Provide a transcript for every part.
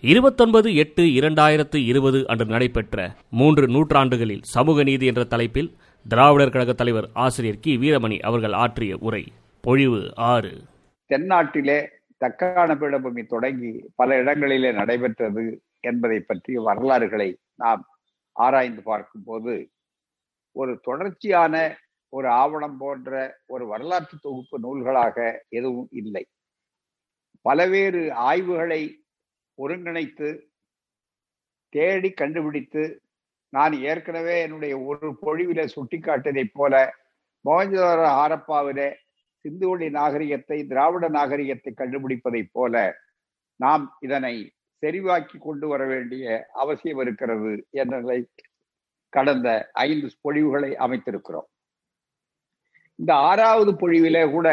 இருபத்தொன்பது எட்டு இரண்டாயிரத்து இருபது அன்று நடைபெற்ற மூன்று நூற்றாண்டுகளில் சமூக நீதி என்ற தலைப்பில் திராவிடர் கழக தலைவர் ஆசிரியர் கி. வீரமணி அவர்கள் ஆற்றிய உரை. பொழிவு ஆறு. தென்னாட்டிலே தக்கான பீடபூமி தொடங்கி பல இடங்களிலே நடைபெற்றது என்பதை பற்றிய வரலாறுகளை நாம் ஆராய்ந்து பார்க்கும்போது ஒரு தொடர்ச்சியான ஒரு ஆவணம் போன்ற ஒரு வரலாற்று தொகுப்பு நூல்களாக எதுவும் இல்லை. பலவேறு ஆய்வுகளை ஒருங்கிணைத்து தேடி கண்டுபிடித்து நான் ஏற்கனவே என்னுடைய ஒரு பொழிவில சுட்டிக்காட்டியதைப் போல மோகஞ்சதார ஆரப்பாவிலே சிந்துவெளி நாகரிகத்தை திராவிட நாகரிகத்தை கண்டுபிடிப்பதைப் போல நாம் இதனை செறிவாக்கி கொண்டு வர வேண்டிய அவசியம் இருக்கிறது என்ற கடந்த ஐந்து பொழிவுகளை அமைத்திருக்கிறோம். இந்த ஆறாவது பொழிவிலே கூட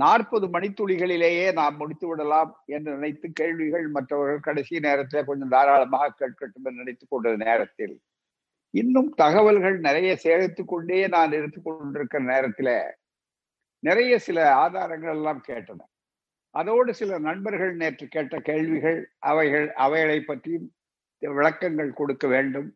நாற்பது மணித்துளிகளிலேயே நாம் முடித்து விடலாம் என்று நினைத்து கேள்விகள் மற்றவர்கள் கடைசி நேரத்தில் கொஞ்சம் தாராளமாக கேட்கட்டும் என்று நினைத்துக் கொண்ட நேரத்தில். இன்னும் தகவல்கள் நிறைய சேகரித்துக் கொண்டே நான் எடுத்துக் கொண்டிருக்கிற நேரத்தில் நிறைய சில ஆதாரங்கள் எல்லாம் கேட்டன. அதோடு சில நண்பர்கள் நேற்று கேட்ட கேள்விகள் அவைகள் அவைகளை பற்றியும் விளக்கங்கள் கொடுக்க வேண்டும்.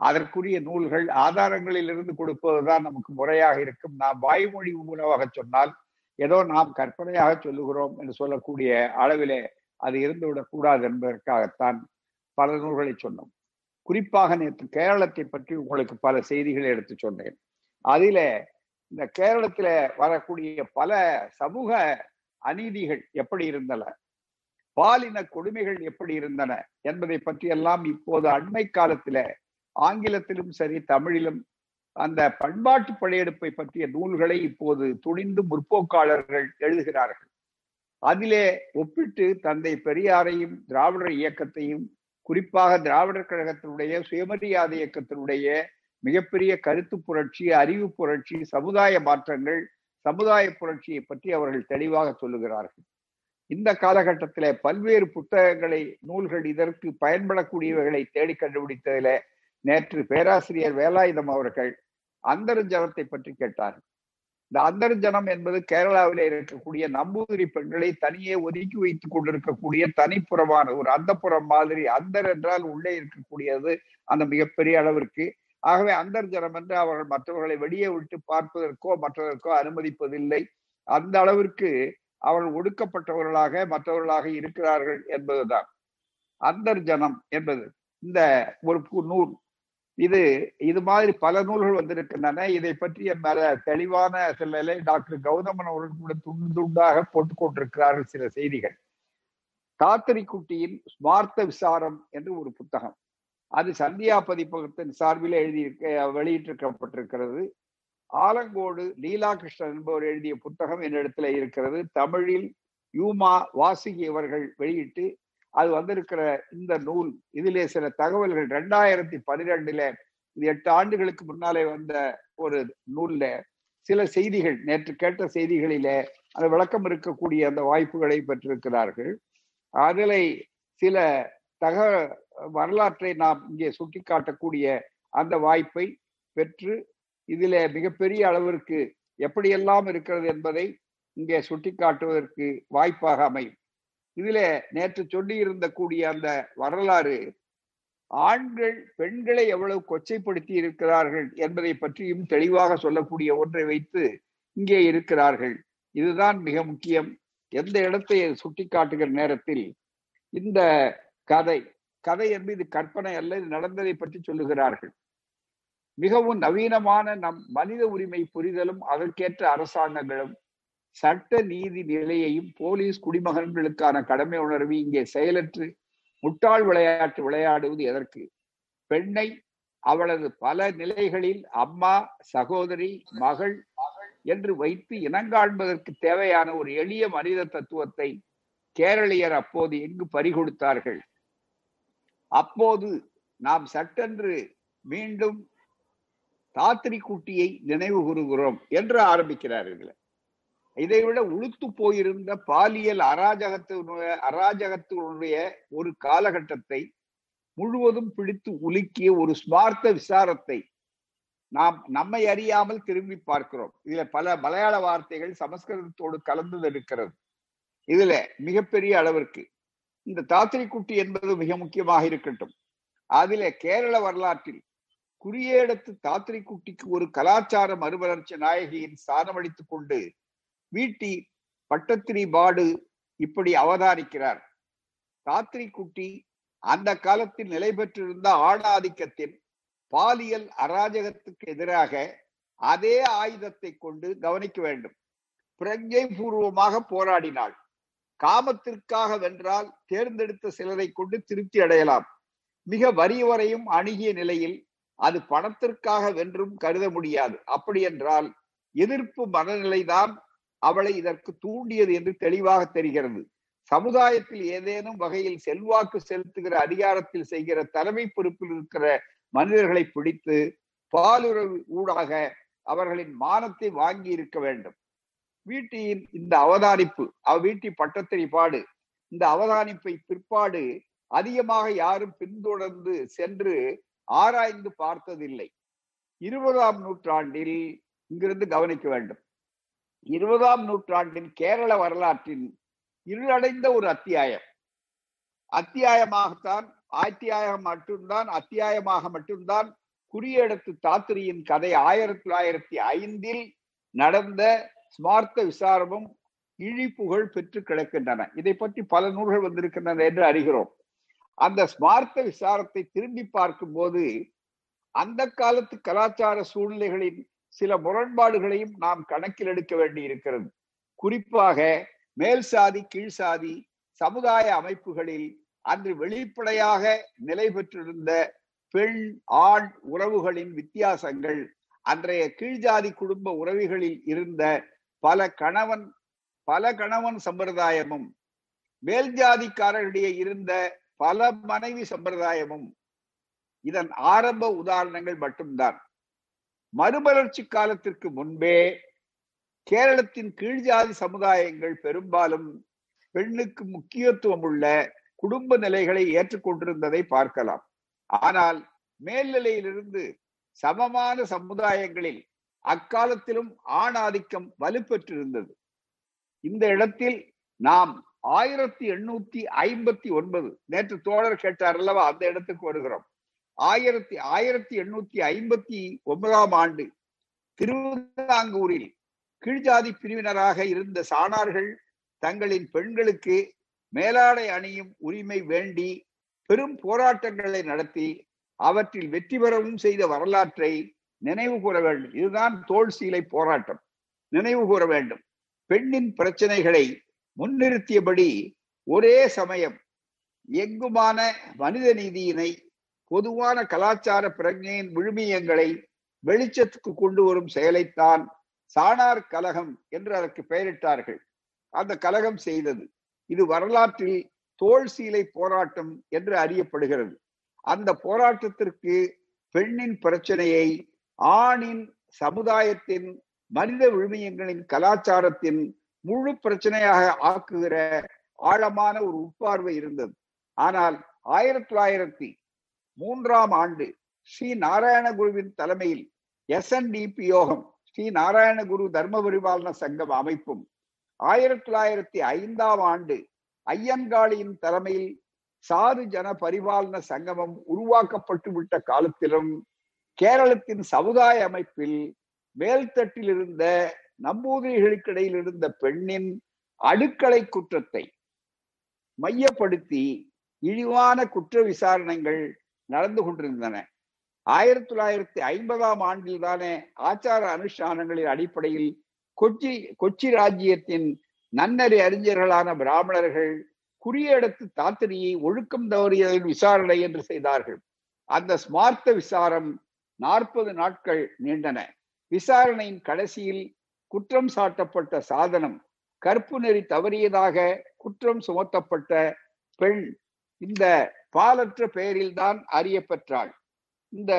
அதற்குரிய நூல்கள் ஆதாரங்களிலிருந்து கொடுப்பதுதான் நமக்கு முறையாக இருக்கும். நாம் வாய்மொழி மூலமாக சொன்னால் ஏதோ நாம் கற்பனையாக சொல்லுகிறோம் என்று சொல்லக்கூடிய அளவிலே அது இருந்துவிடக் கூடாது என்பதற்காகத்தான் பல நூல்களை சொன்னோம். குறிப்பாக நேற்று கேரளத்தை பற்றி உங்களுக்கு பல செய்திகளை எடுத்து சொன்னேன். அதில இந்த கேரளத்தில் வரக்கூடிய பல சமூக அநீதிகள் எப்படி இருந்தன? பாலின கொடுமைகள் எப்படி இருந்தன? என்பதை பற்றியெல்லாம் இப்போது அண்மை காலத்துல ஆங்கிலத்திலும் சரி தமிழிலும் அந்த பண்பாட்டு படையெடுப்பை பற்றிய நூல்களை இப்போது துணிந்து முற்போக்காளர்கள் எழுதுகிறார்கள். அதிலே ஒப்பிட்டு தந்தை பெரியாரையும் திராவிடர் இயக்கத்தையும் குறிப்பாக திராவிடர் கழகத்தினுடைய சுயமரியாதை இயக்கத்தினுடைய மிகப்பெரிய கருத்து புரட்சி அறிவு புரட்சி சமுதாய மாற்றங்கள் சமுதாய புரட்சியை பற்றி அவர்கள் தெளிவாக சொல்லுகிறார்கள். இந்த காலகட்டத்தில பல்வேறு புத்தகங்களை நூல்கள் இதற்கு பயன்படக்கூடியவைகளை தேடி கண்டுபிடித்ததில் நேற்று பேராசிரியர் வேலாயுதம் அவர்கள் அந்தர்ஜனத்தை பற்றி கேட்டார்கள். இந்த அந்தர்ஜனம் என்பது கேரளாவிலே இருக்கக்கூடிய நம்பூதிரி பெண்களை தனியே ஒதுக்கி வைத்துக் கொண்டிருக்கக்கூடிய தனிப்புறமான ஒரு அந்தப்புறம் மாதிரி அந்தர் என்றால் உள்ளே இருக்கக்கூடியது அந்த மிகப்பெரிய அளவிற்கு. ஆகவே அந்தர்ஜனம் என்று அவர்கள் மற்றவர்களை வெளியே விட்டு பார்ப்பதற்கோ மற்றதற்கோ அனுமதிப்பதில்லை. அந்த அளவிற்கு அவர்கள் ஒடுக்கப்பட்டவர்களாக மற்றவர்களாக இருக்கிறார்கள் என்பதுதான். அந்தர்ஜனம் என்பது. இந்த ஒரு நூல் இது இது மாதிரி பல நூல்கள் வந்திருக்கின்றன. இதை பற்றிய மேல தெளிவான சில டாக்டர் கௌதமன் அவர்கள் கூட துண்டு துண்டாக போட்டுக் கொண்டிருக்கிறார்கள் சில செய்திகள். காத்திரி குட்டியின் ஸ்மார்த்த விசாரம் என்று ஒரு புத்தகம். அது சந்தியா பதிப்பகத்தின் சார்பில் எழுதியிருக்க வெளியிட்டிருக்கப்பட்டிருக்கிறது. ஆலங்கோடு லீலா கிருஷ்ணன் என்பவர் எழுதிய புத்தகம் என்னிடத்துல இருக்கிறது. தமிழில் யூமா வாசுகி அவர்கள் வெளியிட்டு அது வந்திருக்கிற இந்த நூல் இதிலே சில தகவல்கள். ரெண்டாயிரத்தி பனிரெண்டுல இது எட்டு ஆண்டுகளுக்கு முன்னாலே வந்த ஒரு நூல்ல சில செய்திகள் நேற்று கேட்ட செய்திகளிலே அந்த விளக்கம் இருக்கக்கூடிய அந்த வாய்ப்புகளை பெற்றிருக்கிறார்கள். அதில் சில தக வரலாற்றை நாம் இங்கே சுட்டிக்காட்டக்கூடிய அந்த வாய்ப்பை பெற்று இதில மிகப்பெரிய அளவிற்கு எப்படியெல்லாம் இருக்கிறது என்பதை இங்கே சுட்டிக்காட்டுவதற்கு வாய்ப்பாக அமையும். இதுல நேற்று சொல்லி இருந்த கூடிய அந்த வரலாறு ஆண்கள் பெண்களை எவ்வளவு கொச்சைப்படுத்தி இருக்கிறார்கள் என்பதை பற்றியும் தெளிவாக சொல்லக்கூடிய ஒன்றை வைத்து இங்கே இருக்கிறார்கள். இதுதான் மிக முக்கியம். எந்த இடத்தை சுட்டிக்காட்டுகிற நேரத்தில் இந்த கதை கதை என்பது இது கற்பனை அல்ல இது நடந்ததை பற்றி சொல்லுகிறார்கள். மிகவும் நவீனமான நம் மனித உரிமை புரிதலும் அதற்கேற்ற அரசாங்கங்களும் சட்ட நீதி நிலையையும் போலீஸ் குடிமகன்களுக்கான கடமை உணர்வு இங்கே செயலற்று முட்டாள் விளையாட்டு விளையாடுவது எதற்கு? பெண்ணை அவளது பல நிலைகளில் அம்மா சகோதரி மகள் என்று வைத்து இனங்காண்பதற்கு தேவையான ஒரு எளிய மனித தத்துவத்தை கேரளியர் அப்போது எங்கு பறிகொடுத்தார்கள்? அப்போது நாம் சட்டென்று மீண்டும் தாத்திரி குட்டியை நினைவு கூறுகிறோம் என்று ஆரம்பிக்கிறார் இதை விட உளுத்து போயிருந்த பாலியல் அராஜகத்தினுடைய அராஜகத்தினுடைய ஒரு காலகட்டத்தை முழுவதும் பிடித்து உலுக்கிய ஒரு ஸ்மார்த்த விசாரத்தை நாம் நம்மை அறியாமல் திரும்பி பார்க்கிறோம். இதுல பல மலையாள வார்த்தைகள் சமஸ்கிருதத்தோடு கலந்து இருக்கிறது இதுல மிகப்பெரிய அளவிற்கு இந்த தாத்திரி குட்டி என்பது மிக முக்கியமாக இருக்கட்டும். அதிலே கேரள வரலாற்றில் குறியேடத்து தாத்திரி குட்டிக்கு ஒரு கலாச்சார மறுவளர்ச்சி நாயகியின் ஸ்தானம் ஸ்தானமளித்துக் கொண்டு வீட்டி பட்டத்திரி பாடு இப்படி அவதானிக்கிறார் தாத்திரி குட்டி அந்த காலத்தில் நிலை பெற்றிருந்த ஆணாதிக்கத்தின் பாலியல் அராஜகத்துக்கு எதிராக அதே ஆயுதத்தை கொண்டு கவனிக்க வேண்டும். பிரஜை பூர்வமாக போராடினாள். காமத்திற்காக வென்றால் தேர்ந்தெடுத்த சிலரை கொண்டு திருப்தி அடையலாம். மிக வரியவரையும் அணுகிய நிலையில் அது பணத்திற்காக வென்றும் கருத முடியாது. அப்படி என்றால் எதிர்ப்பு மனநிலைதான் அவளை இதற்கு தூண்டியது என்று தெளிவாக தெரிகிறது. சமுதாயத்தில் ஏதேனும் வகையில் செல்வாக்கு செலுத்துகிற அதிகாரத்தில் செய்கிற தலைமை பொறுப்பில் இருக்கிற மனிதர்களை பிடித்து பாலுறவு ஊடாக அவர்களின் மானத்தை வாங்கி இருக்க வேண்டும். வீட்டியின் இந்த அவதானிப்பு அவ்வீட்டி வீட்டி பாடு இந்த அவதானிப்பை பிற்பாடு அதிகமாக யாரும் பின்தொடர்ந்து சென்று ஆராய்ந்து பார்த்ததில்லை. இருபதாம் நூற்றாண்டில் இங்கிருந்து கவனிக்க வேண்டும். இருபதாம் நூற்றாண்டின் கேரள வரலாற்றின் இருளடைந்த ஒரு அத்தியாயம். அத்தியாயமாகத்தான் அத்தியாயம் மட்டும்தான் அத்தியாயமாக மட்டும்தான் குறியெடுத்து தாத்திரியின் கதை ஆயிரத்தி தொள்ளாயிரத்தி ஐந்தில் நடந்த ஸ்மார்த்த விசாரமும் இழிப்புகழ் பெற்று கிடக்கின்றன. இதை பற்றி பல நூல்கள் வந்திருக்கின்றன என்று அறிகிறோம். அந்த ஸ்மார்த்த விசாரத்தை திரும்பி பார்க்கும் போது அந்த காலத்து கலாச்சார சூழ்நிலைகளின் சில முரண்பாடுகளையும் நாம் கணக்கில் எடுக்க வேண்டி இருக்கிறது குறிப்பாக மேல் சாதி கீழ் சாதி சமுதாய அமைப்புகளில் அன்று வெளிப்படையாக நிலை பெற்றிருந்த பெண் ஆண் உறவுகளின் வித்தியாசங்கள் அன்றைய கீழ்ஜாதி குடும்ப உறவுகளில் இருந்த பல கணவன் பல கணவன் சம்பிரதாயமும் மேல் ஜாதிக்காரர்களிடையே இருந்த பல மனைவி சம்பிரதாயமும் இதன் ஆரம்ப உதாரணங்கள் மட்டும்தான். மறுமலர்ச்சி காலத்திற்கு முன்பே கேரளத்தின் கீழ்ஜாதி சமுதாயங்கள் பெரும்பாலும் பெண்ணுக்கு முக்கியத்துவம் உள்ள குடும்ப நிலைகளை ஏற்றுக்கொண்டிருந்ததை பார்க்கலாம். ஆனால் மேல்நிலையிலிருந்து சமமான சமுதாயங்களில் அக்காலத்திலும் ஆணாதிக்கம் வலுப்பெற்றிருந்தது. இந்த இடத்தில் நாம் ஆயிரத்தி எண்ணூத்தி ஐம்பத்தி ஒன்பது நேற்று தோழர் கேட்டார் அல்லவா அந்த இடத்துக்கு வருகிறோம். ஆயிரத்தி ஆயிரத்தி எண்ணூத்தி ஐம்பத்தி ஒன்பதாம் ஆண்டு திருவிதாங்கூரில் கீழ்ஜாதி பிரிவினராக இருந்த சாணார்கள் தங்களின் பெண்களுக்கு மேலாடை அணியும் உரிமை வேண்டி பெரும் போராட்டங்களை நடத்தி அவற்றில் வெற்றி பெறவும் செய்த வரலாற்றை நினைவு கூற வேண்டும். இதுதான் தோல் சீலை போராட்டம். நினைவு கூற வேண்டும். பெண்ணின் பிரச்சனைகளை முன்னிறுத்தியபடி ஒரே சமயம் எங்குமான மனித நீதியினை பொதுவான கலாச்சார பிரஜையின் விழுமியங்களை வெளிச்சத்துக்கு கொண்டு வரும் செயலைத்தான் சாணார் கலகம் என்று அதற்கு பெயரிட்டார்கள். அந்த கலகம் செய்தது. இது வரலாற்றில் தோல் சீலை போராட்டம் என்று அறியப்படுகிறது. அந்த போராட்டத்திற்கு பெண்ணின் பிரச்சனையை ஆணின் சமுதாயத்தின் மனித விழுமியங்களின் கலாச்சாரத்தின் முழு பிரச்சனையாக ஆக்குகிற ஆழமான ஒரு உட்பார்வை இருந்தது. ஆனால் ஆயிரத்தி தொள்ளாயிரத்தி மூன்றாம் ஆண்டு ஸ்ரீ நாராயணகுருவின் தலைமையில் எஸ் என் டிபி யோகம் ஸ்ரீ நாராயணகுரு தர்ம பரிபாலன சங்கம் அமைப்பும் ஆயிரத்தி தொள்ளாயிரத்தி ஐந்தாம் ஆண்டு ஐயன்காளியின் தலைமையில் சாது ஜன பரிபாலன சங்கமம் உருவாக்கப்பட்டு விட்ட காலத்திலும் கேரளத்தின் சமுதாய அமைப்பில் மேல்தட்டில் இருந்த நம்பூதிரிகளுக்கிடையில் இருந்த பெண்ணின் அடுக்களை குற்றத்தை மையப்படுத்தி இழிவான குற்ற விசாரணைகள் நடந்து கொண்டிருந்தன. ஆயிரத்தி தொள்ளாயிரத்தி ஐம்பதாம் ஆண்டில் தானே ஆச்சார அனுஷ்டானங்களின் அடிப்படையில் கொச்சி கொச்சி ராஜ்யத்தின் நன்னறி அறிஞர்களான பிராமணர்கள் குறியெடுத்து தாத்திரியை ஒழுக்கம் தவறியதில் விசாரணை என்று செய்தார்கள். அந்த ஸ்மார்த்த விசாரம் நாற்பது நாட்கள் நீண்டன. விசாரணையின் கடைசியில் குற்றம் சாட்டப்பட்ட சாதனம் கற்பு நெறி தவறியதாக குற்றம் சுமத்தப்பட்ட பெண் இந்த பாலற்ற பெயரில் தான் அறியப்பெற்றாள். இந்த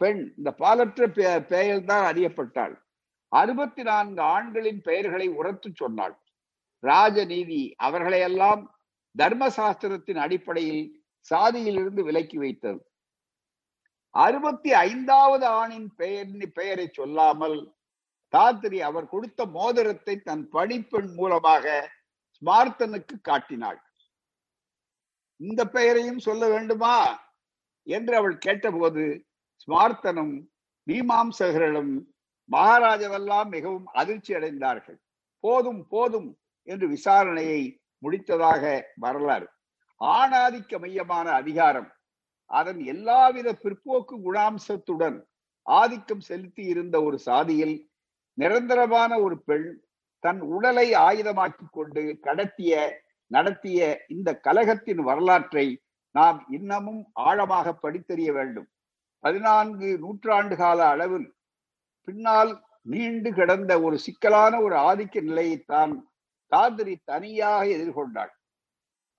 பெண் இந்த பாலற்ற பெயரில் தான் அறியப்பட்டாள். அறுபத்தி நான்கு ஆண்களின் பெயர்களை உரத்து சொன்னாள். ராஜநீதி அவர்களையெல்லாம் தர்மசாஸ்திரத்தின் அடிப்படையில் சாதியிலிருந்து விலக்கி வைத்தது. அறுபத்தி ஐந்தாவது ஆணின் பெயர் பெயரை சொல்லாமல் தாத்திரி அவர் கொடுத்த மோதிரத்தை தன் பணிப்பெண் மூலமாக ஸ்மார்த்தனுக்கு காட்டினாள். இந்த பெயரையும் சொல்ல வேண்டுமா? என்று அவள் கேட்டபோது ஸ்மார்த்தனும் மீமாம்சகர்களும் மகாராஜவெல்லாம் மிகவும் அதிர்ச்சி அடைந்தார்கள். போதும் போதும் என்று விசாரணையை முடித்ததாக வரலாறு. ஆணாதிக்க மையமான அதிகாரம். அதன் எல்லாவித பிற்போக்கு குணாம்சத்துடன் ஆதிக்கம் செலுத்தி இருந்த ஒரு சாதியில் நிரந்தரமான ஒரு பெண் தன் உடலை ஆயுதமாக்கி கொண்டு கடத்திய நடத்திய இந்த கலகத்தின் வரலாற்றை நாம் இன்னமும் ஆழமாக படித்தறிய வேண்டும். பதினான்கு நூற்றாண்டு கால அளவில் பின்னால் நீண்டு கிடந்த ஒரு சிக்கலான ஒரு ஆதிக்க நிலையைத்தான் தாந்திரி தனியாக எதிர்கொண்டாள்.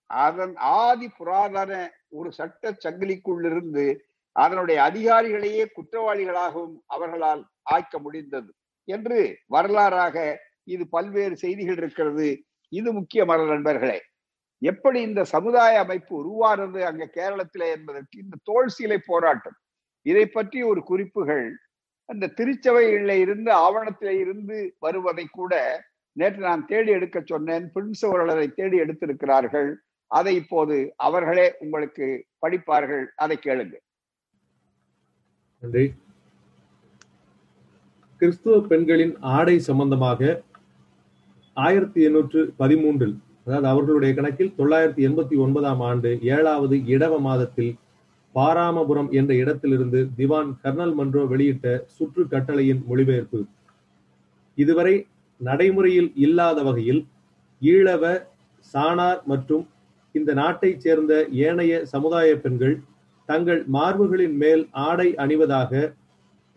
அதன் ஆதி புராதன ஒரு சட்ட சங்கிலிக்குள்ளிருந்து அதனுடைய அதிகாரிகளையே குற்றவாளிகளாகவும் அவர்களால் ஆய்க்க முடிந்தது. என்று வரலாறாக இது பல்வேறு செய்திகள் இருக்கிறது. இது முக்கியமான நண்பர்களே எப்படி இந்த சமுதாய அமைப்பு உருவானது அங்க கேரளத்திலே என்பதற்கு இந்த தோல் சீலை போராட்டம். இதை பற்றி ஒரு குறிப்புகள் அந்த திருச்சபையில இருந்து ஆவணத்தில இருந்து வருவதை கூட நேற்று நான் தேடி எடுக்க சொன்னேன். பிரின்ஸ் அதை தேடி எடுத்திருக்கிறார்கள். அதை இப்போது அவர்களே உங்களுக்கு படிப்பார்கள். அதை கேளுங்க நன்றி. கிறிஸ்துவ பெண்களின் ஆடை சம்பந்தமாக ஆயிரத்தி எண்ணூற்று பதிமூன்றில் அதாவது அவர்களுடைய கணக்கில் தொள்ளாயிரத்தி எண்பத்தி ஒன்பதாம் ஆண்டு ஏழாவது இடவ மாதத்தில் பாராமபுரம் என்ற இடத்திலிருந்து திவான் கர்னல் மன்றோ வெளியிட்ட சுற்று கட்டளையின் மொழிபெயர்ப்பு. இதுவரை நடைமுறையில் இல்லாத வகையில் ஈழவ சாணார் மற்றும் இந்த நாட்டைச் சேர்ந்த ஏனைய சமுதாய பெண்கள் தங்கள் மார்புகளின் மேல் ஆடை அணிவதாக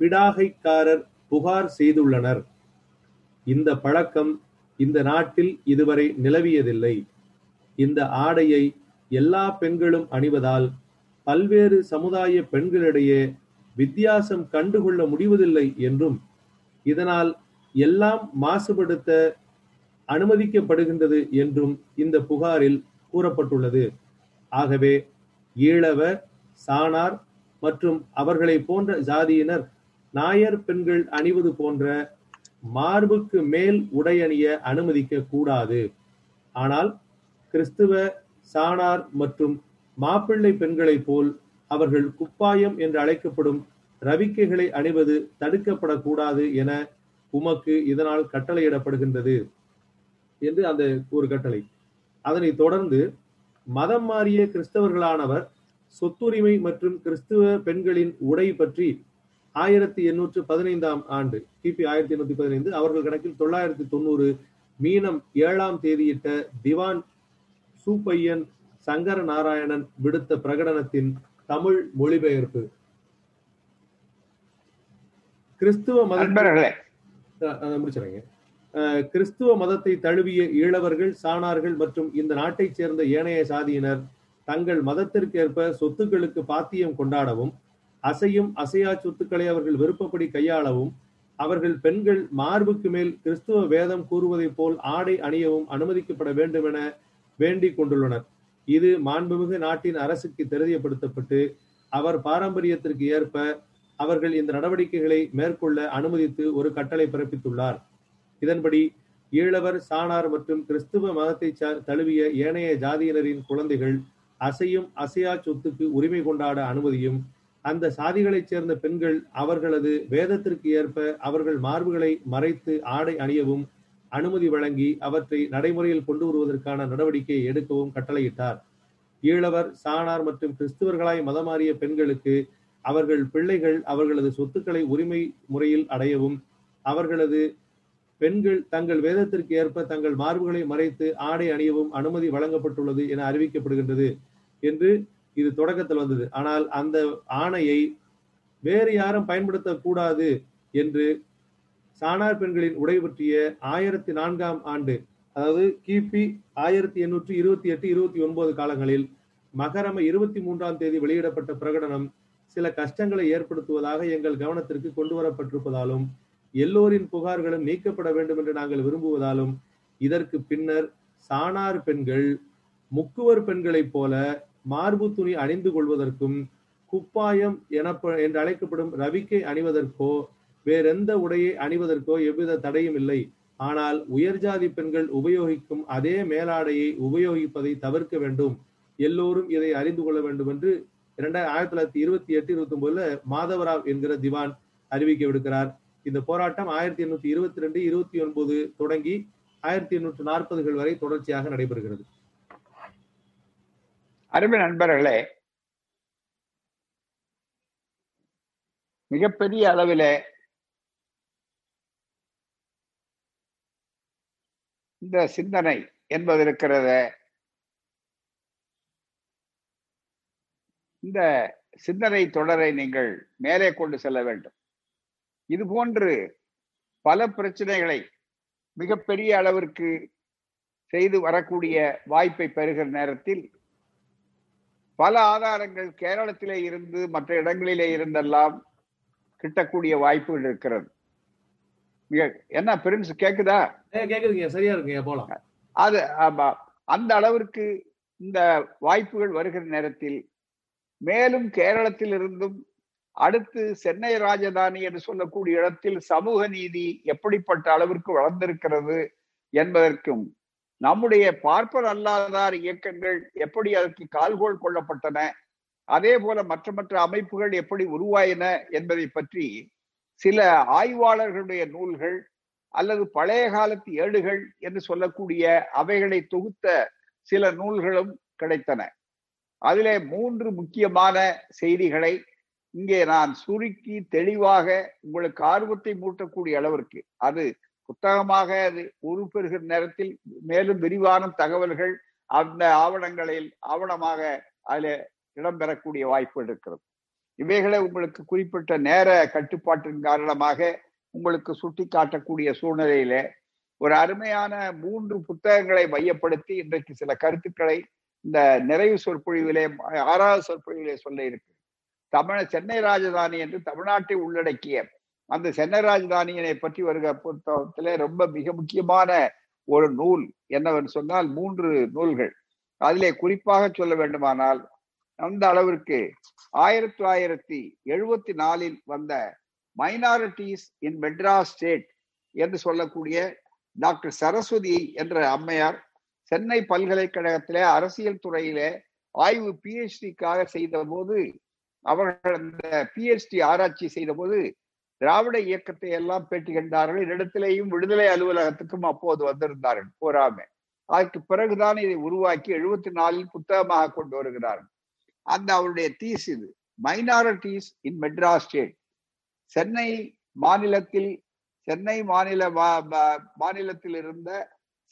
பிடாகைக்காரர் புகார் செய்துள்ளனர். இந்த பழக்கம் இந்த நாட்டில் இதுவரை நிலவியதில்லை. இந்த ஆடையை எல்லா பெண்களும் அணிவதால் பல்வேறு சமுதாய பெண்களிடையே வித்தியாசம் கண்டுகொள்ள முடிவதில்லை என்றும் இதனால் எல்லாம் மாசுபடுத்த அனுமதிக்கப்படுகின்றது என்றும் இந்த புகாரில் கூறப்பட்டுள்ளது. ஆகவே ஈழவ சாணார் மற்றும் அவர்களை போன்ற ஜாதியினர் நாயர் பெண்கள் அணிவது போன்ற மார்புக்கு மேல் உடை அணிய அனுமதிக்க கூடாது. ஆனால் கிறிஸ்துவ சாணார் மற்றும் மாப்பிள்ளை பெண்களைப் போல் அவர்கள் குப்பாயம் என்று அழைக்கப்படும் ரவிக்கைகளை அணிவது தடுக்கப்படக்கூடாது என உமக்கு இதனால் கட்டளையிடப்படுகின்றது என்று அந்த ஒரு கட்டளை. அதனைத் தொடர்ந்து மதம் மாறிய கிறிஸ்தவர்களானவர் சொத்துரிமை மற்றும் கிறிஸ்துவ பெண்களின் உடை பற்றி ஆயிரத்தி எண்ணூற்று பதினைந்தாம் ஆண்டு கிபி ஆயிரத்தி எண்ணூத்தி பதினைந்து அவர்கள் கணக்கில் தொள்ளாயிரத்தி தொண்ணூறு மீனம் ஏழாம் தேதியிட்ட திவான் சூப்பையன் சங்கர நாராயணன் விடுத்த பிரகடனத்தின் தமிழ் மொழிபெயர்ப்பு. கிறிஸ்துவ மத முடிச்சுறேங்க கிறிஸ்துவ மதத்தை தழுவிய ஈழவர்கள் சாணார்கள் மற்றும் இந்த நாட்டைச் சேர்ந்த ஏனைய சாதியினர் தங்கள் மதத்திற்கேற்ப சொத்துக்களுக்கு பாத்தியம் கொண்டாடவும் அசையும் அசையா சொத்துக்களை அவர்கள் விருப்பப்படி கையாளவும் அவர்கள் பெண்கள் மார்புக்கு மேல் கிறிஸ்துவ வேதம் கூறுவதைப் போல் ஆடை அணியவும் அனுமதிக்கப்பட வேண்டும் என வேண்டிக் கொண்டுள்ளனர். இது மாண்புமிகு நாட்டின் அரசுக்கு தெரியப்படுத்தப்பட்டு அவர் பாரம்பரியத்திற்கு ஏற்ப அவர்கள் இந்த நடவடிக்கைகளை மேற்கொள்ள அனுமதித்து ஒரு கட்டளை பிறப்பித்துள்ளார். இதன்படி ஈழவர் சாணார் மற்றும் கிறிஸ்துவ மதத்தை தழுவிய ஏனைய ஜாதியினரின் குழந்தைகள் அசையும் அசையா சொத்துக்கு உரிமை கொண்டாட அனுமதியும் அந்த சாதிகளைச் சேர்ந்த பெண்கள் அவர்களது வேதத்திற்கு ஏற்ப அவர்கள் மார்புகளை மறைத்து ஆடை அணியவும் அனுமதி வழங்கி அவற்றை நடைமுறையில் கொண்டு வருவதற்கான நடவடிக்கையை எடுக்கவும் கட்டளையிட்டார். ஈழவர் சாணார் மற்றும் கிறிஸ்துவர்களாய் மதமாறிய பெண்களுக்கு அவர்கள் பிள்ளைகள் அவர்களது சொத்துக்களை உரிமை முறையில் அடையவும் அவர்களது பெண்கள் தங்கள் வேதத்திற்கு ஏற்ப தங்கள் மார்புகளை மறைத்து ஆடை அணியவும் அனுமதி வழங்கப்பட்டுள்ளது என அறிவிக்கப்படுகின்றது என்று இது தொடக்கத்தில் வந்தது. ஆனால் அந்த ஆணையை வேறு யாரும் பயன்படுத்தக்கூடாது என்று சாணார் பெண்களின் உடை பற்றிய ஆயிரத்தி நான்காம் ஆண்டு அதாவது கிபி ஆயிரத்தி எண்ணூற்றி இருபத்தி எட்டு இருபத்தி ஒன்பது காலங்களில் மகரம இருபத்தி மூன்றாம் தேதி வெளியிடப்பட்ட பிரகடனம் சில கஷ்டங்களை ஏற்படுத்துவதாக எங்கள் கவனத்திற்கு கொண்டு வரப்பட்டிருப்பதாலும் எல்லோரின் புகார்களும் நீக்கப்பட வேண்டும் என்று நாங்கள் விரும்புவதாலும் இதற்கு பின்னர் சாணார் பெண்கள் முக்குவர் பெண்களைப் போல மார்பு துணி அணிந்து கொள்வதற்கும் குப்பாயம் எனப்ப என்று அழைக்கப்படும் ரவிக்கை அணிவதற்கோ வேறெந்த உடையை அணிவதற்கோ எவ்வித தடையும் இல்லை. ஆனால் உயர்ஜாதி பெண்கள் உபயோகிக்கும் அதே மேலாடையை உபயோகிப்பதை தவிர்க்க வேண்டும். எல்லோரும் இதை அறிந்து கொள்ள வேண்டும் என்று இரண்டாயிரத்தி ஆயிரத்தி தொள்ளாயிரத்தி இருபத்தி எட்டு இருபத்தி ஒன்பதுல மாதவராவ் என்கிற திவான் அறிவிக்க விடுக்கிறார். இந்த போராட்டம் ஆயிரத்தி எண்ணூத்தி இருபத்தி ரெண்டு இருபத்தி ஒன்பது தொடங்கி ஆயிரத்தி எண்ணூற்று நாற்பதுகள் வரை தொடர்ச்சியாக நடைபெறுகிறது. அருமை நண்பர்களே மிகப்பெரிய அளவிலே இந்த சிந்தனை என்பது இருக்கிறத இந்த சிந்தனை தொடரை நீங்கள் மேலே கொண்டு செல்ல வேண்டும். இது போன்று பல பிரச்சனைகளை மிகப்பெரிய அளவிற்கு செய்து வரக்கூடிய வாய்ப்பை பெறுகிற நேரத்தில் பல ஆதாரங்கள் கேரளத்திலே இருந்து மற்ற இடங்களிலே இருந்தெல்லாம் கிட்டக்கூடிய வாய்ப்புகள் இருக்கிறது. என்ன பிரின்ஸ் கேக்குதா? கேக்குதுங்க சரியா இருக்குங்க போலாம். அது ஆமா. அந்த அளவிற்கு இந்த வாய்ப்புகள் வருகிற நேரத்தில் மேலும் கேரளத்தில் இருந்தும் அடுத்து சென்னை ராஜதானி என்று சொல்லக்கூடிய இடத்தில் சமூக நீதி எப்படிப்பட்ட அளவிற்கு வளர்ந்திருக்கிறது என்பதற்கும் நம்முடைய பார்ப்பர் அல்லாதார் இயக்கங்கள் எப்படி அதற்கு கால்கோள் கொள்ளப்பட்டன அதே போல மற்ற மற்ற அமைப்புகள் எப்படி உருவாயின என்பதை பற்றி சில ஆய்வாளர்களுடைய நூல்கள் அல்லது பழைய காலத்து ஏடுகள் என்று சொல்லக்கூடிய அவைகளை தொகுத்த சில நூல்களும் கிடைத்தன. அதிலே மூன்று முக்கியமான செய்திகளை இங்கே நான் சுருக்கி தெளிவாக உங்களுக்கு ஆர்வத்தை மூட்டக்கூடிய அளவிற்கு அது புத்தகமாக அது உருப்பெறுகிற நேரத்தில் மேலும் விரிவான தகவல்கள் அந்த ஆவணங்களில் ஆவணமாக அதில் இடம்பெறக்கூடிய வாய்ப்பு இருக்கிறது. இவைகளை உங்களுக்கு குறிப்பிட்ட நேர கட்டுப்பாட்டின் காரணமாக உங்களுக்கு சுட்டி காட்டக்கூடிய சூழ்நிலையில ஒரு அருமையான மூன்று புத்தகங்களை மையப்படுத்தி இன்றைக்கு சில கருத்துக்களை இந்த நிறைவு சொற்பொழிவிலே ஆறாவது சொற்பொழிவிலே சொல்ல இருக்கு தமிழ சென்னை ராஜதானி என்று தமிழ்நாட்டை உள்ளடக்கிய அந்த சென்னை ராஜதானியினை பற்றி வருகிற புத்தகத்துல ரொம்ப மிக முக்கியமான ஒரு நூல் என்னவென்று சொன்னால் மூன்று நூல்கள். அதிலே குறிப்பாக சொல்ல வேண்டுமானால் அந்த அளவிற்கு ஆயிரத்தி தொள்ளாயிரத்தி எழுபத்தி நாலில் வந்த மைனாரிட்டிஸ் இன் மெட்ராஸ் ஸ்டேட் என்று சொல்லக்கூடிய டாக்டர் சரஸ்வதி என்ற அம்மையார் சென்னை பல்கலைக்கழகத்திலே அரசியல் துறையிலே ஆய்வு பிஹெச்டிக்காக செய்த போது அவர்கள் அந்த பிஹெச்டி ஆராய்ச்சி செய்த போது திராவிட இயக்கத்தை எல்லாம் பேட்டி கண்டார்கள். இடத்திலேயும் விடுதலை அலுவலகத்துக்கும் அப்போது வந்திருந்தார்கள். போராமே அதற்கு பிறகுதான் இதை உருவாக்கி எழுபத்தி நாலில் புத்தகமாக கொண்டு வருகிறார்கள். அந்த அவருடைய தீஸ் இது. Minorities in Madras state Chennai மாநிலத்தில் சென்னை மாநில மாநிலத்தில் இருந்த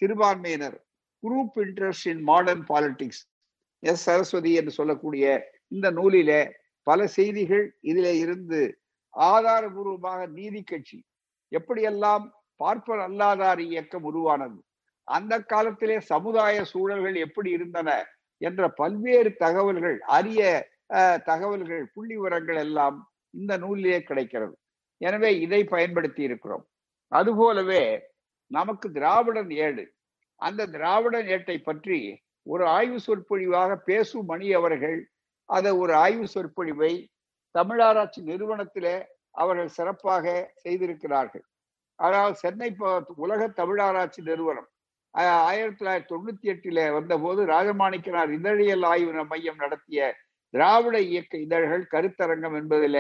சிறுபான்மையினர் group interest in modern politics S. Saraswathi என்று சொல்லக்கூடிய இந்த நூலிலே பல செய்திகள் இதிலே இருந்து ஆதாரபூர்வமாக நீதி கட்சி எப்படியெல்லாம் பார்ப்பர் அல்லாதார் இயக்கம் உருவானது அந்த காலத்திலே சமுதாய சூழல்கள் எப்படி இருந்தன என்ற பல்வேறு தகவல்கள் அரிய தகவல்கள் புள்ளி விவரங்கள் எல்லாம் இந்த நூலிலே கிடைக்கிறது. எனவே இதை பயன்படுத்தி இருக்கிறோம். அதுபோலவே நமக்கு திராவிடன் ஏடு. அந்த திராவிடன் ஏட்டை பற்றி ஒரு ஆய்வு சொற்பொழிவாக பேசும் மணி அவர்கள் அதை ஒரு ஆய்வு சொற்பொழிவை தமிழாராய்ச்சி நிறுவனத்திலே அவர்கள் சிறப்பாக செய்திருக்கிறார்கள். அதாவது சென்னை உலக தமிழாராய்ச்சி நிறுவனம் ஆயிரத்தி தொள்ளாயிரத்தி தொண்ணூத்தி எட்டில வந்தபோது ராஜமாணிக்கனார் இதழியல் ஆய்வு மையம் நடத்திய திராவிட இயக்க இதழ்கள் கருத்தரங்கம் என்பதில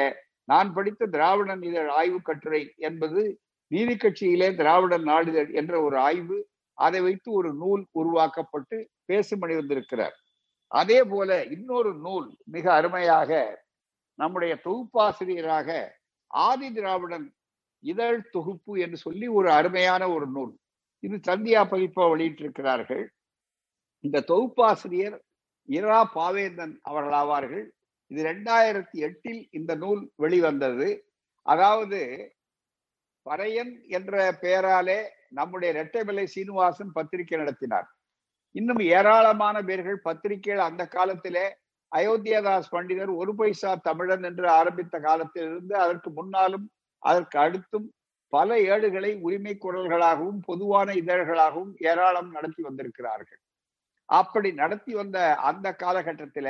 நான் படித்த திராவிடன் இதழ் ஆய்வு கட்டுரை என்பது நீதி கட்சியிலே திராவிடன் நாளிதழ் என்ற ஒரு ஆய்வு அதை வைத்து ஒரு நூல் உருவாக்கப்பட்டு பேசுமணி வந்திருக்கிறார். அதே போல இன்னொரு நூல் மிக அருமையாக நம்முடைய தொகுப்பாசிரியராக ஆதி திராவிடன் இதழ் தொகுப்பு என்று சொல்லி ஒரு அருமையான ஒரு நூல். இது சந்தியா பதிப்பா வெளியிட்டிருக்கிறார்கள். இந்த தொகுப்பாசிரியர் இரா பாவேந்தன் அவர்கள் ஆவார்கள் இது ரெண்டாயிரத்தி எட்டில் இந்த நூல் வெளிவந்தது. அதாவது பறையன் என்ற பெயராலே நம்முடைய ரெட்டைமலை சீனிவாசன் பத்திரிகை நடத்தினார். இன்னும் ஏராளமான பேர்கள் பத்திரிகைகள் அந்த காலத்திலே அயோத்தியாதாஸ் பண்டிதர் ஒரு பைசா தமிழன் என்று ஆரம்பித்த காலத்திலிருந்து அதற்கு முன்னாலும் அதற்கு அடுத்தும் பல ஏடுகளை உரிமை குரல்களாகவும் பொதுவான இதழ்களாகவும் ஏராளம் நடத்தி வந்திருக்கிறார்கள். அப்படி நடத்தி வந்த அந்த காலகட்டத்தில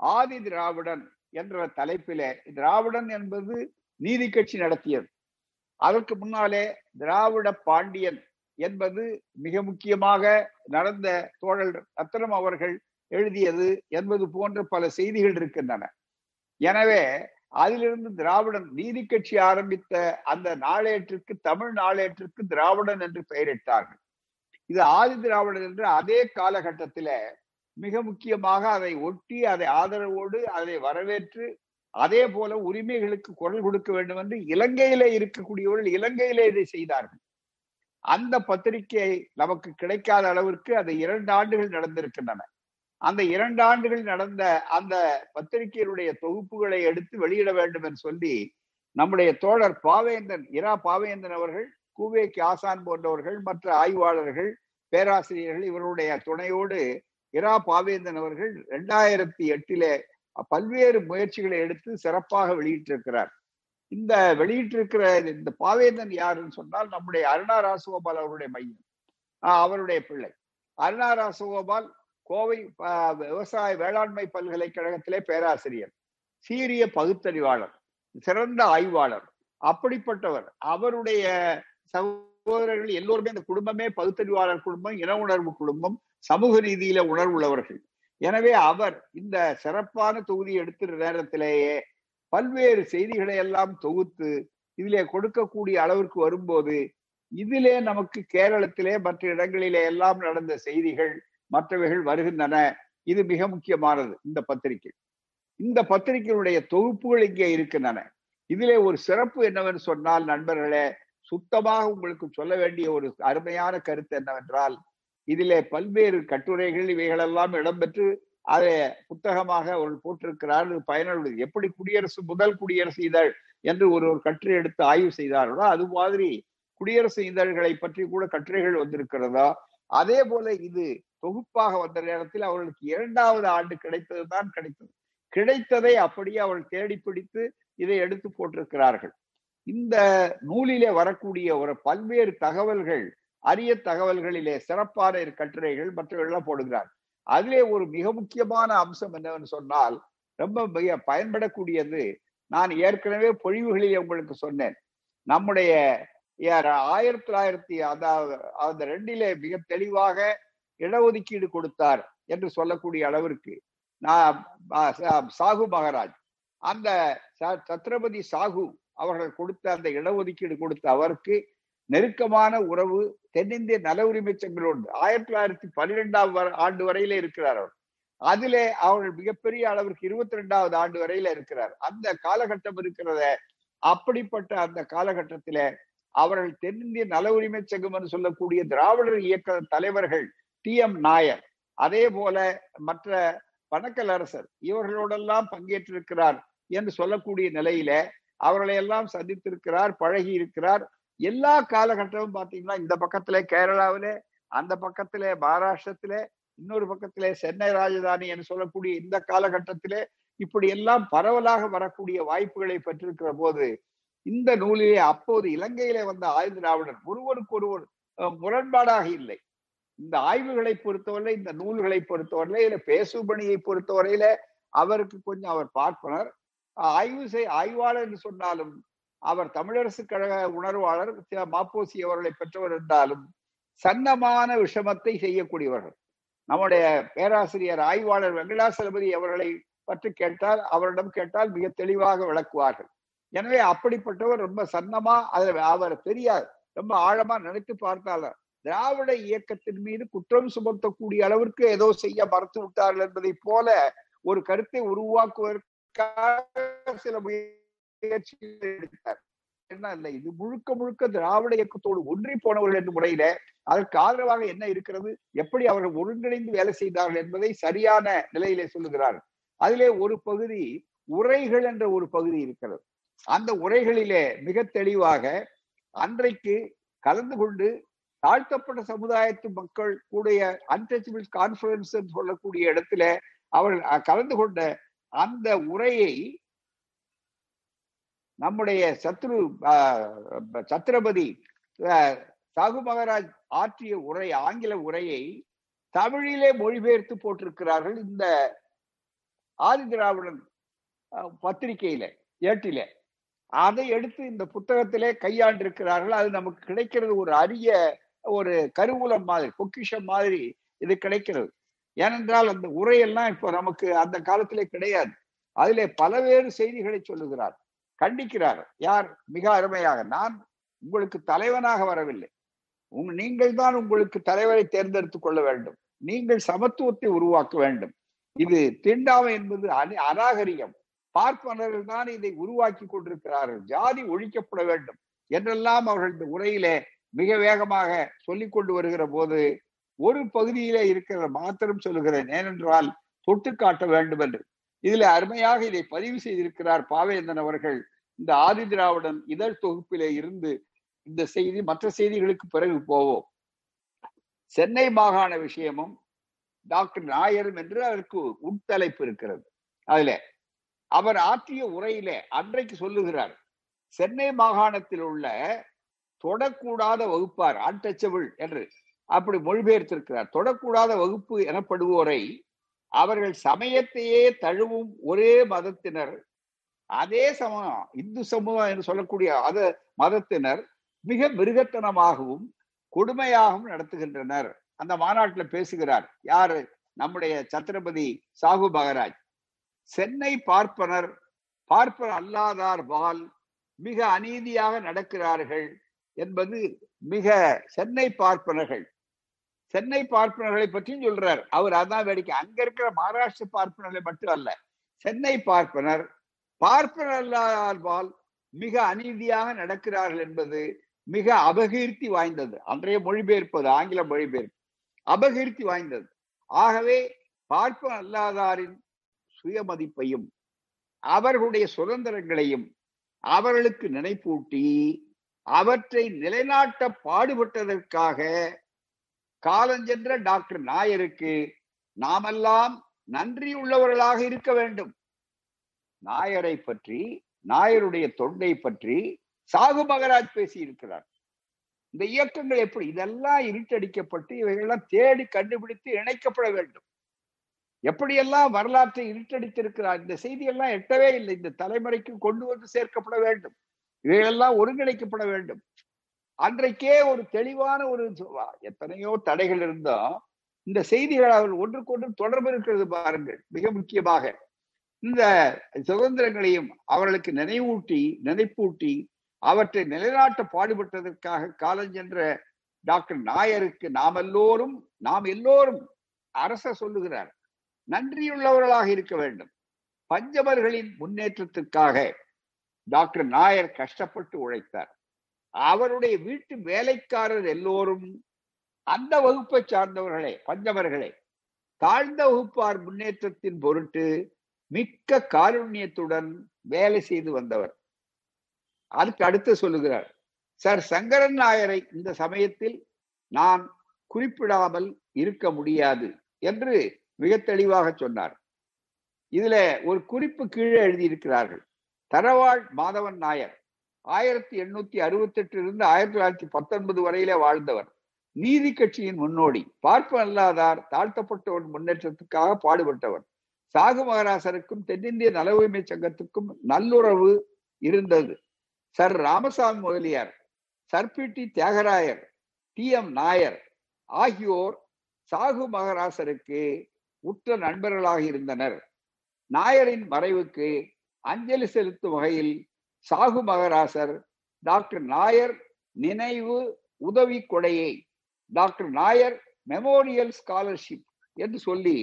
ஆதி திராவிடன் என்ற தலைப்பிலே திராவிடன் என்பது நீதி கட்சி நடத்தியது. அதற்கு முன்னாலே திராவிட பாண்டியன் என்பது மிக முக்கியமாக நடந்த தோழல் ரத்தனம் அவர்கள் எழுதியது என்பது போன்ற பல செய்திகள் இருக்கின்றன. எனவே அதிலிருந்து திராவிடன் நீதி கட்சி ஆரம்பித்த அந்த நாளேட்டிற்கு தமிழ் நாளேட்டிற்கு திராவிடன் என்று பெயரிட்டார்கள். இது ஆதி திராவிடன் என்று அதே காலகட்டத்தில மிக முக்கியமாக அதை ஒட்டி அதை ஆதரவோடு அதை வரவேற்று அதே போல உரிமைகளுக்கு குரல் கொடுக்க வேண்டும் என்று இலங்கையிலே இருக்கக்கூடியவர்கள் இலங்கையிலே இதை செய்தார்கள். அந்த பத்திரிகை நமக்கு கிடைக்காத அளவிற்கு அது இரண்டு ஆண்டுகள் நடந்திருக்கின்றன. அந்த இரண்டு ஆண்டுகள் நடந்த அந்த பத்திரிகையினுடைய தொகுப்புகளை எடுத்து வெளியிட வேண்டும் என்று சொல்லி நம்முடைய தோழர் பாவேந்தன் இரா பாவேந்தன் அவர்கள் கூவேக்கு ஆசான் போன்றவர்கள் மற்ற ஆய்வாளர்கள் பேராசிரியர்கள் இவருடைய துணையோடு இரா பாவேந்தன் அவர்கள் ரெண்டாயிரத்தி எட்டிலே பல்வேறு முயற்சிகளை எடுத்து சிறப்பாக வெளியிட்டிருக்கிறார். இந்த வெளியிட்டிருக்கிற இந்த பாவேந்தன் யாருன்னு சொன்னால் நம்முடைய அருணா ராசகோபால் அவருடைய மையம். அவருடைய பிள்ளை. அருணா ராசகோபால் கோவை விவசாய வேளாண்மை பல்கலைக்கழகத்திலே பேராசிரியர் சீரிய பகுத்தறிவாளர் சிறந்த ஆய்வாளர் அப்படிப்பட்டவர். அவருடைய சகோதரர்கள் எல்லோருமே இந்த குடும்பமே பகுத்தறிவாளர் குடும்பம் இன உணர்வு குடும்பம் சமூக ரீதியில உணர்வுள்ளவர்கள். எனவே அவர் இந்த சிறப்பான தொகுதி எடுத்துற நேரத்திலேயே பல்வேறு செய்திகளை எல்லாம் தொகுத்து இதிலே கொடுக்கக்கூடிய அளவிற்கு வரும்போது இதிலே நமக்கு கேரளத்திலே மற்ற இடங்களிலே எல்லாம் நடந்த செய்திகள் மற்றவைகள் வருகின்றன. இது மிக முக்கியமானது இந்த பத்திரிகை. இந்த பத்திரிகையினுடைய தொகுப்புகள் இங்கே இருக்கின்றன. இதிலே ஒரு சிறப்பு என்னவென்று சொன்னால் நண்பர்களே சுத்தமாக உங்களுக்கு சொல்ல வேண்டிய ஒரு அருமையான கருத்து என்னவென்றால் இதிலே பல்வேறு கட்டுரைகள் இவைகளெல்லாம் இடம்பெற்று அதை புத்தகமாக அவர்கள் போட்டிருக்கிறார் பயனுள்ளது. எப்படி குடியரசு முதல் குடியரசு இதழ் என்று ஒரு ஒரு கட்டுரை எடுத்து ஆய்வு செய்தார்களோ அது மாதிரி குடியரசு இதழ்களை பற்றி கூட கட்டுரைகள் வந்திருக்கிறதா? அதே போல இது தொகுப்பாக வந்த நேரத்தில் அவர்களுக்கு இரண்டாவது ஆண்டு கிடைத்தது தான் கிடைத்தது. கிடைத்ததை அப்படியே அவள் தேடி பிடித்து இதை எடுத்து போட்டிருக்கிறார்கள். இந்த நூலிலே வரக்கூடிய ஒரு பல்வேறு தகவல்கள் அரிய தகவல்களிலே சிறப்பான கட்டுரைகள் மற்றவர்கள்லாம் போடுகிறார். அதிலே ஒரு மிக முக்கியமான அம்சம் என்னவென்று சொன்னால் ரொம்ப மிக பயன்படக்கூடியது நான் ஏற்கனவே பொழிவுகளில் உங்களுக்கு சொன்னேன். நம்முடைய ஆயிரத்தி தொள்ளாயிரத்தி அதாவது அந்த ரெண்டிலே மிக தெளிவாக இடஒதுக்கீடு கொடுத்தார் என்று சொல்லக்கூடிய அளவிற்கு நான் சாகு மகாராஜ் அந்த சத்ரபதி சாகு அவர்கள் கொடுத்த அந்த இடஒதுக்கீடு கொடுத்த அவருக்கு நெருக்கமான உறவு தென்னிந்திய நல உரிமை சங்கங்களோடு ஆயிரத்தி தொள்ளாயிரத்தி பன்னிரெண்டாம் ஆண்டு வரையில இருக்கிறார் அவர். அதிலே அவர்கள் மிகப்பெரிய அளவிற்கு இருபத்தி ரெண்டாவது ஆண்டு வரையில இருக்கிறார். அந்த காலகட்டம் இருக்கிறத அப்படிப்பட்ட அந்த காலகட்டத்தில அவர்கள் தென்னிந்திய நல உரிமை சங்கம் என்று சொல்லக்கூடிய திராவிடர் இயக்க தலைவர்கள் டி. எம். நாயர். அதே போல மற்ற பணக்கலரசர் இவர்களோடெல்லாம் பங்கேற்றிருக்கிறார் என்று சொல்லக்கூடிய நிலையில அவர்களை எல்லாம் சந்தித்திருக்கிறார் பழகி இருக்கிறார் எல்லா காலகட்டமும் பாத்தீங்கன்னா இந்த பக்கத்துல கேரளாவிலே அந்த பக்கத்துல மகாராஷ்டிரத்துல இன்னொரு பக்கத்திலே சென்னை ராஜதானி என்று சொல்லக்கூடிய இந்த காலகட்டத்திலே இப்படி எல்லாம் பரவலாக வரக்கூடிய வாய்ப்புகளை பெற்றிருக்கிற போது இந்த நூலிலே அப்போது இலங்கையிலே வந்த ஆயுத திராவிடர் ஒருவருக்கு ஒருவர் முரண்பாடாக இல்லை. இந்த ஆய்வுகளை பொறுத்தவரை இந்த நூல்களை பொறுத்தவரையில இல்ல பேசுபணியை பொறுத்தவரையில அவருக்கு கொஞ்சம் அவர் பார்ப்பனர். ஆய்வு செய் ஆய்வாளர் என்று சொன்னாலும் அவர் தமிழரசு கழக உணர்வாளர் மாப்போசி அவர்களை பெற்றவர் என்றாலும் சன்னமான விஷமத்தை செய்யக்கூடியவர்கள். நம்முடைய பேராசிரியர் ஆய்வாளர் வெங்கடாசலபதி அவர்களை பற்றி கேட்டால் அவரிடம் கேட்டால் மிக தெளிவாக விளக்குவார்கள். எனவே அப்படிப்பட்டவர் ரொம்ப சன்னமா அதில் அவர் தெரியாது. ரொம்ப ஆழமா நினைத்து பார்த்தாலும் திராவிட இயக்கத்தின் மீது குற்றம் சுமத்தக்கூடிய அளவிற்கு ஏதோ செய்ய மறுத்து விட்டார்கள் என்பதை போல ஒரு கருத்தை உருவாக்குவதற்காக சில முயற்சிகள் எடுத்தார். என்ன இல்லை இது முழுக்க முழுக்க திராவிட இயக்கத்தோடு ஒன்றி போனவர்கள் என்ற முறையில அதற்கு ஆதரவாக என்ன இருக்கிறது? எப்படி அவர்கள் ஒருங்கிணைந்து வேலை செய்தார்கள் என்பதை சரியான நிலையிலே சொல்லுகிறார். அதிலே ஒரு பகுதி உரைகள் என்ற ஒரு பகுதி இருக்கிறது. அந்த உரைகளிலே மிக தெளிவாக அன்றைக்கு கலந்து கொண்டு தாழ்த்தப்பட்ட சமுதாயத்து மக்கள் கூடிய அன்டச்சபிள் கான்பரன்ஸ் சொல்லக்கூடிய இடத்துல அவள் கலந்து கொண்ட அந்த உரையை நம்முடைய சத்ரு சத்ரபதி சாகு மகாராஜ் ஆற்றிய உரை ஆங்கில உரையை தமிழிலே மொழிபெயர்த்து போட்டிருக்கிறார்கள் இந்த ஆதி திராவிடன் பத்திரிகையில ஏட்டில. அதை எடுத்து இந்த புத்தகத்திலே கையாண்டிருக்கிறார்கள். அது நமக்கு கிடைக்கிறது ஒரு அரிய ஒரு கருவூலம் மாதிரி பொக்கிஷம் மாதிரி இது கிடைக்கிறது. ஏனென்றால் அந்த உரையெல்லாம் இப்போ நமக்கு அந்த காலத்திலே கிடையாது. அதிலே பலவேறு செய்திகளை சொல்லுகிறார். கண்டிக்கிறார் யார்? மிக அருமையாக நான் உங்களுக்கு தலைவனாக வரவில்லை. உங்க நீங்கள் தான் உங்களுக்கு தலைவரை தேர்ந்தெடுத்து கொள்ள வேண்டும். நீங்கள் சமத்துவத்தை உருவாக்க வேண்டும். இது தீண்டாமை என்பது அனி- அநாகரிகம். பார்ப்பனர்கள் தான் இதை உருவாக்கி கொண்டிருக்கிறார்கள். ஜாதி ஒழிக்கப்பட வேண்டும் என்றெல்லாம் அவர்கள் இந்த உரையிலே மிக வேகமாக சொல்லிக் கொண்டு வருகிற போது ஒரு பகுதியிலே இருக்கிற மாத்திரம் சொல்லுகிறேன் ஏனென்றால் தொட்டு காட்ட வேண்டும் என்று இதுல அருமையாக இதை பதிவு செய்திருக்கிறார் பாவேந்தன் அவர்கள். இந்த ஆதி திராவிடன் இதழ் தொகுப்பிலே இருந்து இந்த செய்தி மற்ற செய்திகளுக்கு பிறகு போவோம். சென்னை மாகாண விஷயமும் டாக்டர் நாயரும் என்று அதற்கு உட்தலைப்பு இருக்கிறது. அதுல அவர் ஆற்றிய உரையிலே அன்றைக்கு சொல்லுகிறார் சென்னை மாகாணத்தில் உள்ள தொடக்கூடாத வகுப்பார் ஆட்டச்சவள் என்று அப்படி மொழிபெயர்த்திருக்கிறார். தொடக்கூடாத வகுப்பு எனப்படுவோரை அவர்கள் சமயத்தையே தழுவும் ஒரே மதத்தினர் அதே சமயம் இந்து சமூகம் என்று சொல்லக்கூடிய அத மதத்தினர் மிக மிருகத்தனமாகவும் கொடுமையாகவும் நடத்துகின்றனர். அந்த மாநாட்டில் பேசுகிறார் யாரு? நம்முடைய சத்ரபதி சாகு மகராஜ். சென்னை பார்ப்பனர் பார்ப்பனர் அல்லாதார் பால் மிக அநீதியாக நடக்கிறார்கள். என்பது மிக சென்னை பார்ப்பனர்கள். சென்னை பார்ப்பனர்களை பற்றியும் சொல்றார். அவர் அதான் வேடிக்கை. அங்க இருக்கிற மகாராஷ்டிர பார்ப்பனர்களை மட்டும் அல்ல. சென்னை பார்ப்பனர் பார்ப்பனர் அல்லாதால் மிக அநீதியாக நடக்கிறார்கள் என்பது மிக அபகீர்த்தி வாய்ந்தது. அன்றைய மொழிபெயர்ப்பது ஆங்கில மொழிபெயர்ப்பு. அபகீர்த்தி வாய்ந்தது. ஆகவே பார்ப்பன அல்லாதாரின் சுயமதிப்பையும் அவர்களுடைய சுதந்திரங்களையும் அவர்களுக்கு நினைப்பூட்டி அவற்றை நிலைநாட்ட பாடுபட்டதற்காக காலஞ்சென்ற டாக்டர் நாயருக்கு நாமெல்லாம் நன்றி உள்ளவர்களாக இருக்க வேண்டும். நாயரை பற்றி நாயருடைய தொண்டை பற்றி சாகு மகராஜ் பேசி இருக்கிறார் இந்த இயக்கங்கள் எப்படி? இதெல்லாம் இருட்டடிக்கப்பட்டு இவைகளெல்லாம் தேடி கண்டுபிடித்து இணைக்கப்பட வேண்டும். எப்படியெல்லாம் வரலாற்றை இருட்டடித்திருக்கிறார்? இந்த செய்தியெல்லாம் எட்டவே இல்லை. இந்த தலைமுறைக்கு கொண்டு வந்து சேர்க்கப்பட வேண்டும். இவைகளெல்லாம் ஒருங்கிணைக்கப்பட வேண்டும். அன்றைக்கே ஒரு தெளிவான ஒரு எத்தனையோ தடைகள் இருந்தோம் இந்த செய்திகள் அவர்கள் ஒன்றுக்கொன்று தொடர்பு இருக்கிறது பாருங்கள் மிக முக்கியமாக. இந்த சுதந்திரங்களையும் அவர்களுக்கு நினைவூட்டி நினைப்பூட்டி அவற்றை நிலைநாட்ட பாடுபட்டதற்காக காலஞ்சென்ற டாக்டர் நாயருக்கு நாம் எல்லோரும் நாம் எல்லோரும் அரச சொல்லுகிறார் நன்றியுள்ளவர்களாக இருக்க வேண்டும். பஞ்சமர்களின் முன்னேற்றத்திற்காக டாக்டர் நாயர் கஷ்டப்பட்டு உழைத்தார். அவருடைய வீட்டு வேலைக்காரர் எல்லோரும் அந்த வகுப்பை சார்ந்தவர்களே பஞ்சவர்களே தாழ்ந்த வகுப்பார் முன்னேற்றத்தின் பொருட்டு மிக்க காருண்யத்துடன் வேலை செய்து வந்தவர். அதுக்கு அடுத்து சொல்லுகிறார் சார் சங்கரன் நாயரை இந்த சமயத்தில் நான் குறிப்பிடாமல் இருக்க முடியாது என்று மிக தெளிவாக சொன்னார். இதுல ஒரு குறிப்பு கீழே எழுதியிருக்கிறார்கள். தரவாழ் மாதவன் நாயர். ஆயிரத்தி எண்ணூத்தி அறுபத்தி எட்டிலிருந்து ஆயிரத்தி தொள்ளாயிரத்தி பத்தொன்பது வரையிலே வாழ்ந்தவர். நீதி கட்சியின் முன்னோடி பார்ப்ப அல்லாதார் தாழ்த்தப்பட்டவர் முன்னேற்றத்துக்காக பாடுபட்டவர். சாகு மகராசருக்கும் தென்னிந்திய நல உரிமை சங்கத்துக்கும் நல்லுறவு இருந்தது. Sir Ramasamy Mudaliar sir P T Thiyagarayar T M Nair ஆகியோர் சாகு மகராசருக்கு உற்ற நண்பர்களாக இருந்தனர். நாயரின் மறைவுக்கு அஞ்சலி செலுத்தும் வகையில் சாகு மகராசர் டாக்டர் நாயர் நினைவு உதவி கொடையை டாக்டர் நாயர் மெமோரியல் ஸ்காலர்ஷிப் என்று சொல்லி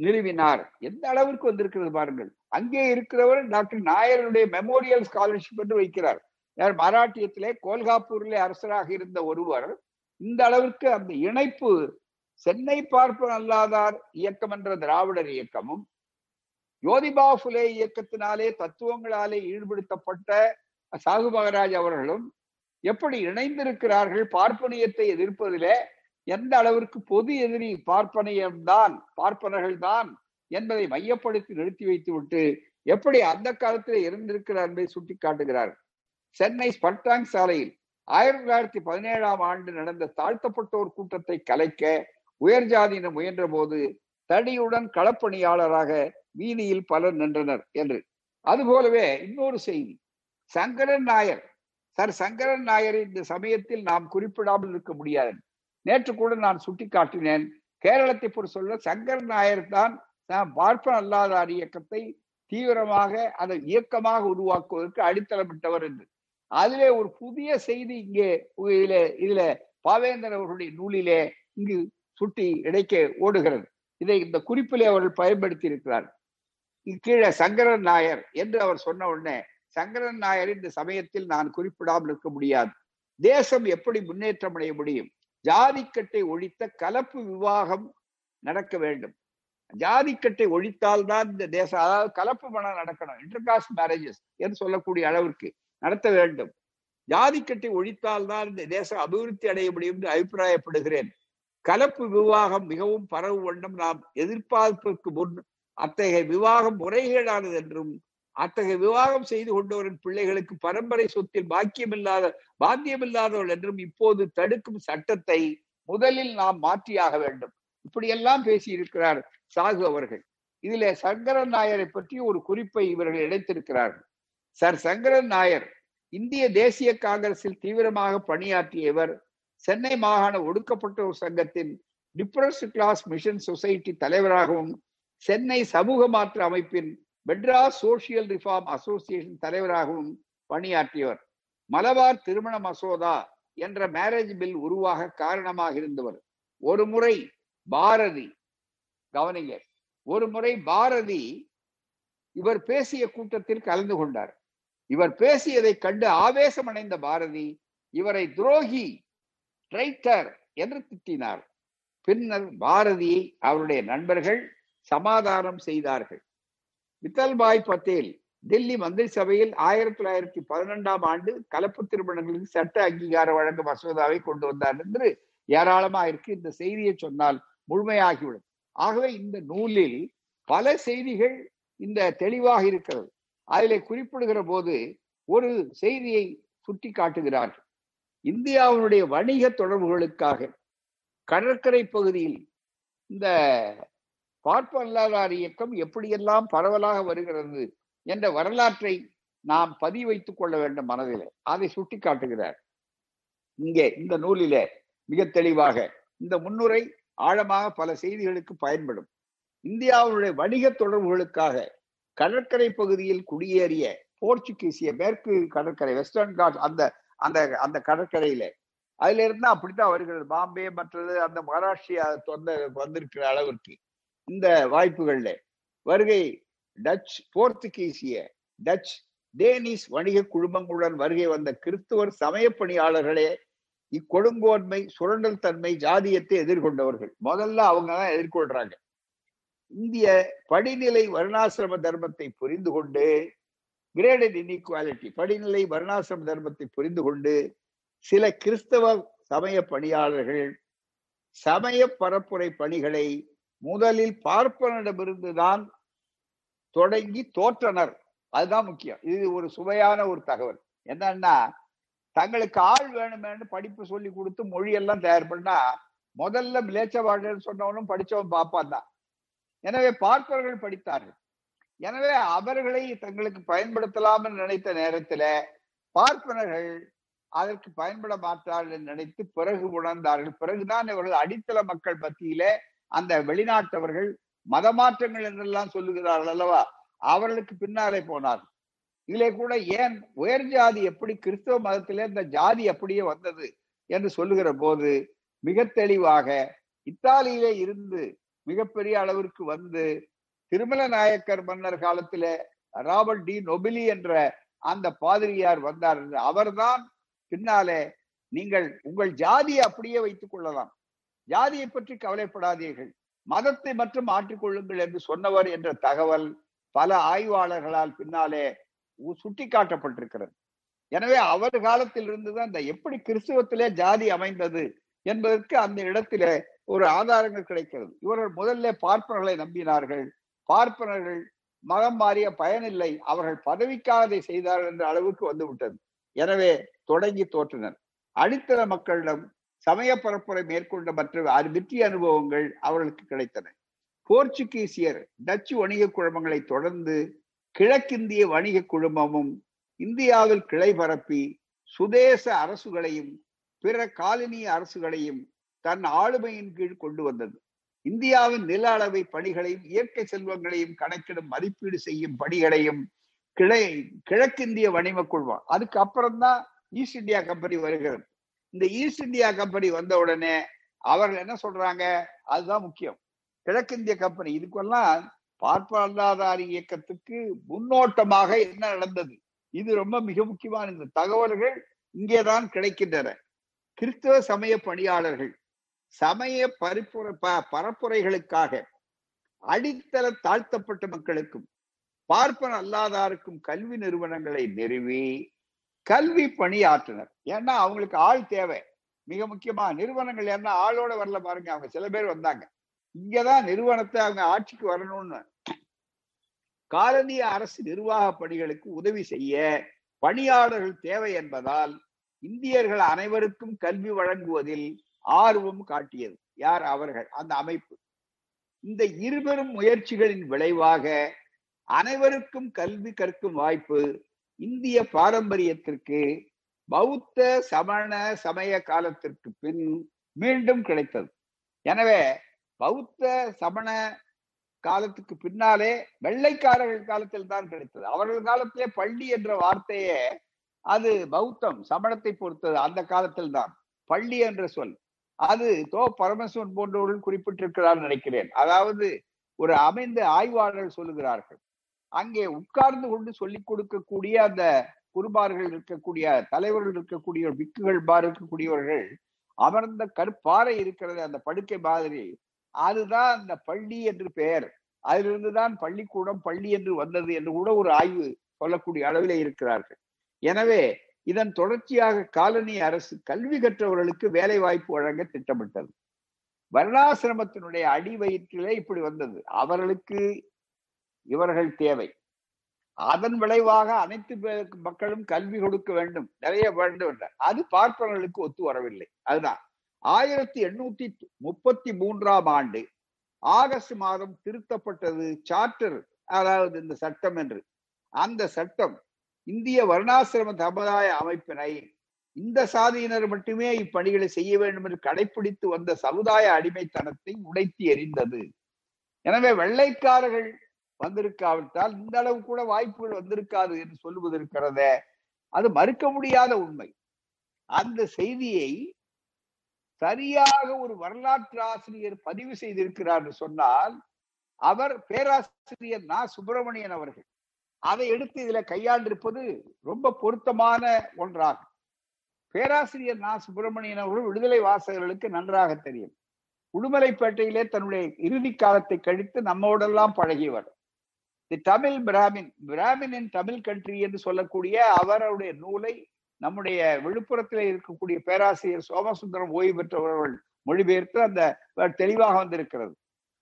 நிறுவினார். எந்த அளவிற்கு வந்திருக்கிறது பாருங்கள். அங்கே இருக்கிறவர் டாக்டர் நாயருடைய மெமோரியல் ஸ்காலர்ஷிப் என்று வைக்கிறார். யார் மராட்டியத்திலே கோல்காப்பூரிலே அரசராக இருந்த ஒருவர் இந்த அளவிற்கு அந்த இணைப்பு சென்னை பார்ப்பன் அல்லாதார் இயக்கம் என்ற திராவிடர் இயக்கமும் யோதிபா புலே இயக்கத்தினாலே தத்துவங்களாலே ஈடுபடுத்தப்பட்ட சாகு மகராஜ் அவர்களும் எப்படி இணைந்திருக்கிறார்கள் பார்ப்பனியத்தை எதிர்ப்பதிலே எந்த அளவிற்கு பொது எதிரி பார்ப்பனியம்தான் பார்ப்பனர்கள் தான் என்பதை மையப்படுத்தி நிறுத்தி வைத்துவிட்டு எப்படி அந்த காலத்தில் இருந்திருக்கிறார் என்பதை சுட்டி காட்டுகிறார் சென்னை ஸ்பர்டாங் சாலையில் ஆயிரத்தி தொள்ளாயிரத்தி பதினேழாம் ஆண்டு நடந்த தாழ்த்தப்பட்டோர் கூட்டத்தை கலைக்க உயர்ஜாதியினர் முயன்ற போது தடியுடன் களப்பணியாளராக வீதியில் பலர் நின்றனர் என்று. அதுபோலவே இன்னொரு செய்தி. சங்கரன் நாயர் சார் சங்கரன் நாயர் இந்த சமயத்தில் நாம் குறிப்பிடாமல் இருக்க முடியாது. நேற்று கூட நான் சுட்டி காட்டினேன் கேரளத்தை பொறுத்த சொல்ல சங்கரன் நாயர் தான் பார்ப்பன் அல்லாதார் இயக்கத்தை தீவிரமாக அதை இயக்கமாக உருவாக்குவதற்கு அடித்தளமிட்டவர் என்று. அதிலே ஒரு புதிய செய்தி இங்கே இதுல இதுல பாவேந்தர் அவர்களுடைய நூலிலே இங்கு சுட்டி இடைக்க ஓடுகிறது. இதை இந்த குறிப்பிலே அவர்கள் பயன்படுத்தி இருக்கிறார் கீழே சங்கரன் நாயர் என்று அவர் சொன்ன உடனே சங்கரன் நாயர் இந்த சமயத்தில் நான் குறிப்பிடாமல் இருக்க முடியாது. தேசம் எப்படி முன்னேற்றம் அடைய முடியும்? ஜாதிக்கட்டை ஒழித்த கலப்பு விவாகம் நடக்க வேண்டும். ஜாதிக்கட்டை ஒழித்தால்தான் இந்த தேசம் அதாவது கலப்பு மனம் நடக்கணும். இன்டர்காஸ்ட் மேரேஜஸ் என்று சொல்லக்கூடிய அளவிற்கு நடத்த வேண்டும். ஜாதிக்கட்டை ஒழித்தால்தான் இந்த தேசம் அபிவிருத்தி அடைய முடியும் என்று அபிப்பிராயப்படுகிறேன். கலப்பு விவாகம் மிகவும் பரவு வண்ணம் நாம் எதிர்பார்ப்பிற்கு முன் அத்தகைய விவாகம் முறைகேடானது என்றும் அத்தகைய விவாகம் செய்து கொண்டவரின் பிள்ளைகளுக்கு பரம்பரை சொத்தில் பாக்கியமில்லாத பாத்தியமில்லாதவள் என்றும் இப்போது தடுக்கும் சட்டத்தை முதலில் நாம் மாற்றியாக வேண்டும். இப்படியெல்லாம் பேசியிருக்கிறார் சாகு அவர்கள். இதிலே சங்கரன் நாயரை பற்றி ஒரு குறிப்பை இவர்கள் இணைத்திருக்கிறார்கள். சர் சங்கரன் நாயர் இந்திய தேசிய காங்கிரஸில் தீவிரமாக பணியாற்றியவர் சென்னை மாகாண ஒடுக்கப்பட்டோர் சங்கத்தின் டிப்ரஸ்ட் கிளாஸ் மிஷன் சொசைட்டி தலைவராகவும் சென்னை சமூக மாற்ற அமைப்பின் மெட்ராஸ் சோசியல் ரிஃபார்ம் அசோசியேஷன் தலைவராகவும் பணியாற்றியவர். மலபார் திருமண மசோதா என்ற மேரேஜ் பில் உருவாக காரணமாக இருந்தவர். ஒரு முறை பாரதி கவனிங்க ஒரு முறை பாரதி இவர் பேசிய கூட்டத்தில் கலந்து கொண்டார். இவர் பேசியதை கண்டு ஆவேசம் அடைந்த பாரதி இவரை துரோகி ட்ரைட்டர் என்று திட்டினார். பின்னர் பாரதியை அவருடைய நண்பர்கள் சமாதானம் செய்தார்கள். வித்தல்பாய் பட்டேல் டெல்லி மந்திரி சபையில் ஆயிரத்தி தொள்ளாயிரத்தி பதினெண்டாம் ஆண்டு கலப்பு திருமணங்களுக்கு சட்ட அங்கீகாரம் வழங்கும் மசோதாவை கொண்டு வந்தார் என்று ஏராளமா இருக்கு. இந்த செய்தியை சொன்னால் முழுமையாகிவிடும். ஆகவே இந்த நூலில் பல செய்திகள் இந்த தெளிவாக இருக்கிறது. அதிலே குறிப்பிடுகிற போது ஒரு செய்தியை சுட்டி காட்டுகிறார்கள் இந்தியாவினுடைய வணிக தொடர்புகளுக்காக கடற்கரை பகுதியில் இந்த பார்ப்பல்லாதார் இயக்கம் எப்படியெல்லாம் பரவலாக வருகிறது என்ற வரலாற்றை நாம் பதிவைத்துக் கொள்ள வேண்டும் மனதிலே. அதை சுட்டி காட்டுகிறார் இங்கே இந்த நூலிலே மிக தெளிவாக இந்த முன்னுரை ஆழமாக பல செய்திகளுக்கு பயன்படும். இந்தியாவுடைய வணிக தொடர்புகளுக்காக கடற்கரை பகுதியில் குடியேறிய போர்ச்சுகீசிய மேற்கு கடற்கரை வெஸ்டர்ன் காட் அந்த அந்த அந்த கடற்கரையில. அதுல இருந்தா அப்படித்தான் வருகிறது. பாம்பே மற்றது அந்த மகாராஷ்டிரியா தொந்த வந்திருக்கிற அளவிற்கு. இந்த வாய்ப்புகள்ல. வருகை டச் போர்த்துகீசிய டச் டேனிஸ் வணிக குழுமங்களுடன் வருகை வந்த கிறிஸ்துவர் சமய பணியாளர்களே இக்கொடுங்கோன்மை சுரண்டல் தன்மை ஜாதியத்தை எதிர்கொண்டவர்கள். முதல்ல அவங்க தான் எதிர்கொள்றாங்க. இந்திய படிநிலை வருணாசிரம தர்மத்தை புரிந்து கொண்டு கிரேடட் இன்இக்வாலிட்டி படிநிலை வருணாசிரம தர்மத்தை புரிந்து கொண்டு சில கிறிஸ்தவ சமய பணியாளர்கள் சமய பரப்புரை பணிகளை முதலில் பார்ப்பனிடமிருந்துதான் தொடங்கி தோற்றனர். அதுதான் முக்கியம். இது ஒரு சுவையான ஒரு தகவல். என்னன்னா தங்களுக்கு ஆள் வேணுமேனு படிப்பு சொல்லி கொடுத்து மொழியெல்லாம் தயார் பண்ணா முதல்ல மிலேச்சவாடன்னு சொன்னவனும் படிச்சவன் பார்ப்பான் தான். எனவே பார்ப்பவர்கள் படித்தார்கள். எனவே அவர்களை தங்களுக்கு பயன்படுத்தலாம்னு நினைத்த நேரத்துல பார்ப்பனர்கள் அதற்கு பயன்பட மாட்டார்கள் நினைத்து பிறகு உணர்ந்தார்கள். பிறகுதான் இவர்கள் அடித்தள மக்கள் மத்தியிலே அந்த வெளிநாட்டவர்கள் மதமாற்றங்கள் என்றெல்லாம் சொல்லுகிறார்கள் அல்லவா? அவர்களுக்கு பின்னாலே போனார் இதிலே கூட ஏன் உயர் ஜாதி எப்படி கிறிஸ்தவ மதத்திலே இந்த ஜாதி அப்படியே வந்தது என்று சொல்லுகிற போது மிக தெளிவாக இத்தாலியிலே இருந்து மிகப்பெரிய அளவிற்கு வந்து திருமல நாயக்கர் மன்னர் காலத்துல ராபர்ட் டி நொபிலி என்ற அந்த பாதிரியார் வந்தார். அவர்தான் பின்னாலே நீங்கள் உங்கள் ஜாதியை அப்படியே வைத்துக் கொள்ளலாம். ஜாதியை பற்றி கவலைப்படாதீர்கள். மதத்தை மட்டும் மாற்றிக்கொள்ளுங்கள் என்று சொன்னவர் என்ற தகவல் பல ஆய்வாளர்களால் பின்னாலே சுட்டிக்காட்டப்பட்டிருக்கிறது. எனவே அவர் காலத்தில் இருந்துதான் இந்த எப்படி கிறிஸ்துவத்திலே ஜாதி அமைந்தது என்பதற்கு அந்த இடத்திலே ஒரு ஆதாரங்கள் கிடைக்கிறது. இவர்கள் முதல்ல பார்ப்பனர்களை நம்பினார்கள். பார்ப்பனர்கள் மதம் மாறிய பயனில்லை. அவர்கள் பதவிக்காக அதை செய்தார்கள் என்ற அளவுக்கு வந்து விட்டது எனவே தொடங்கி தோற்றினர். அடித்தள மக்களிடம் சமய பரப்புரை மேற்கொண்ட மற்ற வெற்றி அனுபவங்கள் அவர்களுக்கு கிடைத்தன. போர்ச்சுகீசியர் டச்சு வணிக குழுமங்களை தொடர்ந்து கிழக்கிந்திய வணிக குழுமமும் இந்தியாவில் கிளை பரப்பி சுதேச அரசுகளையும் பிற காலனிய அரசுகளையும் தன் ஆளுமையின் கீழ் கொண்டு வந்தது. இந்தியாவின் நில அளவை பணிகளையும் இயற்கை செல்வங்களையும் கணக்கிடும் மதிப்பீடு செய்யும் பணிகளையும் கிளை கிழக்கிந்திய வணிக குழுமம். அதுக்கு அப்புறம்தான் ஈஸ்ட் இந்தியா கம்பெனி வருகிறது. இந்த ஈஸ்ட் இந்தியா கம்பெனி வந்த உடனே அவர்கள் என்ன சொல்றாங்க? அதுதான் முக்கியம். கிழக்கிந்திய கம்பெனி இதுக்கெல்லாம் பார்ப்பல்லாதாரி இயக்கத்துக்கு முன்னோட்டமாக என்ன நடந்தது? இது ரொம்ப மிக முக்கியமான இந்த தகவல்கள் இங்கேதான் கிடைக்கின்றன. கிறிஸ்தவ சமய பணியாளர்கள் சமய பரிப்புரை பரப்புரைகளுக்காக அடித்தள தாழ்த்தப்பட்ட மக்களுக்கும் பார்ப்பன அல்லாதாருக்கும் கல்வி நிறுவனங்களை நிறுவி கல்வி பணியாற்றினர் ஏன்னா அவங்களுக்கு ஆள் தேவை. மிக முக்கியமா நிறுவனங்கள் என்ன ஆளோட வரல பாருங்க அவங்க சில பேர் வந்தாங்க. இங்கதான் நிறுவனத்தை அவங்க ஆட்சிக்கு வரணும்னு. காலனிய அரசு நிர்வாக பணிகளுக்கு உதவி செய்ய பணியாளர்கள் தேவை என்பதால் இந்தியர்கள் அனைவருக்கும் கல்வி வழங்குவதில் ஆர்வம் காட்டியது. யார்? அவர்கள். அந்த அமைப்பு. இந்த இருபெரும் முயற்சிகளின் விளைவாக அனைவருக்கும் கல்வி கற்கும் வாய்ப்பு இந்திய பாரம்பரியத்திற்கு பௌத்த சமண சமய காலத்திற்கு பின் மீண்டும் கிடைத்தது. எனவே பௌத்த சமண காலத்துக்கு பின்னாலே வெள்ளைக்காரர்கள் காலத்தில் தான் கிடைத்தது. அவர்கள் காலத்திலே பள்ளி என்ற வார்த்தையே அது பௌத்தம் சமணத்தை பொறுத்தது அந்த காலத்தில் தான். பள்ளி என்ற சொல். அது தோ பரமசிவன் போன்றவர்கள் குறிப்பிட்டிருக்கிறார் நினைக்கிறேன். அதாவது ஒரு அமைந்த ஆய்வாளர்கள் சொல்லுகிறார்கள். அங்கே உட்கார்ந்து கொண்டு சொல்லிக் கொடுக்கக்கூடிய அந்த குருபார்கள் இருக்கக்கூடிய தலைவர்கள் இருக்கக்கூடிய விக்குகள் பார் இருக்கக்கூடியவர்கள் அமர்ந்த கற்பாறை இருக்கிறது அந்த படுக்கை மாதிரி. அதுதான் அந்த பள்ளி என்று பெயர். அதிலிருந்துதான் பள்ளிக்கூடம் பள்ளி என்று வந்தது என்று கூட ஒரு ஆய்வு சொல்லக்கூடிய அளவிலே இருக்கிறார்கள். எனவே இதன் தொடர்ச்சியாக காலனி அரசு கல்வி கற்றவர்களுக்கு வேலை வாய்ப்பு வழங்க திட்டமிட்டது. வர்ணாசிரமத்தினுடைய அடி வயிற்றிலே இப்படி வந்தது. அவர்களுக்கு இவர்கள் தேவை. அதன் விளைவாக அனைத்து மக்களும் கல்வி கொடுக்க வேண்டும். நிறைய வேண்டும் என்ற அது பார்ப்பவர்களுக்கு ஒத்து வரவில்லை. அதுதான். ஆயிரத்தி எண்ணூத்தி முப்பத்தி மூன்றாம் ஆண்டு ஆகஸ்ட் மாதம் திருத்தப்பட்டது சார்ட்டர் அதாவது இந்த சட்டம் என்று. அந்த சட்டம் இந்திய வர்ணாசிரம சமுதாய அமைப்பினை இந்த சாதியினர் மட்டுமே இப்பணிகளை செய்ய வேண்டும் என்று கடைபிடித்து வந்த சமுதாய அடிமைத்தனத்தை உடைத்து எறிந்தது. எனவே வெள்ளைக்காரர்கள் வந்திருக்காவிட்டால் இந்த அளவு கூட வாய்ப்புகள் வந்திருக்காது என்று சொல்லுவதற்கிறத அது மறுக்க முடியாத உண்மை. அந்த செய்தியை சரியாக ஒரு வரலாற்று ஆசிரியர் பதிவு செய்திருக்கிறார் என்று சொன்னால் அவர் பேராசிரியர் நா. சுப்பிரமணியன் அவர்கள் அதை எடுத்து இதுல கையாண்டிருப்பது ரொம்ப பொருத்தமான ஒன்றாகும். பேராசிரியர் நா. சுப்பிரமணியன் அவர்கள் விடுதலை வாசகர்களுக்கு நன்றாக தெரியும். உடுமலைப்பேட்டையிலே தன்னுடைய இறுதி காலத்தை கழித்து நம்மோடெல்லாம் பழகியவர். The Tamil Brahmin Brahmin in Tamil country என்று சொல்லக்கூடிய அவருடைய நூலை நம்முடைய விழுப்புரத்தில் இருக்கக்கூடிய பேராசிரியர் சோமசுந்தரம் ஓய்வு பெற்றவர்கள் மொழிபெயர்த்து அந்த தெளிவாக வந்திருக்கிறது.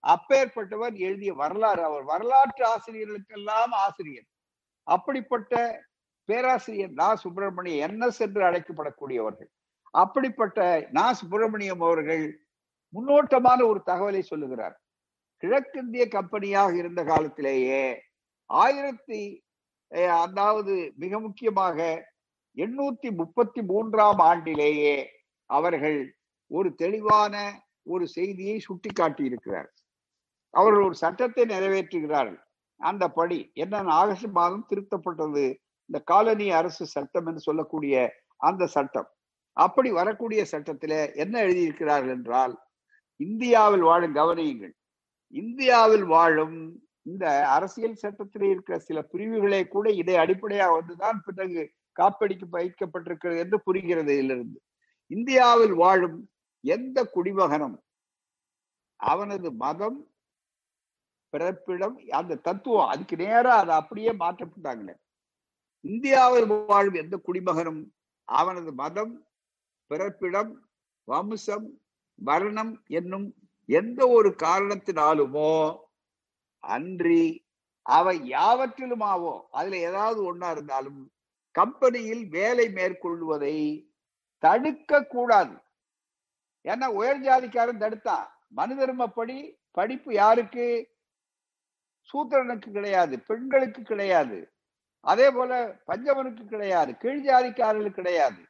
அப்பேற்பட்டவர் எழுதிய வரலாறு அவர் வரலாற்று ஆசிரியர்களுக்கெல்லாம் ஆசிரியர். அப்படிப்பட்ட பேராசிரியர் நா. சுப்பிரமணியம் என்எஸ் என்று அழைக்கப்படக்கூடியவர்கள். அப்படிப்பட்ட நா. சுப்பிரமணியம் அவர்கள் முன்னோட்டமான ஒரு தகவலை சொல்லுகிறார். கிழக்கிந்திய கம்பெனியாக இருந்த காலத்திலேயே ஆயிரத்தி அதாவது மிக முக்கியமாக எண்ணூத்தி முப்பத்தி மூன்றாம் ஆண்டிலேயே அவர்கள் ஒரு தெளிவான ஒரு செய்தியை சுட்டிக்காட்டி இருக்கிறார். அவர்கள் ஒரு சட்டத்தை நிறைவேற்றுகிறார்கள். அந்த படி என்ன ஆகஸ்ட் மாதம் திருத்தப்பட்டது இந்த காலனி அரசு சட்டம் என்று சொல்லக்கூடிய அந்த சட்டம். அப்படி வரக்கூடிய சட்டத்தில என்ன எழுதியிருக்கிறார்கள் என்றால் இந்தியாவில் வாழும் கவனியுங்கள். இந்தியாவில் வாழும் இந்த அரசியல் சட்டத்தில் இருக்கிற சில பிரிவுகளே கூட இதை அடிப்படையாக வந்துதான் பிறகு காப்படிக்கு பயிக்கப்பட்டிருக்கிறது என்று புரிகிறது இதிலிருந்து. இந்தியாவில் வாழும் எந்த குடிமகனும் அவனது மதம் பிறப்பிடம் அந்த தத்துவம் அதுக்கு நேரா அதை அப்படியே மாற்றப்பட்டாங்களே. இந்தியாவில் வாழும் எந்த குடிமகனும் அவனது மதம் பிறப்பிடம் வம்சம் வர்ணம் என்னும் எந்த ஒரு காரணத்தினாலுமோ அன்றி அவை யாவற்றிலுமாவோ அதுல ஏதாவது ஒன்னா இருந்தாலும் கம்பெனியில் வேலை மேற்கொள்வதை தடுக்க கூடாது ஏன்னா உயர் ஜாதிக்காரன் தடுத்தான் மனுதர்மப்படி படிப்பு யாருக்கு? சூத்திரனுக்கு கிடையாது பெண்களுக்கு கிடையாது. அதே போல பஞ்சவனுக்கு கிடையாது கீழ் ஜாதிக்காரர்களுக்கு கிடையாது.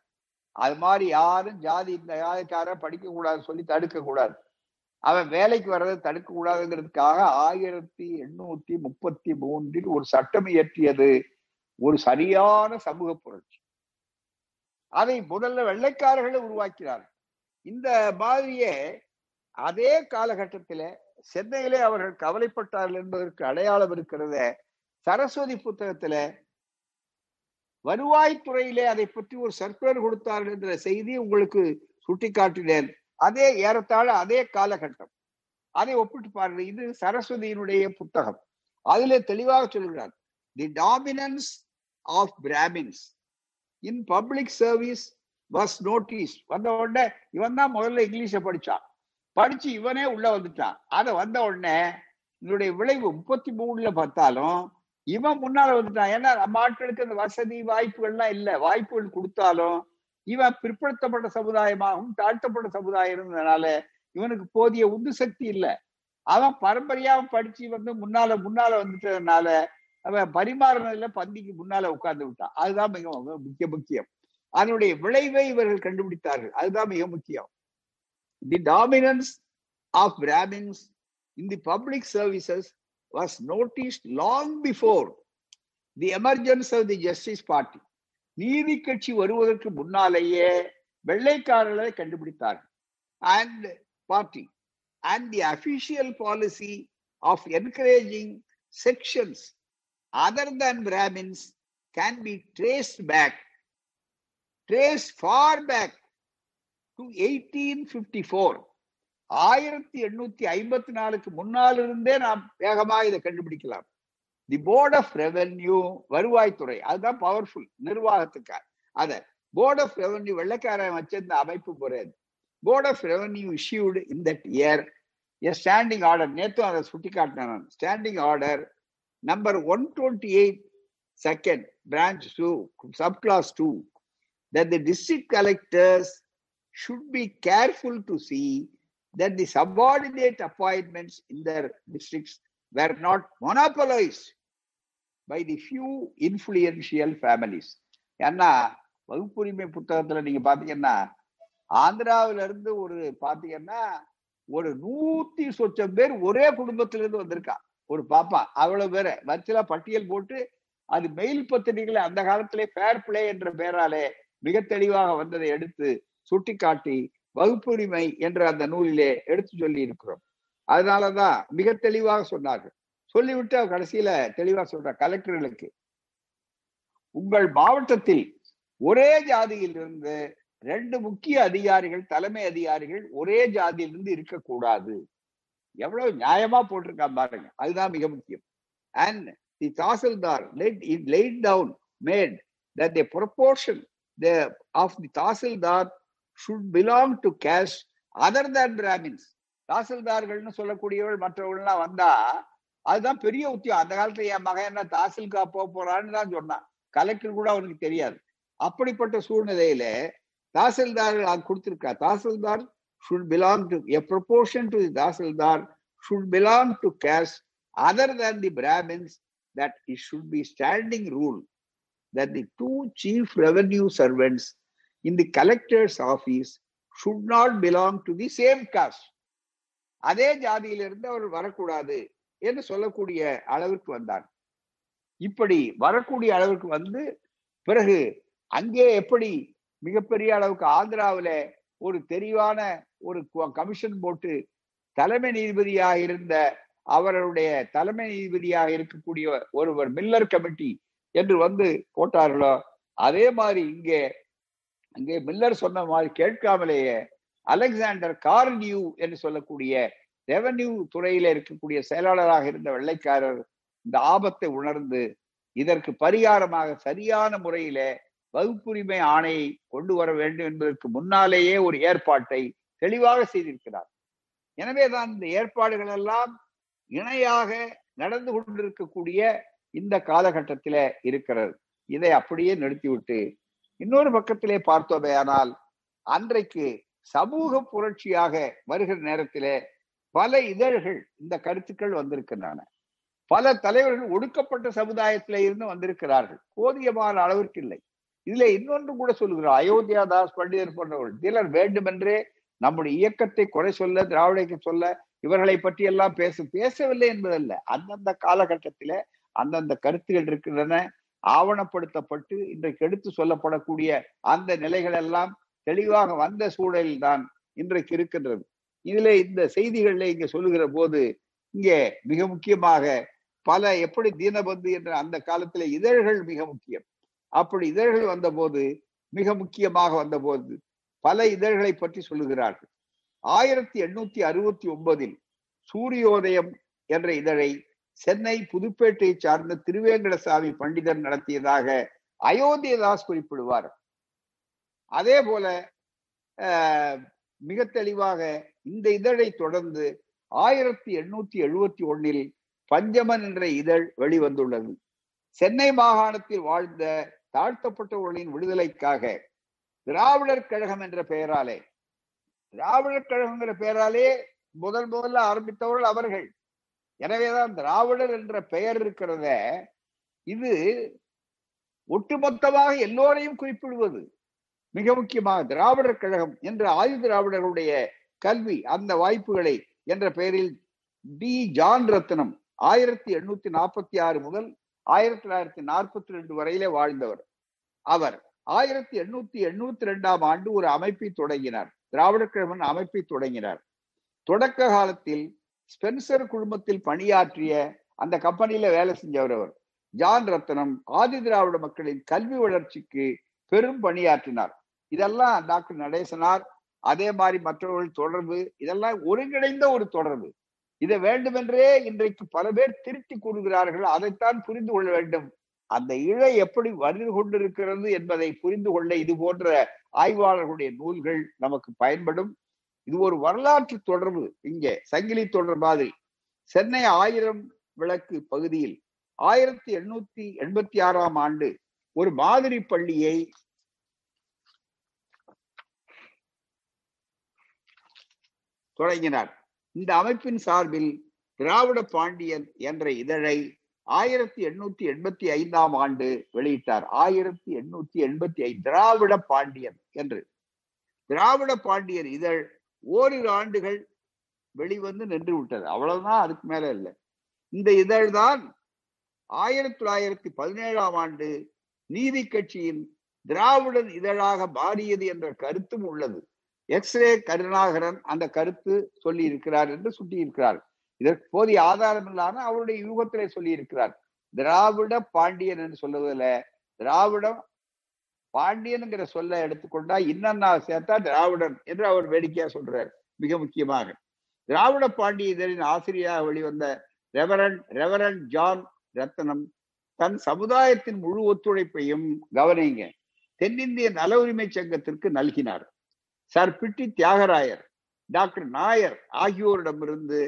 அது மாதிரி யாரும் ஜாதி இந்த ஜாதிக்கார படிக்க கூடாது சொல்லி தடுக்க கூடாது அவன் வேலைக்கு வர்றதை தடுக்க கூடாதுங்கிறதுக்காக ஆயிரத்தி எண்ணூத்தி முப்பத்தி மூன்றில் ஒரு சட்டம் இயற்றியது ஒரு சரியான சமூக புரட்சி. அதை முதல்ல வெள்ளைக்காரர்களை உருவாக்கினார் இந்த மாதிரியே அதே காலகட்டத்தில சென்னையிலே அவர்கள் கவலைப்பட்டார்கள் என்பதற்கு அடையாளம் இருக்கிறத சரஸ்வதி புத்தகத்துல வருவாய்த்துறையிலே அதை பற்றி ஒரு சர்க்குலர் கொடுத்தார்கள் என்ற செய்தி உங்களுக்கு சுட்டிக்காட்டினேன். அதே ஏறத்தாழ அதே காலகட்டம். அதை ஒப்பிட்டு பாருங்க இது சரஸ்வதியினுடைய புத்தகம். அதிலே தெளிவாக சொல்கிறார் the dominance of Brahmins in public service was notice வந்த உடனே இவன் தான் முதல்ல இங்கிலீஷை படிச்சான். படிச்சு இவனே உள்ள வந்துட்டான். அதை வந்த உடனே இதனுடைய விளைவு முப்பத்தி மூணுல பார்த்தாலும் இவன் முன்னால வந்துட்டான். ஏன்னா நம்ம ஆட்களுக்கு அந்த வசதி வாய்ப்புகள்லாம் இல்லை. வாய்ப்புகள் கொடுத்தாலும் இவன் பிற்படுத்தப்பட்ட சமுதாயமாகவும் தாழ்த்தப்பட்ட சமுதாயம் இருந்ததுனால இவனுக்கு போதிய உந்து சக்தி இல்லை. அவன் பரம்பரையாக படிச்சு வந்து முன்னால முன்னால வந்துட்டதுனால அவன் பரிமாறினதுல பந்திக்கு முன்னால உட்கார்ந்து விட்டான். அதுதான் மிக முக்கிய முக்கியம். அதனுடைய விளைவை இவர்கள் கண்டுபிடித்தார்கள். அதுதான் மிக முக்கியம். The dominance of Brahmins in the public services was noticed long before the emergence of the Justice Party நீதி கட்சி வருவதற்கு முன்னாலேயே வெள்ளைக்காரர்களை கண்டுபிடித்தார்கள். And party and the official policy of encouraging sections other than Brahmins can be trace back trace for back to eighteen fifty four ஆயிரத்தி எண்ணூத்தி ஐம்பத்தி நாலுக்கு முன்னாலிருந்தே நாம் வேகமாக இதை கண்டுபிடிக்கலாம். தி போர்ட் ஆஃப் ரெவென்யூ வருவாய்த்துறை அதுதான் பவர்ஃபுல் நிர்வாகத்துக்கார் அத போர்ட் ஆஃப் ரெவென்யூ வெள்ளைக்காரன் வச்சிருந்த அமைப்பு போறது board of revenue issued in that year a standing order நேற்று அதை சுட்டி காட்டினேன் standing order number one twenty eight second branch two sub class two that the district collectors should be careful to see that the subordinate appointments in their districts were not monopolized. By the few influential families ஏன்னா வகுப்புரிமை புத்தகத்துல நீங்க பாத்தீங்கன்னா ஆந்திராவில இருந்து ஒரு பாத்தீங்கன்னா ஒரு நூத்தி சொச்சம் பேர் ஒரே குடும்பத்திலிருந்து வந்திருக்கா. வந்திருக்கான் ஒரு பாப்பா அவ்வளவு பேரை. வச்சுல பட்டியல் போட்டு அது மெயில் பத்திரிகைகளை அந்த காலத்திலே ஃபேர் பிளே என்ற பெயராலே மிக தெளிவாக வந்ததை எடுத்து சுட்டிக்காட்டி வகுப்புரிமை என்ற அந்த நூலிலே எடுத்து சொல்லி இருக்கிறோம் அதனாலதான் மிக தெளிவாக சொன்னார்கள். சொல்லிவிட்டு அவர் கடைசியில தெளிவா சொல்ற கலெக்டர்களுக்கு உங்கள் மாவட்டத்தில் ஒரே ஜாதியிலிருந்து ரெண்டு முக்கிய அதிகாரிகள் தலைமை அதிகாரிகள் ஒரே ஜாதியிலிருந்து இருக்கக்கூடாது. எவ்வளவு நியாயமா போட்டிருக்கான் பாருங்க. அதுதான் மிக முக்கியம். And the tahsildar it laid down made that the proportion the of the tahsildar should belong to caste other than Brahmins தாசில்தார்கள்னு சொல்லக்கூடியவர்கள் மற்றவர்கள்லாம் வந்தா அதுதான் பெரிய உத்தியம் அந்த காலத்துல என் மகன் என்ன தாசில்கா போக போறான்னு தான் சொன்னான் கலெக்டர் கூட அவனுக்கு தெரியாது அப்படிப்பட்ட சூழ்நிலையில tahsildar கொடுத்திருக்கா tahsildar should belong to a proportion to the tahsildar should belong to caste other than the Brahmins, that it should be standing rule that the two chief revenue servants in the collector's office should not belong to the same caste அதே ஜாதியிலிருந்து அவர் வரக்கூடாது என்று சொல்லக்கூடிய அளவிற்கு வந்தான். இப்படி வரக்கூடிய அளவிற்கு வந்து பிறகு அங்கே எப்படி மிகப்பெரிய அளவுக்கு ஆந்திராவில் ஒரு தெளிவான ஒரு கமிஷன் போட்டு தலைமை நீதிபதியாக இருந்த அவருடைய தலைமை நீதிபதியாக இருக்கக்கூடிய ஒருவர் மில்லர் கமிட்டி என்று வந்து போட்டார்களோ அதே மாதிரி இங்கே அங்கே மில்லர் சொன்ன மாதிரி கேட்காமலேயே அலெக்சாண்டர் கார்னியூ என்று சொல்லக்கூடிய ரெவன்யூ துறையில இருக்கக்கூடிய செயலாளராக இருந்த வெள்ளைக்காரர் இந்த ஆபத்தை உணர்ந்து இதற்கு பரிகாரமாக சரியான முறையில வகுப்புரிமை ஆணையை கொண்டு வர வேண்டும் என்பதற்கு முன்னாலேயே ஒரு ஏற்பாட்டை தெளிவாக செய்திருக்கிறார். எனவேதான் இந்த ஏற்பாடுகள் எல்லாம் இணையாக நடந்து கொண்டிருக்கக்கூடிய இந்த காலகட்டத்தில இருக்கிறது. இதை அப்படியே நிறுத்திவிட்டு இன்னொரு பக்கத்திலே பார்த்தோமே ஆனால் அன்றைக்கு சமூக புரட்சியாக வருகிற நேரத்திலே பல இதழ்கள் இந்த கருத்துக்கள் வந்திருக்கின்றன. பல தலைவர்கள் ஒடுக்கப்பட்ட சமுதாயத்தில இருந்து வந்திருக்கிறார்கள். போதியமான அளவிற்கு இல்லை. இதுல இன்னொன்று கூட சொல்லுகிறார் அயோத்தியா தாஸ் பண்டிதர் போன்றவர்கள் சிலர் வேண்டுமென்றே நம்முடைய இயக்கத்தை குறை சொல்ல திராவிடக்கு சொல்ல இவர்களை பற்றி எல்லாம் பேச பேசவில்லை என்பதல்ல. அந்தந்த காலகட்டத்தில அந்தந்த கருத்துகள் இருக்கின்றன. ஆவணப்படுத்தப்பட்டு இன்றைக்கு எடுத்து சொல்லப்படக்கூடிய அந்த நிலைகள் எல்லாம் தெளிவாக வந்த சூழலில் தான் இன்றைக்கு இருக்கின்றது. இதுல இந்த செய்திகள்ல இங்க சொல்லுகிற போது இங்கே மிக முக்கியமாக பல எப்படி தீனபந்து என்ற அந்த காலத்துல இதழ்கள் மிக முக்கியம். அப்படி இதழ்கள் வந்தபோது மிக முக்கியமாக வந்தபோது பல இதழ்களை பற்றி சொல்லுகிறார்கள். ஆயிரத்தி எண்ணூத்தி அறுபத்தி ஒன்பதில் சூரியோதயம் என்ற இதழை சென்னை புதுப்பேட்டையை சார்ந்த திருவேங்கடசாமி பண்டிதர் நடத்தியதாக அயோத்தியதாஸ் குறிப்பிடுவார். அதே போல மிக தெளிவாக இந்த இதழை தொடர்ந்து ஆயிரத்தி எண்ணூத்தி எழுபத்தி ஒன்னில் பஞ்சமன் என்ற இதழ் வெளிவந்துள்ளது. சென்னை மாகாணத்தில் வாழ்ந்த தாழ்த்தப்பட்டவர்களின் விடுதலைக்காக திராவிடர் கழகம் என்ற பெயராலே திராவிடர் கழகம் என்ற பெயராலே முதல் முதல்ல ஆரம்பித்தவர்கள் அவர்கள். எனவேதான் திராவிடர் என்ற பெயர் இருக்கிறத இது ஒட்டுமொத்தமாக எல்லோரையும் குறிப்பிடுவது. மிக முக்கியமாக திராவிடர் கழகம் என்ற ஆதி திராவிடர்களுடைய கல்வி அந்த வாய்ப்புகளை என்ற பெயரில் டி. ஜான் ரத்னம் ஆயிரத்தி எண்ணூத்தி நாற்பத்தி ஆறு முதல் ஆயிரத்தி தொள்ளாயிரத்தி நாற்பத்தி ரெண்டு வரையிலே வாழ்ந்தவர். அவர் ஆயிரத்தி எண்ணூத்தி எண்ணூத்தி ரெண்டாம் ஆண்டு ஒரு அமைப்பை தொடங்கினார். திராவிடர் கழகம் அமைப்பை தொடங்கினார். தொடக்க காலத்தில் ஸ்பென்சர் குழுமத்தில் பணியாற்றிய அந்த கம்பெனியில வேலை செஞ்சவர் அவர். ஜான் ரத்னம் ஆதி திராவிட மக்களின் கல்வி வளர்ச்சிக்கு பெரும் பணியாற்றினார். இதெல்லாம் டாக்டர் நடேசனார் அதே மாதிரி மற்றவர்கள் தொடர்பு இதெல்லாம் ஒருங்கிணைந்த ஒரு தொடர்பு. இதை வேண்டுமென்றே இன்றைக்கு பல பேர் திருத்தி கூறுகிறார்கள். அதைத்தான் புரிந்து கொள்ள வேண்டும். அந்த இழை எப்படி வந்து கொண்டிருக்கிறது என்பதை புரிந்து கொள்ள இது போன்ற ஆய்வாளர்களுடைய நூல்கள் நமக்கு பயன்படும். இது ஒரு வரலாற்று தொடர்பு. இங்கே சங்கிலி தொடர் மாதிரி. சென்னை ஆயிரம் விளக்கு பகுதியில் ஆயிரத்தி எண்ணூத்தி எண்பத்தி ஆறாம் ஆண்டு ஒரு மாதிரி பள்ளியை தொடங்கினார். இந்த அமைப்பின் சார்பில் திராவிட பாண்டியன் என்ற இதழை ஆயிரத்தி எண்ணூத்தி எண்பத்தி ஐந்தாம் ஆண்டு வெளியிட்டார். ஆயிரத்தி எண்ணூத்தி எண்பத்தி ஐந்து திராவிட பாண்டியன் என்று. திராவிட பாண்டியன் இதழ் ஓரிரு ஆண்டுகள் வெளிவந்து நின்று விட்டது. அவ்வளவுதான் அதுக்கு மேல இல்லை. இந்த இதழ்தான் ஆயிரத்தி தொள்ளாயிரத்தி பதினேழாம் ஆண்டு நீதி கட்சியின் திராவிடன் இதழாக மாறியது என்ற கருத்தும் உள்ளது. எக்ஸ்ரே கருணாகரன் அந்த கருத்து சொல்லி இருக்கிறார் என்று சுட்டி இருக்கிறார் இதற்கு போதிய ஆதாரம் இல்லாம அவருடைய யூகத்திலே சொல்லி இருக்கிறார் திராவிட பாண்டியன் என்று சொல்லுவதில் திராவிடம் பாண்டியனுங்கிற சொல்ல எடுத்துக்கொண்டா இன்னன்னா சேர்த்தா திராவிடன் என்று அவர் வேடிக்கையா சொல்றார். மிக முக்கியமாக. திராவிட பாண்டிய இதழின் ஆசிரியராக வெளிவந்த ரெவரன் ரெவரன் ஜான் ரத்னம் தன் சமுதாயத்தின் முழு ஒத்துழைப்பையும் கவனிங்க தென்னிந்திய நல உரிமை சங்கத்திற்கு நல்கினார். Sir P T Thiyagarayar doctor Nair ஆகியோரிடமிருந்து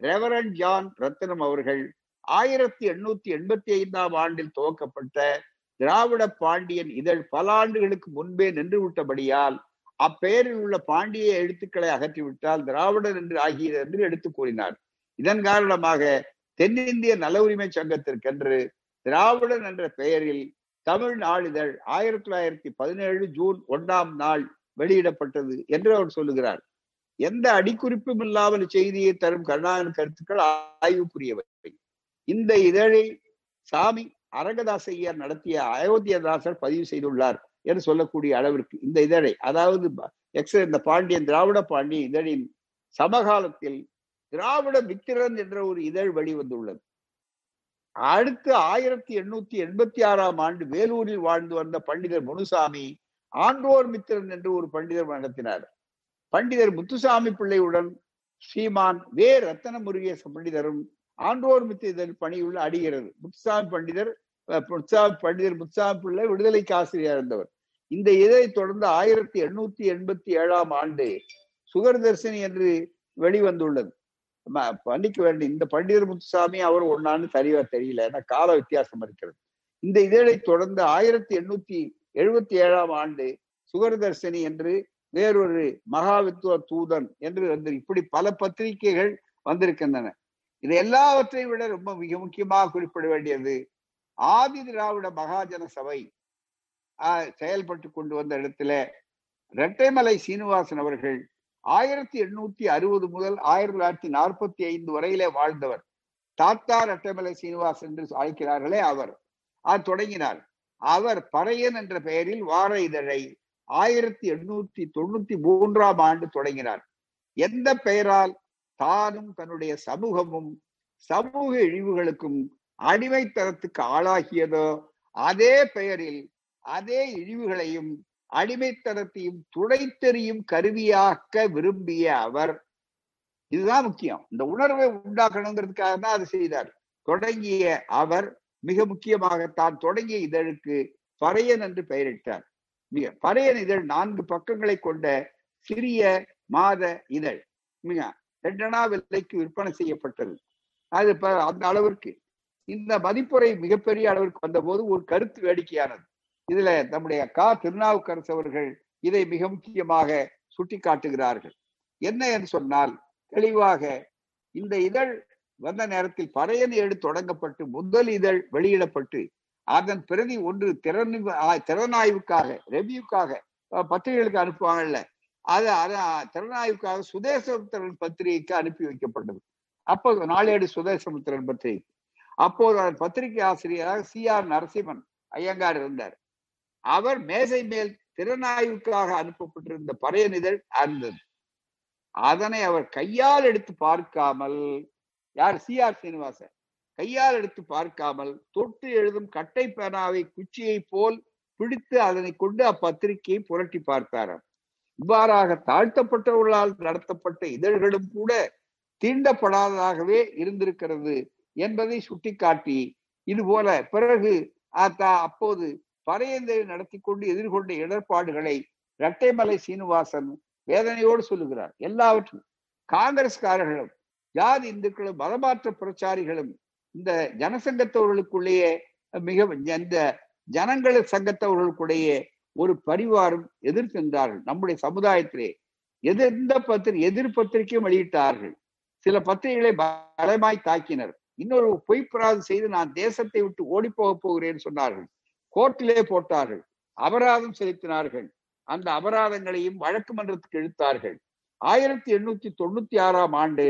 reverend John Rathnam அவர்கள் ஆயிரத்தி எண்ணூத்தி எண்பத்தி ஐந்தாம் ஆண்டில் துவக்கப்பட்ட திராவிட பாண்டியன் இதழ் பல ஆண்டுகளுக்கு முன்பே நின்று விட்டபடியால் அப்பெயரில் உள்ள பாண்டிய எழுத்துக்களை அகற்றிவிட்டால் திராவிடன் என்று ஆகியது என்று எடுத்து கூறினார். இதன் காரணமாக தென்னிந்திய நல உரிமை சங்கத்திற்கென்று திராவிடன் என்ற பெயரில் தமிழ் நாளிதழ் ஆயிரத்தி தொள்ளாயிரத்தி பதினேழு ஜூன் ஒன்றாம் நாள் வெளியிடப்பட்டது என்று அவர் சொல்லுகிறார். எந்த அடிக்குறிப்பும் இல்லாமல் செய்தியை தரும் கருணாகரன் கருத்துக்கள் ஆய்வுக்குரியவை. இந்த இதழை சாமி அரங்கதாஸ் ஐயர் நடத்திய அயோத்தியதாசர் பதிவு செய்துள்ளார் என்று சொல்லக்கூடிய அளவிற்கு இந்த இதழை அதாவது எக்ஸ் இந்த பாண்டியன் திராவிட பாண்டியன் இதழின் சமகாலத்தில் திராவிட மித்திரன் என்ற ஒரு இதழ் வெளிவந்துள்ளது. அடுத்து ஆயிரத்தி எண்ணூத்தி எண்பத்தி ஆறாம் ஆண்டு வேலூரில் வாழ்ந்து வந்த பண்டிதர் முனுசாமி ஆண்டோர் மித்திரன் என்று ஒரு பண்டிதர் நடத்தினார். பண்டிதர் முத்துசாமி பிள்ளையுடன் ஸ்ரீமான் வே ரத்தன முருகேச பண்டிதரும் ஆண்டோர் மித்திரன் பணியுள்ள அடிகிறது முத்துசாமி பண்டிதர் முத்துசாமி பண்டிதர் முத்துசாமி பிள்ளை விடுதலைக்கு ஆசிரியர் இருந்தவர். இந்த இதை தொடர்ந்து ஆயிரத்தி எண்ணூத்தி எண்பத்தி ஏழாம் ஆண்டு சுகர்தர்ஷினி என்று வெளிவந்துள்ளது. பண்ணிக்க வேண்டும் இந்த பண்டிதர் முத்துசாமி அவர் ஒன்னான்னு சரியா தெரியல. ஏன்னா கால வித்தியாசம் இருக்கிறது. இந்த இதழை தொடர்ந்து ஆயிரத்தி எண்ணூத்தி எழுபத்தி ஏழாம் ஆண்டு சுகர்தர்சனி என்று வேறொரு மகாவித்துவ தூதன் என்று வந்து இப்படி பல பத்திரிகைகள் வந்திருக்கின்றன. இது எல்லாவற்றை விட ரொம்ப மிக முக்கியமாக குறிப்பிட வேண்டியது ஆதி திராவிட மகாஜன சபை செயல்பட்டு கொண்டு வந்த இடத்துல இரட்டைமலை சீனிவாசன் அவர்கள் ஆயிரத்தி எண்ணூத்தி அறுபது முதல் ஆயிரத்தி தொள்ளாயிரத்தி நாற்பத்தி ஐந்து வரையிலே வாழ்ந்தவர். தாத்தா இரட்டைமலை சீனிவாஸ் என்று அழைக்கிறார்களே அவர். அது தொடங்கினார். அவர் பறையன் என்ற பெயரில் வார இதழை ஆயிரத்தி எண்ணூத்தி தொண்ணூத்தி மூன்றாம் ஆண்டு தொடங்கினார். எந்த பெயரால் தானும் தன்னுடைய சமூகமும் சமூக இழிவுகளுக்கும் அடிமைத்தனத்துக்கு ஆளாகியதோ அதே பெயரில் அதே இழிவுகளையும் அடிமைத்தனத்தையும் துடைத்தெறியும் கருவியாக்க விரும்பிய அவர். இதுதான் முக்கியம். இந்த உணர்வை உண்டாக்கணுங்கிறதுக்காக தான் அது செய்தார். தொடங்கிய அவர் மிக முக்கியமாக தான் தொடங்கிய இதழுக்கு பறையன் என்று பெயரிட்டார். மிக பறையன் இதழ் நான்கு பக்கங்களை கொண்ட சிறிய மாத இதழ். மிக ரெண்டனா விலைக்கு விற்பனை செய்யப்பட்டது. அது அந்த அளவிற்கு. இந்த மதிப்புரை மிகப்பெரிய அளவிற்கு வந்தபோது ஒரு கருத்து வேடிக்கையானது. இதுல நம்முடைய கா. திருநாவுக்கரசு அவர்கள் இதை மிக முக்கியமாக சுட்டி காட்டுகிறார்கள் என்ன என்று சொன்னால் தெளிவாக இந்த இதழ் வந்த நேரத்தில் பறையணி எடுத்து தொடங்கப்பட்டு முதல் இதழ் வெளியிடப்பட்டு அதன் பிரதி ஒன்று திறன் திறனாய்வுக்காக ரெவியூக்காக பத்திரிகைகளுக்கு அனுப்புவாங்கல்ல அது திறனாய்வுக்காக சுதேசமுத்திரன் பத்திரிகைக்கு அனுப்பி வைக்கப்பட்டது. அப்போது நாளேடு சுதேசமுத்திரன் பத்திரிகை. அப்போது அதன் பத்திரிகை ஆசிரியராக சி. ஆர். நரசிம்மன் ஐயங்கார் இருந்தார். அவர் மேசை மேல் திறனாய்வுக்காக அனுப்பப்பட்டிருந்த பறையன் இதழ் இருந்தது அதனை அவர் கையால் எடுத்து பார்க்காமல் யார்? C R Srinivasan. கையால் எடுத்து பார்க்காமல் தொட்டு எழுதும் கட்டை பேனாவை குச்சியை போல் பிடித்து அதனை கொண்டு அப்பத்திரிகையை புரட்டி பார்த்தாராம் இவ்வாறாக தாழ்த்தப்பட்டவர்களால் நடத்தப்பட்ட இதழ்களும் கூட தீண்டப்படாததாகவே இருந்திருக்கிறது என்பதை சுட்டிக்காட்டி இது போல பிறகு அப்போது பறையந்தை நடத்தி கொண்டு எதிர்கொண்ட இடர்பாடுகளை இரட்டைமலை சீனிவாசன் வேதனையோடு சொல்லுகிறார். எல்லாவற்றும் காங்கிரஸ்காரர்களும் ஜாதி இந்துக்களும் மதமாற்ற பிரச்சாரிகளும் இந்த ஜனசங்கத்தவர்களுக்குள்ளேயே மிக இந்த ஜனங்கள சங்கத்தவர்களுக்குள்ளேயே ஒரு பரிவாரம் எதிர்க்கின்றார்கள் நம்முடைய சமுதாயத்திலே எதிர்ந்த பத்திரி எதிர் பத்திரிகையும் வெளியிட்டார்கள். சில பத்திரிகைகளை பலமாய் தாக்கினர். இன்னொரு பொய்ப்பராது செய்து நான் தேசத்தை விட்டு ஓடி போக போகிறேன் சொன்னார்கள். கோர்ட்டிலே போட்டார்கள். அபராதம் செலுத்தினார்கள். அந்த அபராதங்களையும் வழக்கு மன்றத்துக்கு இழுத்தார்கள். ஆயிரத்தி எண்ணூத்தி தொண்ணூத்தி ஆறாம் ஆண்டு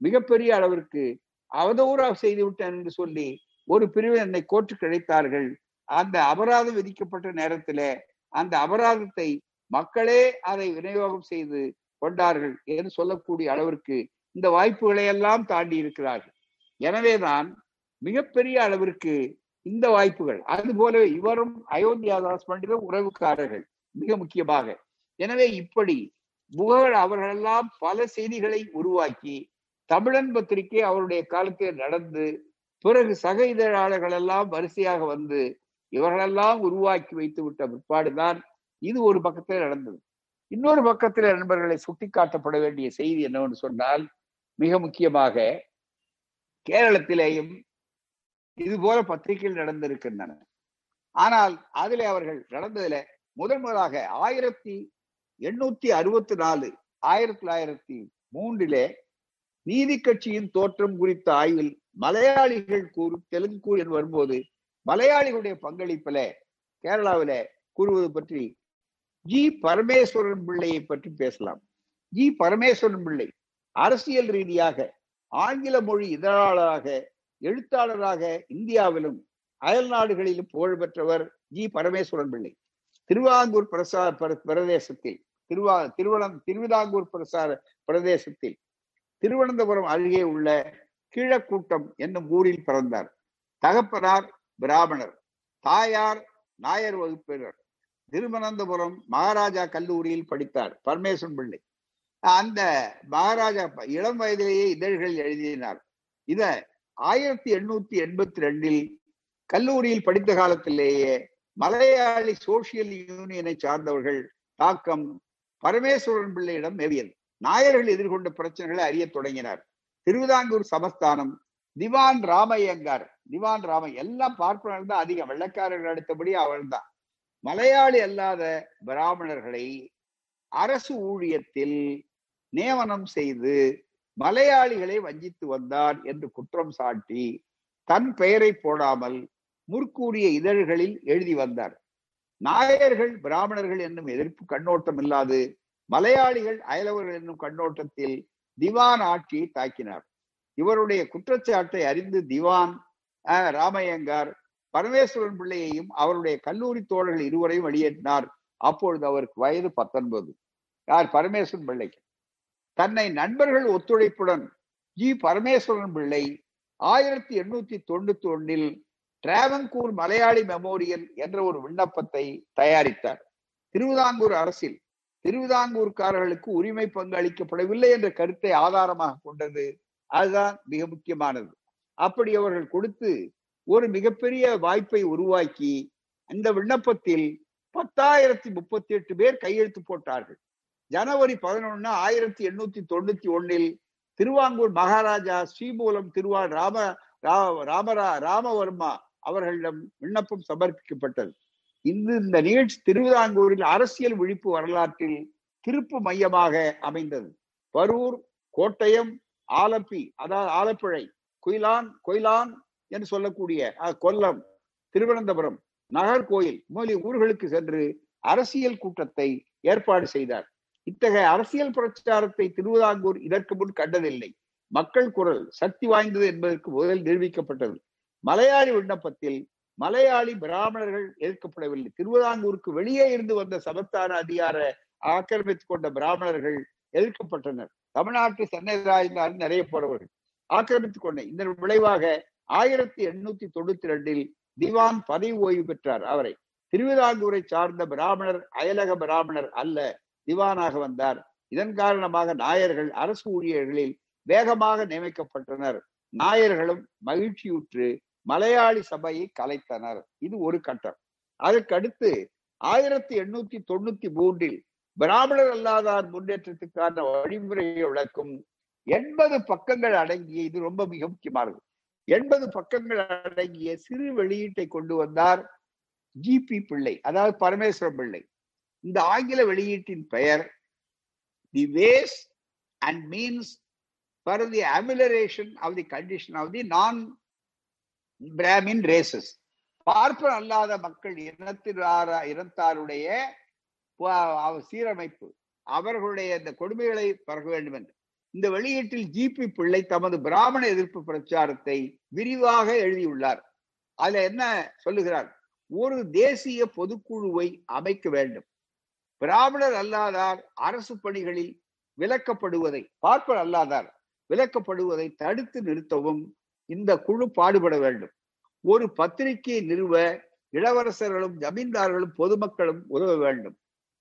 மிகப்பெரிய அளவிற்கு அவதூறா செய்து விட்டேன் என்று சொல்லி ஒரு பிரிவு என்னை கோற்று அழைத்தார்கள் அந்த அபராதம் விதிக்கப்பட்ட நேரத்தில அந்த அபராதத்தை மக்களே அதை விநியோகம் செய்து கொண்டார்கள் என்று சொல்லக்கூடிய அளவிற்கு இந்த வாய்ப்புகளை எல்லாம் தாண்டி இருக்கிறார்கள். எனவேதான் மிகப்பெரிய அளவிற்கு இந்த வாய்ப்புகள் அதுபோல இவரும் அயோத்தியாதாஸ் பண்டிதர் உறவுக்காரர்கள் மிக முக்கியமாக. எனவே இப்படி புகழ் அவர்களெல்லாம் பல செய்திகளை உருவாக்கி தமிழன் பத்திரிகை அவருடைய காலத்தில் நடந்து பிறகு சக இதழாளர்கள் எல்லாம் வரிசையாக வந்து இவர்களெல்லாம் உருவாக்கி வைத்து விட்ட பிற்பாடுதான் இது ஒரு பக்கத்தில் நடந்தது. இன்னொரு பக்கத்தில் நண்பர்களை சுட்டிக்காட்டப்பட வேண்டிய செய்தி என்னவென்று சொன்னால் மிக முக்கியமாக கேரளத்திலேயும் இது போல பத்திரிகைகள் நடந்திருக்கின்றன. ஆனால் அதில் அவர்கள் நடந்ததுல முதன் முதலாக ஆயிரத்தி எண்ணூத்தி அறுபத்தி நாலு ஆயிரத்தி தொள்ளாயிரத்தி மூன்றிலே நீதி கட்சியின் தோற்றம் குறித்த ஆய்வில் மலையாளிகள் கூறு தெலுங்கு கூறு என்று வரும்போது மலையாளிகளுடைய பங்களிப்பில கேரளாவில கூறுவது பற்றி ஜி பரமேஸ்வரன் பிள்ளையை பற்றி பேசலாம். ஜி பரமேஸ்வரன் பிள்ளை அரசியல் ரீதியாக ஆங்கில மொழி இதழாளராக எழுத்தாளராக இந்தியாவிலும் அயல் நாடுகளிலும் புகழ்பெற்றவர் ஜி பரமேஸ்வரன் பிள்ளை. திருவாங்கூர் பிரசார பிரதேசத்தில் திருவா திருவனம் திருவிதாங்கூர் பிரசார பிரதேசத்தில் திருவனந்தபுரம் அருகே உள்ள கீழக்கூட்டம் என்னும் ஊரில் பிறந்தார். தகப்பனார் பிராமணர் தாயார் நாயர் வகுப்பினர். திருவனந்தபுரம் மகாராஜா கல்லூரியில் படித்தார் பரமேஸ்வரன் பிள்ளை. அந்த மகாராஜா இளம் வயதிலேயே இதழ்கள் எழுதினார். இத ஆயிரத்தி எண்ணூத்தி எண்பத்தி ரெண்டில் கல்லூரியில் படித்த காலத்திலேயே மலையாளி சோசியல் யூனியனை சார்ந்தவர்கள் தாக்கம் பரமேஸ்வரன் பிள்ளையிடம் மேவியது நாயர்கள் எதிர்கொண்ட பிரச்சனைகளை அறிய தொடங்கினார். திருவிதாங்கூர் சமஸ்தானம் திவான் ராமையங்கார் திவான் ராம எல்லாம் பார்ப்பனர்கள் தான் அதிகம். வெள்ளக்காரர்கள் அடுத்தபடி அவள் தான். மலையாளி அல்லாத பிராமணர்களை அரசு ஊழியத்தில் நியமனம் செய்து மலையாளிகளை வஞ்சித்து வந்தார் என்று குற்றம் சாட்டி தன் பெயரை போடாமல் முற்கூறிய இதழ்களில் எழுதி வந்தார். நாயர்கள் பிராமணர்கள் என்னும் எதிர்ப்பு கண்ணோட்டம் இல்லாது மலையாளிகள் அயலவர்கள் என்னும் கண்ணோட்டத்தில் திவான் ஆட்சியை தாக்கினார். இவருடைய குற்றச்சாட்டை அறிந்து திவான் ராமையங்கார் பரமேஸ்வரன் பிள்ளையையும் அவருடைய கல்லூரி தோழர்கள் இருவரையும் வெளியேற்றினார். அப்பொழுது அவருக்கு வயது பத்தொன்பது. யார்? பரமேஸ்வரன் பிள்ளை. தன்னை நண்பர்கள் ஒத்துழைப்புடன் ஜி. பரமேஸ்வரன் பிள்ளை ஆயிரத்தி எண்ணூத்தி தொண்ணூத்தி ஒன்னில் டிராவன்கூர் மலையாளி மெமோரியல் என்ற ஒரு விண்ணப்பத்தை தயாரித்தார். திருவிதாங்கூர் அரசில் திருவிதாங்கூர்காரர்களுக்கு உரிமை பங்கு அளிக்கப்படவில்லை என்ற கருத்தை ஆதாரமாக கொண்டது. அதுதான் மிக முக்கியமானது. அப்படி அவர்கள் கொடுத்து ஒரு மிகப்பெரிய வாய்ப்பை உருவாக்கி அந்த விண்ணப்பத்தில் பத்தாயிரத்தி முப்பத்தி எட்டு பேர் கையெழுத்து போட்டார்கள். ஜனவரி பதினொன்னு ஆயிரத்தி எண்ணூத்தி தொண்ணூத்தி ஒன்னில் திருவாங்கூர் மகாராஜா ஸ்ரீமூலம் திருவாள் ராம ரா- ராமரா ராமவர்மா அவர்களிடம் விண்ணப்பம் சமர்ப்பிக்கப்பட்டது. இந்த இந்த நிகழ்ச்சி திருவிதாங்கூரில் அரசியல் விழிப்பு வரலாற்றில் திருப்பு மையமாக அமைந்தது. பரூர் கோட்டயம் ஆலப்பி அதாவது ஆலப்புழை குயிலான் கொயிலான் என்று சொல்லக்கூடிய கொல்லம் திருவனந்தபுரம் நகர்கோயில் முதலிய ஊர்களுக்கு சென்று அரசியல் கூட்டத்தை ஏற்பாடு செய்தார். இத்தகைய அரசியல் பிரச்சாரத்தை திருவிதாங்கூர் இதற்கு முன் கண்டதில்லை. மக்கள் குரல் சக்தி வாய்ந்தது என்பதற்கு முதலில் நிரூபிக்கப்பட்டது. மலையாளி விண்ணப்பத்தில் மலையாளி பிராமணர்கள் எதிர்க்கப்படவில்லை திருவிதாங்கூருக்கு வெளியே இருந்து வந்த சமஸ்தான அதிகார ஆக்கிரமித்துக் கொண்ட பிராமணர்கள் எதிர்க்கப்பட்டனர் தமிழ்நாட்டு சென்னை நிறைய போறவர்கள் ஆக்கிரமித்துக் கொண்ட இதன் விளைவாக ஆயிரத்தி எண்ணூத்தி தொண்ணூத்தி ரெண்டில் திவான் பதவி ஓய்வு பெற்றார். அவரை திருவிதாங்கூரை சார்ந்த பிராமணர் அயலக பிராமணர் அல்ல திவானாக வந்தார். இதன் காரணமாக நாயர்கள் அரசு ஊழியர்களில் வேகமாக நியமிக்கப்பட்டனர். நாயர்களும் மகிழ்ச்சியுற்று மலையாளி சபையை கலைத்தனர். இது ஒரு கட்டம். அதற்கடுத்து ஆயிரத்தி எண்ணூத்தி தொண்ணூத்தி மூன்றில் பிராமணர் அல்லாதார் முன்னேற்றத்துக்கான வழிமுறையை விளக்கும் எண்பது பக்கங்கள் அடங்கிய இது ரொம்ப மிக முக்கியமானது. எண்பது பக்கங்கள் அடங்கிய சிறு வெளியீட்டை கொண்டு வந்தார் ஜிபி பிள்ளை அதாவது பரமேஸ்வரம் பிள்ளை. இந்த ஆங்கில வெளியீட்டின் பெயர் the ways and means for the amelioration of the condition of the non Brahmin races. பார்ப்பன் அல்லாத மக்கள் இனத்தினார இனத்தாருடைய சீரமைப்பு. அவர்களுடைய இந்த கொடுமைகளை பரக வேண்டும் என்று இந்த வெளியீட்டில் ஜிபி பிள்ளை தமது பிராமண எதிர்ப்பு பிரச்சாரத்தை விரிவாக எழுதியுள்ளார். அதுல என்ன சொல்லுகிறார்? ஒரு தேசிய பொதுக்குழுவை அமைக்க வேண்டும். பிராமணர் அல்லாதார் அரசு பணிகளில் விலக்கப்படுவதை பார்ப்பர் அல்லாதார் விலக்கப்படுவதை தடுத்து நிறுத்தவும் இந்த குழு பாடுபட வேண்டும். ஒரு பத்திரிகையை நிறுவ இளவரசர்களும் ஜமீன்தார்களும் பொதுமக்களும் உதவ வேண்டும்.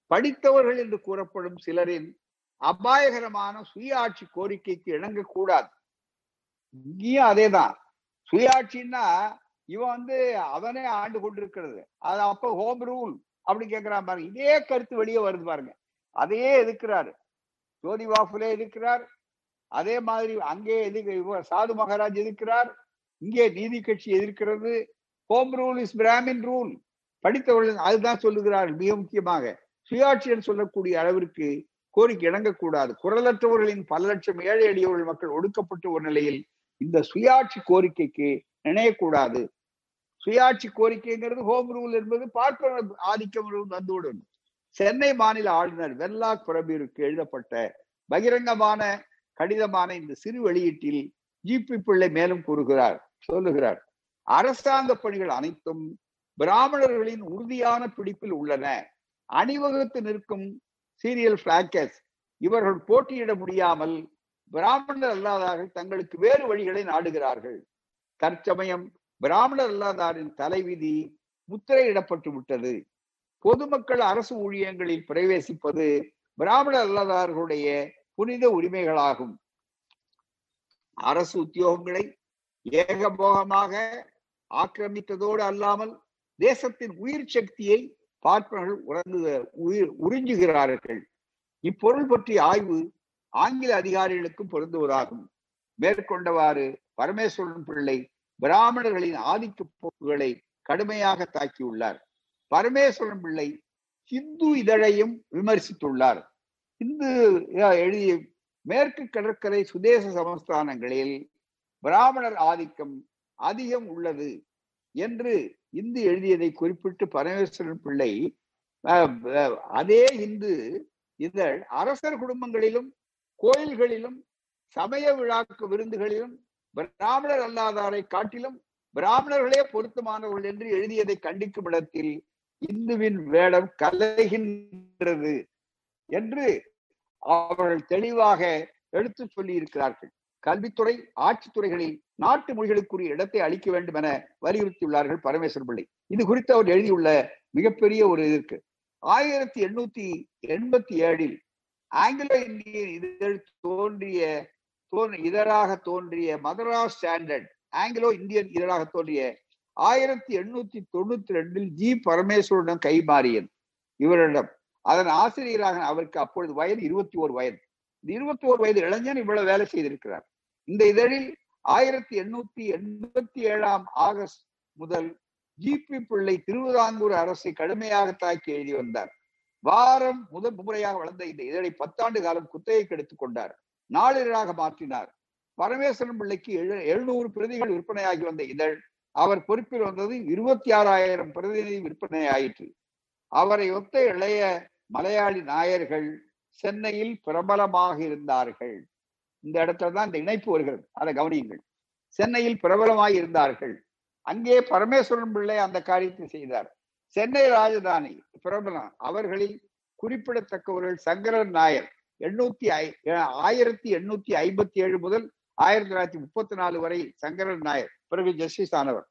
படித்தவர்கள் என்று கூறப்படும் சிலரின் அபாயகரமான சுயாட்சி கோரிக்கைக்கு இணங்கக்கூடாது. இங்கேயும் அதேதான். சுயாட்சின்னா இவன் வந்து அவனே ஆண்டு கொண்டிருக்கிறது. அது அப்ப ஹோம் ரூல் அப்படின்னு கேட்கிறான் பாருங்க. இதே கருத்து வெளியே வருது பாருங்க. அதையே எதிர்க்கிறாரு. ஜோதி வாஃபுலே இருக்கிறார் அதே மாதிரி அங்கே எதிர்க்க சாது மகாராஜ் எதிர்க்கிறார். இங்கே நீதி கட்சி எதிர்க்கிறது. Home rule is Brahmin rule. படித்தவர்கள் அதுதான் சொல்லுகிறார் மிக முக்கியமாக. சுயாட்சி என்று சொல்லக்கூடிய அளவிற்கு கோரிக்கை இணங்கக்கூடாது. குரலற்றவர்களின் பல லட்சம் ஏழை எளியவர்கள் மக்கள் ஒடுக்கப்பட்ட ஒரு நிலையில் இந்த சுயாட்சி கோரிக்கைக்கு இணையக்கூடாது. சுயாட்சி கோரிக்கைங்கிறது ஹோம் ரூல் என்பது பார்ப்பனர் ஆதிக்கம் வந்துவிடும் சென்னை மாநில ஆளுநர் வெல்லாக் பிரபீருக்கு எழுதப்பட்ட பகிரங்கமான கடிதமான இந்த சிறு வெளியீட்டில் ஜிபி பிள்ளை மேலும் கூறுகிறார் சொல்லுகிறார் அரசாங்க பணிகள் அனைத்தும் பிராமணர்களின் உறுதியான பிடிப்பில் உள்ளன. அணிவகுத்து நிற்கும் சீரியல் பிளாக்கஸ் இவர்கள் போட்டியிட முடியாமல் பிராமணர் அல்லாதார்கள் தங்களுக்கு வேறு வழிகளை நாடுகிறார்கள். தற்சமயம் பிராமணர் அல்லாதாரின் தலைவிதி முத்திரையிடப்பட்டு விட்டது. பொதுமக்கள் அரசு ஊழியங்களில் பிரவேசிப்பது பிராமணர் அல்லாதார்களுடைய புனித உரிமைகளாகும். அரசு உத்தியோகங்களை ஏகபோகமாக ஆக்கிரமித்ததோடு அல்லாமல் தேசத்தின் உயிர் சக்தியை பார்ப்பவர்கள் உறங்கு உயிர் உறிஞ்சுகிறார்கள். இப்பொருள் பற்றிய ஆய்வு ஆங்கில அதிகாரிகளுக்கும் பொருந்துவதாகும். மேற்கொண்டவாறு பரமேஸ்வரன் பிள்ளை பிராமணர்களின் ஆதிக்க போக்குகளை கடுமையாக தாக்கியுள்ளார். பரமேஸ்வரன் பிள்ளை ஹிந்து இதழையும் விமர்சித்துள்ளார். இந்து எழுதிய மேற்கு கடற்கரை சுதேச சமஸ்தானங்களில் பிராமணர் ஆதிக்கம் அதிகம் உள்ளது என்று இந்து எழுதியதை குறிப்பிட்டு பரமேஸ்வரன் பிள்ளை அதே இந்து இதழ் அரசர் குடும்பங்களிலும் கோயில்களிலும் சமய விழாக்கு விருந்துகளிலும் பிராமணர் அல்லாதாரை காட்டிலும் பிராமணர்களே பொருத்தமானவர்கள் என்று எழுதியதை கண்டிக்கும் இடத்தில் இந்துவின் வேடம் கலைகின்றது. என்று அவர்கள் தெளிவாக எடுத்து சொல்லி இருக்கிறார்கள் கல்வித்துறை ஆட்சித்துறைகளில் நாட்டு மொழிகளுக்குரிய இடத்தை அளிக்க வேண்டும் என வலியுறுத்தியுள்ளார்கள் பரமேஸ்வர் பிள்ளை. இது குறித்து அவர் எழுதியுள்ள மிகப்பெரிய ஒரு இது இருக்கு. ஆயிரத்தி எண்ணூத்தி எண்பத்தி ஏழில் ஆங்கிலோ இந்தியன் இதழ் தோன்றிய தோன் இதழாக தோன்றிய மதராஸ் ஸ்டாண்டர்ட் ஆங்கிலோ இந்தியன் இதழாக தோன்றிய ஆயிரத்தி எண்ணூத்தி தொண்ணூத்தி ரெண்டில் ஜி பரமேஸ்வரனிடம் கைமாறியது. இவரிடம் அதன் ஆசிரியராக அவருக்கு அப்பொழுது வயது இருபத்தி ஓரு வயது. இந்த இருபத்தி ஓரு வயது இளைஞன் இவ்வளவு வேலை செய்திருக்கிறார். இந்த இதழில் ஆயிரத்தி எண்ணூத்தி எண்பத்தி ஏழாம் ஆகஸ்ட் முதல் ஜிபி பிள்ளை திருவிதாங்கூர் அரசை கடுமையாக தாக்கி எழுதி வந்தார். வாரம் முதல் முறையாக வளர்ந்த இந்த இதழை பத்தாண்டு காலம் குத்தகைக்கு எடுத்துக் கொண்டார். நாளிதழாக மாற்றினார். பரமேஸ்வரன் பிள்ளைக்கு எழுநூறு பிரதிகள் விற்பனையாகி வந்த இதழ் அவர் பொறுப்பில் வந்தது இருபத்தி ஆறாயிரம் பிரதிநிதி விற்பனை ஆயிற்று. அவரை ஒத்த இளைய மலையாளி நாயர்கள் சென்னையில் பிரபலமாக இருந்தார்கள். இந்த இடத்துல தான் இந்த இணைப்பு வருகிறது. அதை கவனியுங்கள். சென்னையில் பிரபலமாய் இருந்தார்கள். அங்கே பரமேஸ்வரன் பிள்ளை அந்த காரியத்தை செய்தார். சென்னை ராஜதானி பிரபலம் அவர்களில் குறிப்பிடத்தக்கவர்கள் சங்கரன் நாயர். எண்ணூத்தி ஐ ஆயிரத்தி எண்ணூத்தி ஐம்பத்தி ஏழு முதல் ஆயிரத்தி தொள்ளாயிரத்தி முப்பத்தி நாலு வரை சங்கரன் நாயர் பிறகு ஜஸ்டிஸ் ஆனவர்.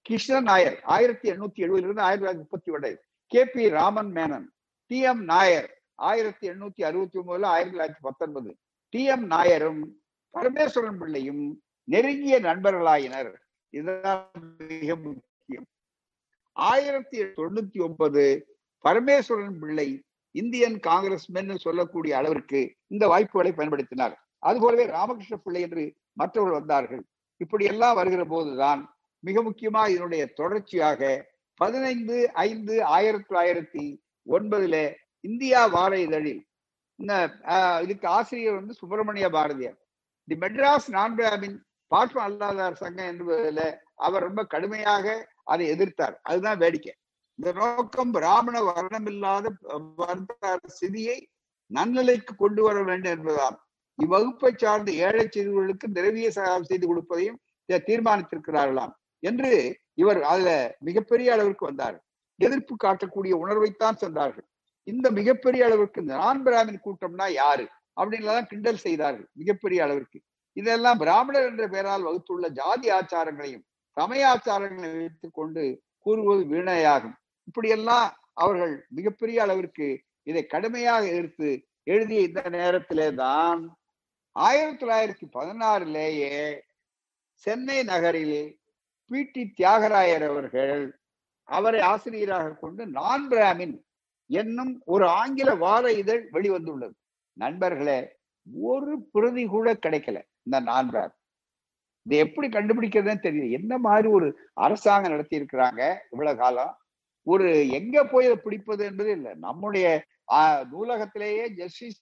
கிருஷ்ணன் நாயர் ஆயிரத்தி எண்ணூத்தி எழுபதுல இருந்து ஆயிரத்தி தொள்ளாயிரத்தி முப்பத்தி ஒன்று K P Raman Menon. T M Nair ஆயிரத்தி எண்ணூத்தி அறுபத்தி ஒன்பதுல ஆயிரத்தி தொள்ளாயிரத்தி பத்தொன்பது. டி எம் நாயரும் பரமேஸ்வரன் பிள்ளையும் நெருங்கிய நண்பர்களாயினர். இதுதான் மிக முக்கியம். ஆயிரத்தி தொண்ணூத்தி ஒன்பது பரமேஸ்வரன் பிள்ளை இந்தியன் காங்கிரஸ்மென் சொல்லக்கூடிய அளவிற்கு இந்த வாய்ப்புகளை பயன்படுத்தினார். அதுபோலவே ராமகிருஷ்ண பிள்ளை என்று மற்றவர்கள் வந்தார்கள். இப்படி எல்லாம் வருகிற போதுதான் மிக முக்கியமா இதனுடைய தொடர்ச்சியாக பதினைந்து ஐந்து ஆயிரத்தி தொள்ளாயிரத்தி ஒன்பதுல இந்தியா வார இதழில். இதுக்கு ஆசிரியர் வந்து சுப்பிரமணிய பாரதியார். தி மெட்ராஸ் நான் பிராமின் அல்லாதார் சங்கம் என்பதில் அவர் ரொம்ப கடுமையாக அதை எதிர்த்தார். அதுதான் வேடிக்கை. இந்த நோக்கம் பிராமண வர்ணமில்லாத சிதியை நன்னிலைக்கு கொண்டு வர வேண்டும் என்பதால் இவ்வகுப்பை சார்ந்த ஏழை செய்திகளுக்கு நிறைவிய சகாயம் செய்து கொடுப்பதையும் தீர்மானித்திருக்கிறார்களாம். என்று இவர் அதுல மிகப்பெரிய அளவிற்கு வந்தார். எதிர்ப்பு காட்டக்கூடிய உணர்வைத்தான் சென்றார்கள் இந்த மிகப்பெரிய அளவிற்கு இந்த நான் பிராமின் கூட்டம்னா யாரு? அப்படின்லாம் கிண்டல் செய்தார்கள் மிகப்பெரிய அளவிற்கு. இதெல்லாம் பிராமணர் என்ற பெயரால் வகுத்துள்ள ஜாதி ஆச்சாரங்களையும் சமய ஆச்சாரங்களையும் வைத்துக் கொண்டு கூறுவது வீணையாகும். இப்படியெல்லாம் அவர்கள் மிகப்பெரிய அளவிற்கு இதை கடுமையாக எடுத்து எழுதிய இந்த நேரத்திலே தான் ஆயிரத்தி தொள்ளாயிரத்தி பதினாறுலேயே சென்னை நகரில் பி டி தியாகராயர் அவர்கள் அவரை ஆசிரியராக கொண்டு நான் பிராமின் என்னும் ஒரு ஆங்கில வார இதழ் வெளிவந்துள்ளது. நண்பர்களே ஒரு பிரதி கூட கிடைக்கல இந்த நான் பிராமின் இதை எப்படி கண்டுபிடிக்கிறதுன்னு தெரியல. என்ன மாதிரி ஒரு அரசாங்கம் நடத்தி இருக்கிறாங்க இவ்வளவு காலம்? ஒரு எங்க போய் அதை பிடிப்பது என்பது இல்லை. நம்முடைய நூலகத்திலேயே ஜஸ்டிஸ்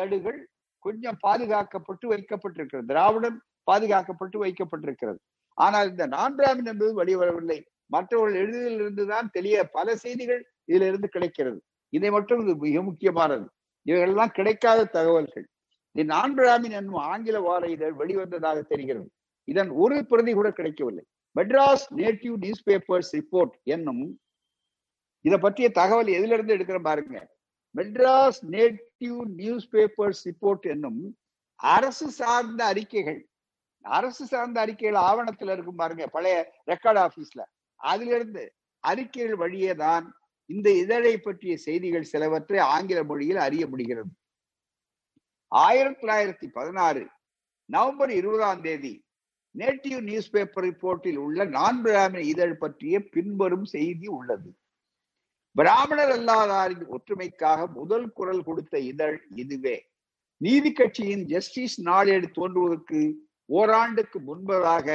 ஏடுகள் கொஞ்சம் பாதுகாக்கப்பட்டு வைக்கப்பட்டிருக்கிறது. திராவிடம் பாதுகாக்கப்பட்டு வைக்கப்பட்டிருக்கிறது. ஆனால் இந்த நான் பிராமின் என்பது வெளிவரவில்லை. மற்றவர்கள் எழுதியிலிருந்து தான் தெரிய பல செய்திகள் இதுல இருந்து கிடைக்கிறது. இதை மட்டும் இது மிக முக்கியமானது. இவைகள்லாம் கிடைக்காத தகவல்கள். தி நான் பிராமின் என்னும் ஆங்கில வார இதழ் வெளிவந்ததாக தெரிகிறது. இதன் ஒரு பிரதி கூட கிடைக்கவில்லை. Madras native news papers report என்னும் இதை பற்றிய தகவல் எதுல இருந்து எடுக்கிற பாருங்க. Madras native news papers report என்னும் அரசு சார்ந்த அறிக்கைகள். அரசு சார்ந்த அறிக்கைகள் ஆவணத்துல இருக்கும் பாருங்க. பழைய ரெக்கார்ட் ஆபீஸ்ல அதிலிருந்து அறிக்கைகள் வழியே தான் இந்த இதழை பற்றிய செய்திகள் சிலவற்றை ஆங்கில மொழியில் அறிய முடிகிறது. ஆயிரத்தி தொள்ளாயிரத்தி பதினாறு நவம்பர் இருபதாம் தேதி நேட்டிவ் நியூஸ் பேப்பர் ரிப்போர்ட்டில் உள்ள நான் பிராமண இதழ் பற்றிய பின்வரும் செய்தி உள்ளது. பிராமணர் அல்லாதாரின் ஒற்றுமைக்காக முதல் குரல் கொடுத்த இதழ் இதுவே. நீதி கட்சியின் ஜஸ்டிஸ் நாளேடு தோன்றுவதற்கு ஓராண்டுக்கு முன்பதாக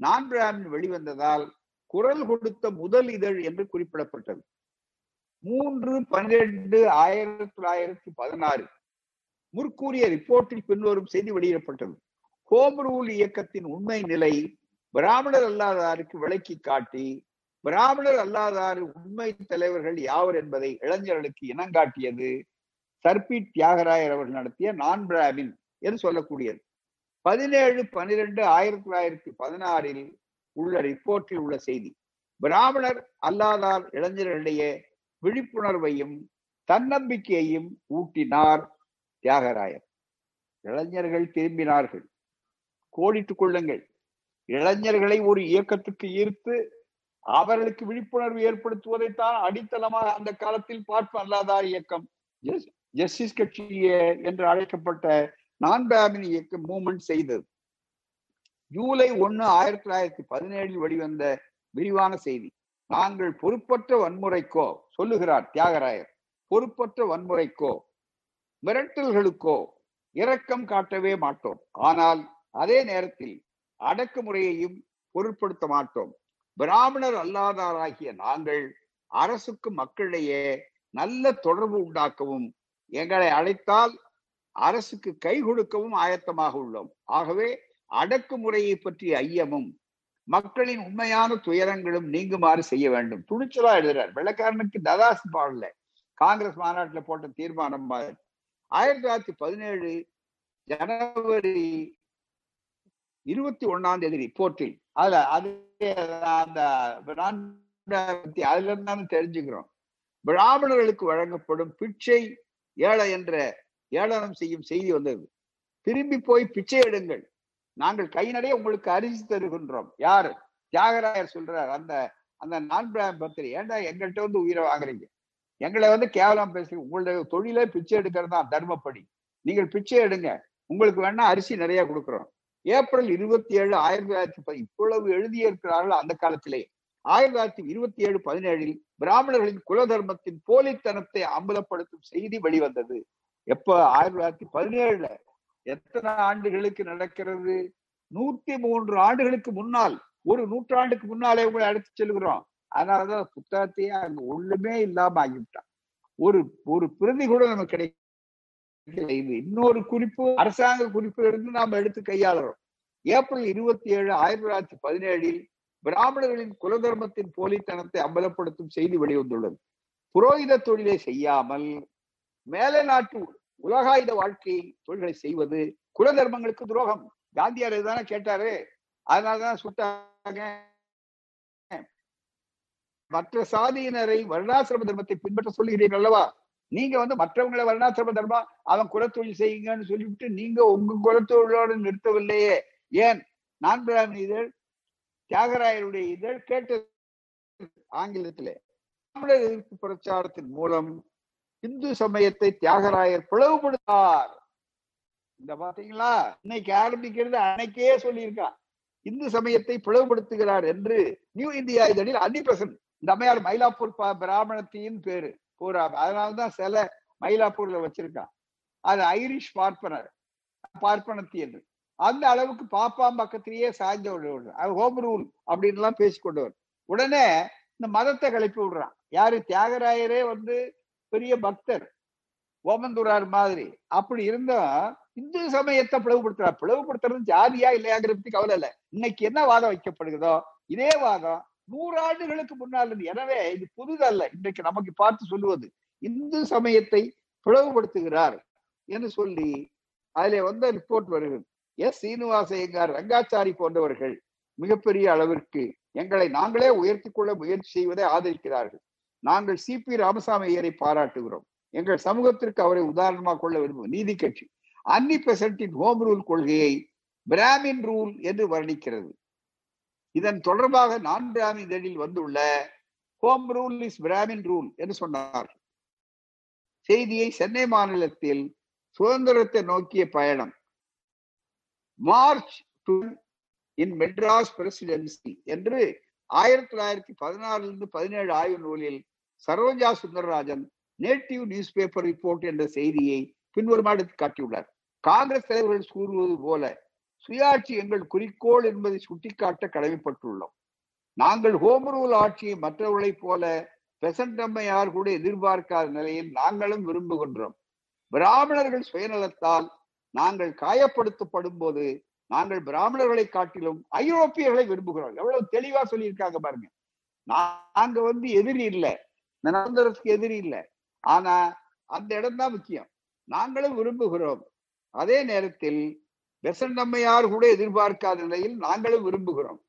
நான் பிராமின் வெளிவந்ததால் குரல் கொடுத்த முதல் இதழ் என்று குறிப்பிடப்பட்டது. மூன்று பன்னிரண்டு ஆயிரத்தி தொள்ளாயிரத்தி பதினாறு. முற்கூறிய ரிப்போர்ட்டில் பின்வரும் செய்தி வெளியிடப்பட்டது. ஹோம் ரூல் இயக்கத்தின் உண்மை நிலை பிராமணர் அல்லாதாருக்கு விளக்கி காட்டி பிராமணர் அல்லாதார் உண்மை தலைவர்கள் யாவர் என்பதை இளைஞர்களுக்கு இனங்காட்டியது சர்பி தியாகராயர் அவர்கள் நடத்திய நான் பிராமின் என்று சொல்லக்கூடியது. பதினேழு பனிரெண்டு ஆயிரத்தி தொள்ளாயிரத்தி பதினாறில் உள்ள ரிப்போர்ட்டில் உள்ள செய்தி. பிராமணர் அல்லாதார் இளைஞர்களிடையே விழிப்புணர்வையும் தன்னம்பிக்கையையும் ஊட்டினார் தியாகராயர். இளைஞர்கள் திரும்பினார்கள். கோடிட்டுக் கொள்ளுங்கள். இளைஞர்களை ஒரு இயக்கத்துக்கு ஈர்த்து அவர்களுக்கு விழிப்புணர்வு ஏற்படுத்துவதைத்தான் அடித்தளமாக அந்த காலத்தில் பார்ப்பு அல்லாதார் இயக்கம். ஜஸ்டிஸ் கட்சி என்று அழைக்கப்பட்ட நான் பிராமின் இயக்கம் மூவ்மெண்ட் செய்தது. ஜூலை ஒன்னு ஆயிரத்தி தொள்ளாயிரத்தி பதினேழில் வெளிவந்த விரிவான செய்தி. நாங்கள் பொறுப்பற்ற வன்முறைக்கோ சொல்லுகிறார் தியாகராயர் பொறுப்பற்ற வன்முறைக்கோ மிரட்டல்களுக்கோ இரக்கம் காட்டவே மாட்டோம். ஆனால் அதே நேரத்தில் அடக்குமுறையையும் பொருட்படுத்த மாட்டோம். பிராமணர் அல்லாதாராகிய நாங்கள் அரசுக்கு மக்களிடையே நல்ல தொடர்பு உண்டாக்கவும் எங்களை அழைத்தால் அரசுக்கு கை கொடுக்கவும் ஆயத்தமாக உள்ளோம். ஆகவே அடக்குமுறையை பற்றிய ஐயமும் மக்களின் உண்மையான துயரங்களும் நீங்குமாறு செய்ய வேண்டும். துணிச்சலா எழுதுறார். வெள்ளக்காரனுக்கு ததாஸ் பாடல. காங்கிரஸ் மாநாட்டுல போட்ட தீர்மானம் ஆயிரத்தி தொள்ளாயிரத்தி பதினேழு ஜனவரி இருபத்தி ஒன்னாம் தேதி ரிப்போர்ட்டில் அதுல அது அந்த அதுல இருந்தாலும் தெரிஞ்சுக்கிறோம். பிராமணர்களுக்கு வழங்கப்படும் பிச்சை ஏழை என்ற ஏளனம் செய்யும் செய்தி வந்தது. திரும்பி போய் பிச்சை எடுங்கள். நாங்கள் கை நிறைய உங்களுக்கு அரிசி தருகின்றோம். யாரு? தியாகராயர் சொல்றார் அந்த அந்த நான் பத்திரி. ஏன்டா எங்கள்கிட்ட வந்து உயிரை வாங்குறீங்க? எங்களை வந்து கேவலம் பேசுறீங்க. உங்களுடைய தொழிலே பிச்சை எடுக்கிறது தான் தர்மப்படி நீங்கள் பிச்சை எடுங்க. உங்களுக்கு வேணா அரிசி நிறைய கொடுக்குறோம். ஏப்ரல் இருபத்தி ஏழு ஆயிரத்தி தொள்ளாயிரத்தி இவ்வளவு எழுதியிருக்கிறார்கள் அந்த காலத்திலே. ஆயிரத்தி தொள்ளாயிரத்தி இருபத்தி ஏழு பதினேழில் பிராமணர்களின் குல தர்மத்தின் போலித்தனத்தை அம்பலப்படுத்தும் செய்தி வெளிவந்தது. எப்ப? ஆயிரத்தி தொள்ளாயிரத்தி பதினேழுல. எத்தனை ஆண்டுகளுக்கு நடக்கிறது? நூத்தி மூன்று ஆண்டுகளுக்கு முன்னால் ஒரு நூற்றாண்டுக்கு முன்னாலே உங்களை அழைத்து செல்கிறோம். அதனாலதான் புத்தகத்தையே அங்க ஒண்ணுமே இல்லாம ஆகிவிட்டான். ஒரு ஒரு பிரதி கூட நமக்கு கிடைக்கும் இது இன்னொரு குறிப்பு அரசாங்க குறிப்பு இருந்து நாம் எடுத்து கையாளுறோம். ஏப்ரல் இருபத்தி ஏழு ஆயிரத்தி தொள்ளாயிரத்தி பதினேழில் பிராமணர்களின் குலதர்மத்தின் போலித்தனத்தை அம்பலப்படுத்தும் செய்தி வெளிவந்துள்ளது. புரோகித தொழிலை செய்யாமல் மேலை நாட்டு உலகாயுத வாழ்க்கை தொழில்களை செய்வது குல தர்மங்களுக்கு துரோகம். காந்தியார் இதுதானே கேட்டாரு. அதனாலதான் சுட்டாங்க. மற்ற சாதியினரை வருணாசிரம தர்மத்தை பின்பற்ற சொல்லுகிறீர்கள் அல்லவா? நீங்க வந்து மற்றவங்களை வருணாசிரம தர்மம் அவன் குலத்தொழில் செய்யுங்கன்னு சொல்லிவிட்டு நீங்க உங்க குலத்தொழிலோடு நிறுத்தவில்லையே. ஏன்? நான் இதழ் தியாகராயருடைய இதழ் கேட்டது ஆங்கிலத்திலே. தமிழர் எதிர்ப்பு பிரச்சாரத்தின் மூலம் இந்து சமயத்தை தியாகராயர் பிளவுபடுத்தார். இந்த பாத்தீங்களா இன்னைக்கு ஆரம்பிக்கிறது அன்னைக்கே சொல்லியிருக்கான் இந்து சமயத்தை பிளவுபடுத்துகிறார் என்று நியூ இந்தியா இதழில் அன்னிபிரசன் இந்த அம்மையார் மயிலாப்பூர் பிராமணத்தின் பேரு பூரா அதனாலதான் சில மயிலாப்பூர்ல வச்சிருக்கான். அது ஐரிஷ் பார்ப்பனர் பார்ப்பனத்தி என்று. அந்த அளவுக்கு பாப்பாம் பக்கத்திலேயே சாய்ந்த அது ஹோம் ரூல் அப்படின்னு எல்லாம் பேசிக்கொண்டவர். உடனே இந்த மதத்தை கலப்பி விடுறான். யாரு? தியாகராயரே வந்து பெரிய பக்தர். ஓமந்தூரார் மாதிரி. அப்படி இருந்தா இந்து சமயத்தை பிளவுபடுத்துறார் பிளவுபடுத்துறது ஜாதியா இல்லையாங்கிற பத்தி கவலை இல்லை. இன்னைக்கு என்ன வாதம் வைக்கப்படுகிறதோ இதே வாதம் நூறாண்டுகளுக்கு முன்னால் இருந்து. எனவே இது புதுதல்ல. இன்றைக்கு நமக்கு பார்த்து சொல்லுவது இந்து சமயத்தை பிளவுபடுத்துகிறார் என்று சொல்லி அதிலே வந்த ரிப்போர்ட் வருகிறது. எஸ். சீனிவாசையங்கார் ரங்காச்சாரி போன்றவர்கள் மிகப்பெரிய அளவிற்கு எங்களை நாங்களே உயர்த்தி கொள்ள முயற்சி செய்வதை ஆதரிக்கிறார்கள். நாங்கள் சி பி ராமசாமி ஐயரை பாராட்டுகிறோம். எங்கள் சமூகத்திற்கு அவரை உதாரணமாக கொள்ள விரும்பும் நீதி கட்சி. அன்னி பெசன்டின் ஹோம் ரூல் கொள்கையை பிராமின் ரூல் என்று வர்ணிக்கிறது. இதன் தொடர்பாக நான் பிராமின் இதழில் வந்துள்ள home rule is Brahmin rule என்று சொன்னார். செய்தியை சென்னை மாநிலத்தில் சுதந்திரத்தை நோக்கிய பயணம். மார்ச் இன் மெட்ராஸ் பிரசிடென்சி என்று ஆயிரத்தி தொள்ளாயிரத்தி பதினாறுல இருந்து பதினேழு ஆய்வு நூலில் Saroja Sundararajan native news paper report என்ற செய்தியை பின்வருமாறு எடுத்து காட்டியுள்ளார். காங்கிரஸ் தலைவர்கள் கூறுவது போல சுயாட்சி எங்கள் குறிக்கோள் என்பதை சுட்டிக்காட்ட கடமைப்பட்டுள்ளோம். நாங்கள் ஹோம் ரூல் ஆட்சியை மற்றவர்களைப் போல பெசன்டம்மையார் கூட எதிர்பார்க்காத நிலையில் நாங்களும் விரும்புகின்றோம். பிராமணர்கள் சுயநலத்தால் நாங்கள் காயப்படுத்தப்படும் போது நாங்கள் பிராமணர்களை காட்டிலும் ஐரோப்பியர்களை விரும்புகிறோம். எவ்வளவு தெளிவா சொல்லியிருக்காங்க பாருங்க. நாங்க வந்து எதிரி இல்லை. நிரந்தரத்துக்கு எதிரி இல்லை. ஆனா அந்த இடம் தான் முக்கியம். நாங்களும் விரும்புகிறோம். அதே நேரத்தில் பெசண்டம்மையார் கூட எதிர்பார்க்காத நிலையில் நாங்களும் விரும்புகிறோம்.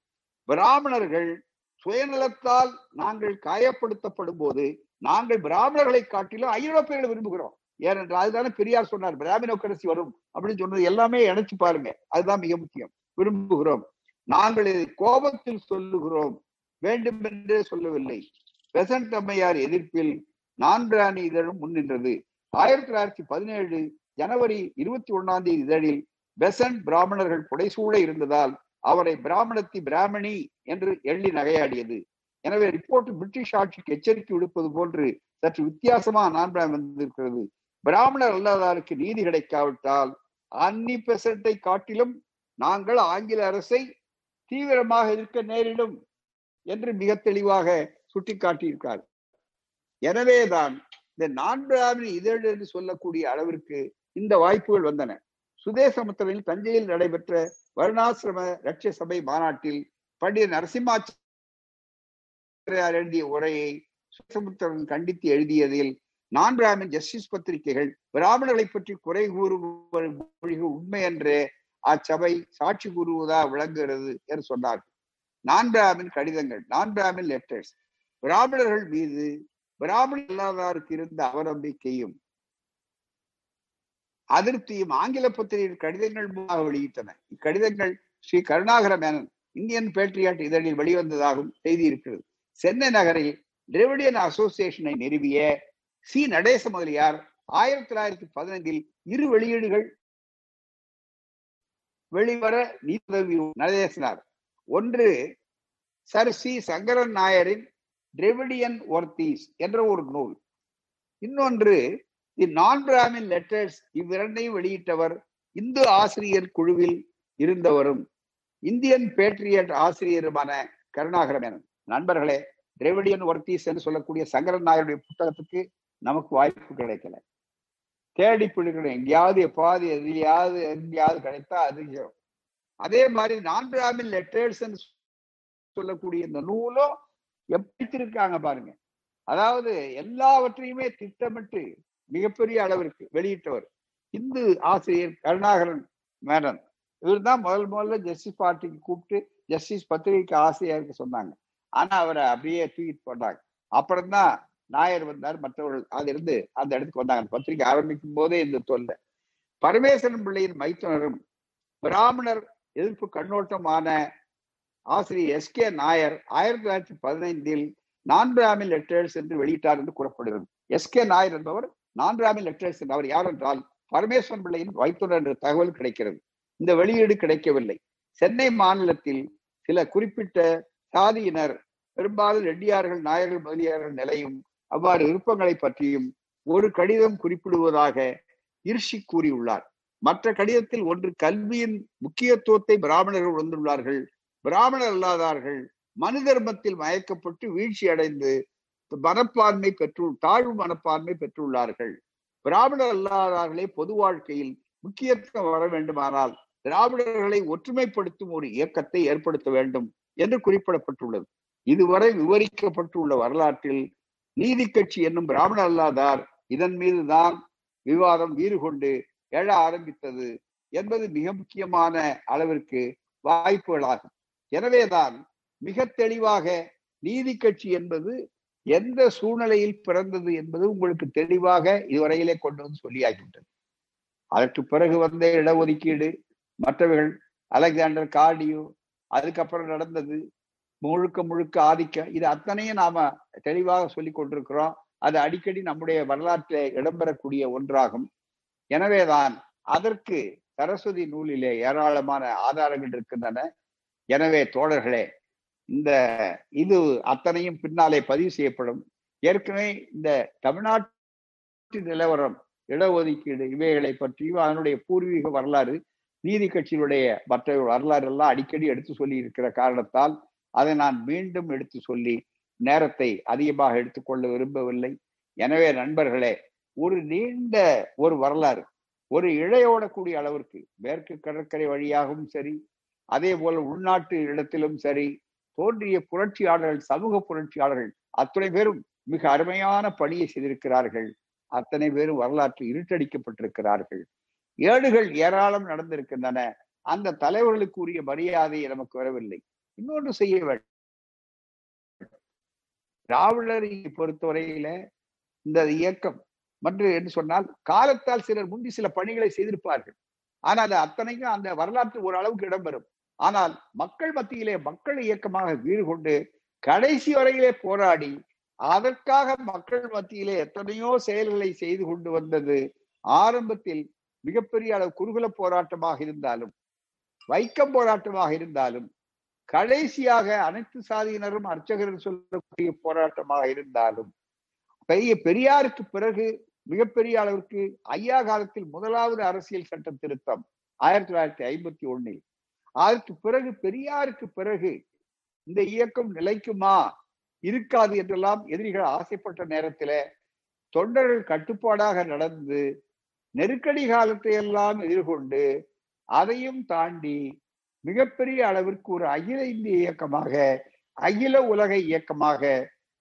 பிராமணர்கள் சுயநலத்தால் நாங்கள் காயப்படுத்தப்படும் போது நாங்கள் பிராமணர்களை காட்டிலும் ஐரோப்பியர்களை விரும்புகிறோம். ஏனென்றால் அதுதானே பெரியார் சொன்னார் பிராமினோக்கரசி வரும் அப்படின்னு சொன்னது எல்லாமே இணைச்சு பாருங்க. அதுதான் மிக முக்கியம். விரும்புகிறோம். நாங்கள் இதை கோபத்தில் சொல்லுகிறோம். வேண்டுமென்றே சொல்லவில்லை. பெசன்ட் அம்மையார் எதிர்ப்பில் நான்காணி இதழும் முன்னின்றது ஆயிரத்தி தொள்ளாயிரத்தி பதினேழு ஜனவரி இருபத்தி ஒன்னாம் தேதி இதழில் பெசன்ட் பிராமணர்கள் புடைசூழ இருந்ததால் அவரை பிராமணத்தி பிராமணி என்று எள்ளி நகையாடியது. எனவே ரிப்போர்ட் பிரிட்டிஷ் ஆட்சிக்கு எச்சரிக்கை விடுப்பது போன்று சற்று வித்தியாசமா நான்காம் வந்திருக்கிறது. பிராமணர் அல்லாதாருக்கு நீதி கிடைக்காவிட்டால் அன்னி பெசன்ட்டை காட்டிலும் நாங்கள் ஆங்கில அரசை தீவிரமாக இருக்க நேரிடும் என்று மிக தெளிவாக சுட்டிக்காட்டியிருக்கார். எனவேதான் இந்த நான்காவது இதழ் என்று சொல்லக்கூடிய அளவிற்கு இந்த வாய்ப்புகள் வந்தன. சுதேசமுத்திரையில் தஞ்சையில் நடைபெற்ற வருணாசிரம லட்சிய சபை மாநாட்டில் பண்டித நரசிம்மாச்சாரியார் எழுதிய உரையை சுதேசமுத்திரன் கண்டித்து எழுதியதில் நான்காமின் ஜஸ்டிஸ் பத்திரிகைகள் பிராமணர்களை பற்றி குறை கூறுவது உண்மை என்றே அச்சபை சாட்சி கூறுவதா விளங்குகிறது என்று சொன்னார்கள். நான்காமின் கடிதங்கள் நான்காமின் லெட்டர்ஸ் பிராமணர்கள் மீது பிராமணர் இல்லாதாருக்கு இருந்த அவநம்பிக்கையும் அதிருப்தியும் ஆங்கில பத்திரிகை கடிதங்கள் மூலமாக வெளியிட்டன. இக்கடிதங்கள் ஸ்ரீ கருணாகர மேனன் இந்தியன் பேட்ரியாட் இதழில் வெளிவந்ததாகவும் செய்தி இருக்கிறது. சென்னை நகரில் டிரெவிடியன் அசோசியேஷனை நிறுவிய சி. நடேச முதலியார் ஆயிரத்தி தொள்ளாயிரத்தி பதினைந்தில் இரு வெளியீடுகள் வெளிவர நீதி நடேசினார். ஒன்று சர் சி. சங்கரன் நாயரின் டிரெவிடியன் ஒர்த்தீஸ் என்ற ஒரு நூல். இன்னொன்று தி நான் பிராமின் லெட்டர்ஸ் இவ்விரண்டையும் வெளியிட்டவர் இந்து ஆசிரியர் குழுவில் இருந்தவரும் இந்தியன் பேட்ரியட் ஆசிரியருமான கருணாகரமேனன் நண்பர்களே டிரெவிடியன் ஒர்த்தீஸ் என்று சொல்லக்கூடிய சங்கரன் நாயருடைய புத்தகத்துக்கு நமக்கு வாய்ப்பு கிடைக்கல. தேடி பிடிக்கணும் எங்கேயாவது எப்பாவது எதிலையாவது எங்கேயாவது கிடைத்தா அதிகம் அதே மாதிரி நான் பிராமின் லெட்டர்ஸ் சொல்லக்கூடிய இந்த நூலும் எப்படி இருக்காங்க பாருங்க. அதாவது எல்லாவற்றையுமே திட்டமிட்டு மிகப்பெரிய அளவிற்கு வெளியிட்டவர் இந்து ஆசிரியர் கருணாகரன் மேனன். இவர் தான் முதல் முதல்ல ஜஸ்டிஸ் பார்ட்டிக்கு கூப்பிட்டு ஜஸ்டிஸ் பத்திரிகைக்கு ஆசிரியருக்கு சொன்னாங்க. ஆனா அவரை அப்படியே தூக்கிட்டு போட்டாங்க. அப்புறம்தான் நாயர் வந்தார் மற்றவர்கள் அது இருந்து அந்த இடத்துக்கு வந்தாங்க. பத்திரிகை ஆரம்பிக்கும் போதே இந்த தொல்லை. பரமேஸ்வரன் பிள்ளையின் மைத்துனரும் பிராமணர் எதிர்ப்பு கண்ணோட்டமான ஆசிரியர் எஸ் கே நாயர் ஆயிரத்தி தொள்ளாயிரத்தி பதினைந்தில் நான் பிராமின் லெட்டர்ஸ் என்று வெளியிட்டார் என்று கூறப்படுகிறது. எஸ் கே நாயர் என்பவர் நான் பிராமின் லெட்டர்ஸ் அவர் யார் என்றால் பரமேஸ்வரன் பிள்ளையின் வைத்துனர் என்ற தகவல் கிடைக்கிறது. இந்த வெளியீடு கிடைக்கவில்லை. சென்னை மாநிலத்தில் சில குறிப்பிட்ட சாதியினர் பெரும்பாலும் ரெட்டியார்கள் நாயர்கள் முதலியார்கள் நிலையும் அவ்வாறு விருப்பங்களை பற்றியும் ஒரு கடிதம் குறிப்பிடுவதாக இர்ஷி கூறியுள்ளார். மற்ற கடிதத்தில் ஒன்று கல்வியின் முக்கியத்துவத்தை பிராமணர்கள் உணர்ந்துள்ளார்கள். பிராமணர் அல்லாதார்கள் மனு தர்மத்தில் மயக்கப்பட்டு வீழ்ச்சி அடைந்து மனப்பான்மை பெற்று தாழ்வு மனப்பான்மை பெற்றுள்ளார்கள். பிராமணர் அல்லாதார்களே பொது வாழ்க்கையில் முக்கியத்துவம் வர வேண்டுமானால் திராவிடர்களை ஒற்றுமைப்படுத்தும் ஒரு இயக்கத்தை ஏற்படுத்த வேண்டும் என்று குறிப்பிடப்பட்டுள்ளது. இதுவரை விவரிக்கப்பட்டுள்ள வரலாற்றில் நீதி கட்சி என்னும் பிராமண அல்லாதார் இதன் மீதுதான் விவாதம் வீறு கொண்டு எழ ஆரம்பித்தது என்பது மிக முக்கியமான அளவிற்கு வாய்ப்புகளாகும். எனவேதான் மிக தெளிவாக நீதி கட்சி என்பது எந்த சூழ்நிலையில் பிறந்தது என்பது உங்களுக்கு தெளிவாக இதுவரையிலே கொண்டு வந்து சொல்லியாகிவிட்டது. அதற்கு பிறகு வந்த இடஒதுக்கீடு மற்றவர்கள் அலெக்சாண்டர் கார்டியோ அதுக்கப்புறம் நடந்தது முழுக்க முழுக்க ஆதிக்கம் இது அத்தனையும் நாம தெளிவாக சொல்லி கொண்டிருக்கிறோம். அது அடிக்கடி நம்முடைய வரலாற்றில் இடம்பெறக்கூடிய ஒன்றாகும். எனவேதான் அதற்கு சரஸ்வதி நூலிலே ஏராளமான ஆதாரங்கள் இருக்கின்றன. எனவே தோழர்களே இந்த இது அத்தனையும் பின்னாலே பதிவு செய்யப்படும். ஏற்கனவே இந்த தமிழ்நாட்டு நிலவரம் இடஒதுக்கீடு இவைகளை பற்றியும் அதனுடைய பூர்வீக வரலாறு நீதி கட்சியினுடைய மற்ற வரலாறு எல்லாம் அடிக்கடி எடுத்து சொல்லி இருக்கிற காரணத்தால் அதை நான் மீண்டும் எடுத்து சொல்லி நேரத்தை அதிகமாக எடுத்துக்கொள்ள விரும்பவில்லை. எனவே நண்பர்களே ஒரு நீண்ட ஒரு வரலாறு ஒரு இழையோடக்கூடிய அளவிற்கு மேற்கு கடற்கரை வழியாகவும் சரி அதே போல உள்நாட்டு இடத்திலும் சரி தோன்றிய புரட்சியாளர்கள் சமூக புரட்சியாளர்கள் அத்தனை பேரும் மிக அருமையான பணியை செய்திருக்கிறார்கள். அத்தனை பேரும் வரலாற்று இருட்டடிக்கப்பட்டிருக்கிறார்கள். ஏடுகள் ஏராளம் நடந்திருக்கின்றன. அந்த தலைவர்களுக்கு உரிய மரியாதை நமக்கு வரவில்லை. இன்னொன்று செய்ய வேண்டும். திராவிடரை பொறுத்தவரையில இந்த இயக்கம் மற்றும் என்று சொன்னால் காலத்தால் சிலர் முந்தி சில பணிகளை செய்திருப்பார்கள். ஆனால் அத்தனைக்கும் அந்த வரலாற்று ஓரளவுக்கு இடம்பெறும். ஆனால் மக்கள் மத்தியிலே மக்கள் இயக்கமாக வீடு கொண்டு கடைசி வரையிலே போராடி அதற்காக மக்கள் மத்தியிலே எத்தனையோ செயல்களை செய்து கொண்டு வந்தது ஆரம்பத்தில் மிகப்பெரிய அளவு குறுகுல போராட்டமாக இருந்தாலும் வைக்கம் போராட்டமாக இருந்தாலும் கடைசியாக அனைத்து சாதியினரும் அர்ச்சகர் சொல்லக்கூடிய போராட்டமாக இருந்தாலும் பெரிய பெரியாருக்கு பிறகு மிகப்பெரிய அளவிற்கு ஐயா காலத்தில் முதலாவது அரசியல் சட்ட திருத்தம் ஆயிரத்தி தொள்ளாயிரத்தி ஐம்பத்தி ஒன்னில். அதற்கு பிறகு பெரியாருக்கு பிறகு இந்த இயக்கம் நிலைக்குமா? இருக்காது என்றெல்லாம் எதிரிகள் ஆசைப்பட்ட நேரத்தில தொண்டர்கள் கட்டுப்பாடாக நடந்து நெருக்கடி காலத்தை எல்லாம் எதிர்கொண்டு அதையும் தாண்டி மிகப்பெரிய அளவிற்கு ஒரு அகில இந்திய இயக்கமாக அகில உலக இயக்கமாக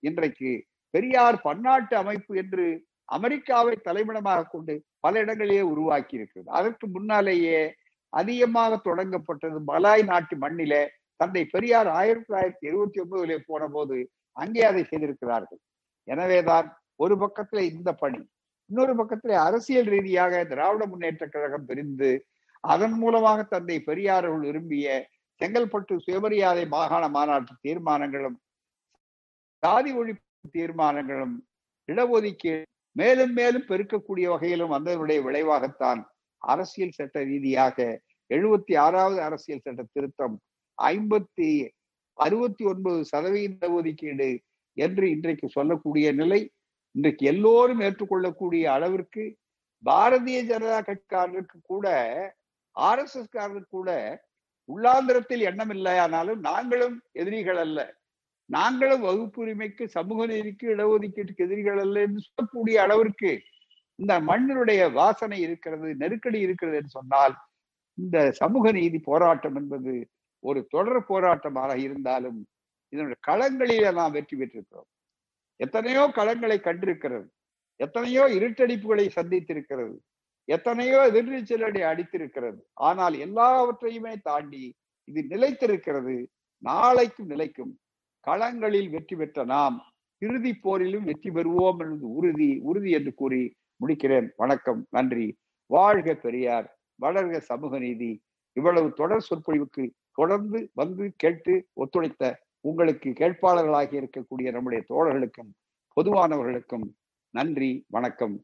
இன்றைக்கு பெரியார் பன்னாட்டு அமைப்பு என்று அமெரிக்காவை தலைமையிடமாக கொண்டு பல இடங்களிலே உருவாக்கி இருக்கிறது அதற்கு முன்னாலேயே அதிகமாக தொடங்கப்பட்டது மலாய் நாட்டு மண்ணிலே. தந்தை பெரியார் ஆயிரத்தி தொள்ளாயிரத்தி எழுபத்தி ஒன்பதுல போன போது அங்கே அதை செய்திருக்கிறார்கள். எனவேதான் ஒரு பக்கத்துல இந்த பணி இன்னொரு பக்கத்துல அரசியல் ரீதியாக திராவிட முன்னேற்ற கழகம் பிரிந்து அதன் மூலமாக தந்தை பெரியார் அவர்கள் விரும்பிய செங்கல்பட்டு சுயமரியாதை மாகாண மாநாட்டு தீர்மானங்களும் சாதி ஒழிப்பு தீர்மானங்களும் இடஒதுக்கீடு மேலும் மேலும் பெருக்கக்கூடிய வகையிலும் வந்ததனுடைய விளைவாகத்தான் அரசியல் சட்ட ரீதியாக எழுபத்தி ஆறாவது அரசியல் சட்ட திருத்தம் ஐம்பத்தி அறுபத்தி ஒன்பது சதவீத ஒதுக்கீடு என்று இன்றைக்கு சொல்லக்கூடிய நிலை. இன்றைக்கு எல்லோரும் ஏற்றுக்கொள்ளக்கூடிய அளவிற்கு பாரதிய ஜனதா கட்சிக்காரருக்கு கூட ஆர் எஸ் எஸ் காரருக்கு கூட உள்ளாந்திரத்தில் எண்ணம் இல்லையானாலும் நாங்களும் எதிரிகள் அல்ல. நாங்களும் வகுப்புரிமைக்கு சமூக நீதிக்கு இடஒதுக்கீட்டுக்கு எதிரிகள் அல்ல என்று சொல்லக்கூடிய அளவிற்கு இந்த மண்ணினுடைய வாசனை இருக்கிறது நெருக்கடி இருக்கிறது என்று சொன்னால் இந்த சமூக நீதி போராட்டம் என்பது ஒரு தொடர் போராட்டமாக இருந்தாலும் இதனுடைய களங்களிலே நாம் வெற்றி பெற்றிருக்கிறோம். எத்தனையோ களங்களை கண்டிருக்கிறது எத்தனையோ இருட்டடிப்புகளை சந்தித்திருக்கிறது எத்தனையோ எதிர்நீச்சலடி அடித்திருக்கிறது. ஆனால் எல்லாவற்றையுமே தாண்டி இது நிலைத்திருக்கிறது. நாளைக்கும் நிலைக்கும் களங்களில் வெற்றி பெற்ற நாம் இறுதி போரிலும் வெற்றி பெறுவோம் என்பது உறுதி உறுதி என்று கூறி முடிக்கிறேன். வணக்கம். நன்றி. வாழ்க பெரியார். வளர்க சமூக நீதி. இவ்வளவு தொடர் சொற்பொழிவுக்கு தொடர்ந்து வந்து கேட்டு ஒத்துழைத்த உங்களுக்கு கேட்பாளர்களாக இருக்கக்கூடிய நம்முடைய தோழர்களுக்கும் பொதுவானவர்களுக்கும் நன்றி. வணக்கம்.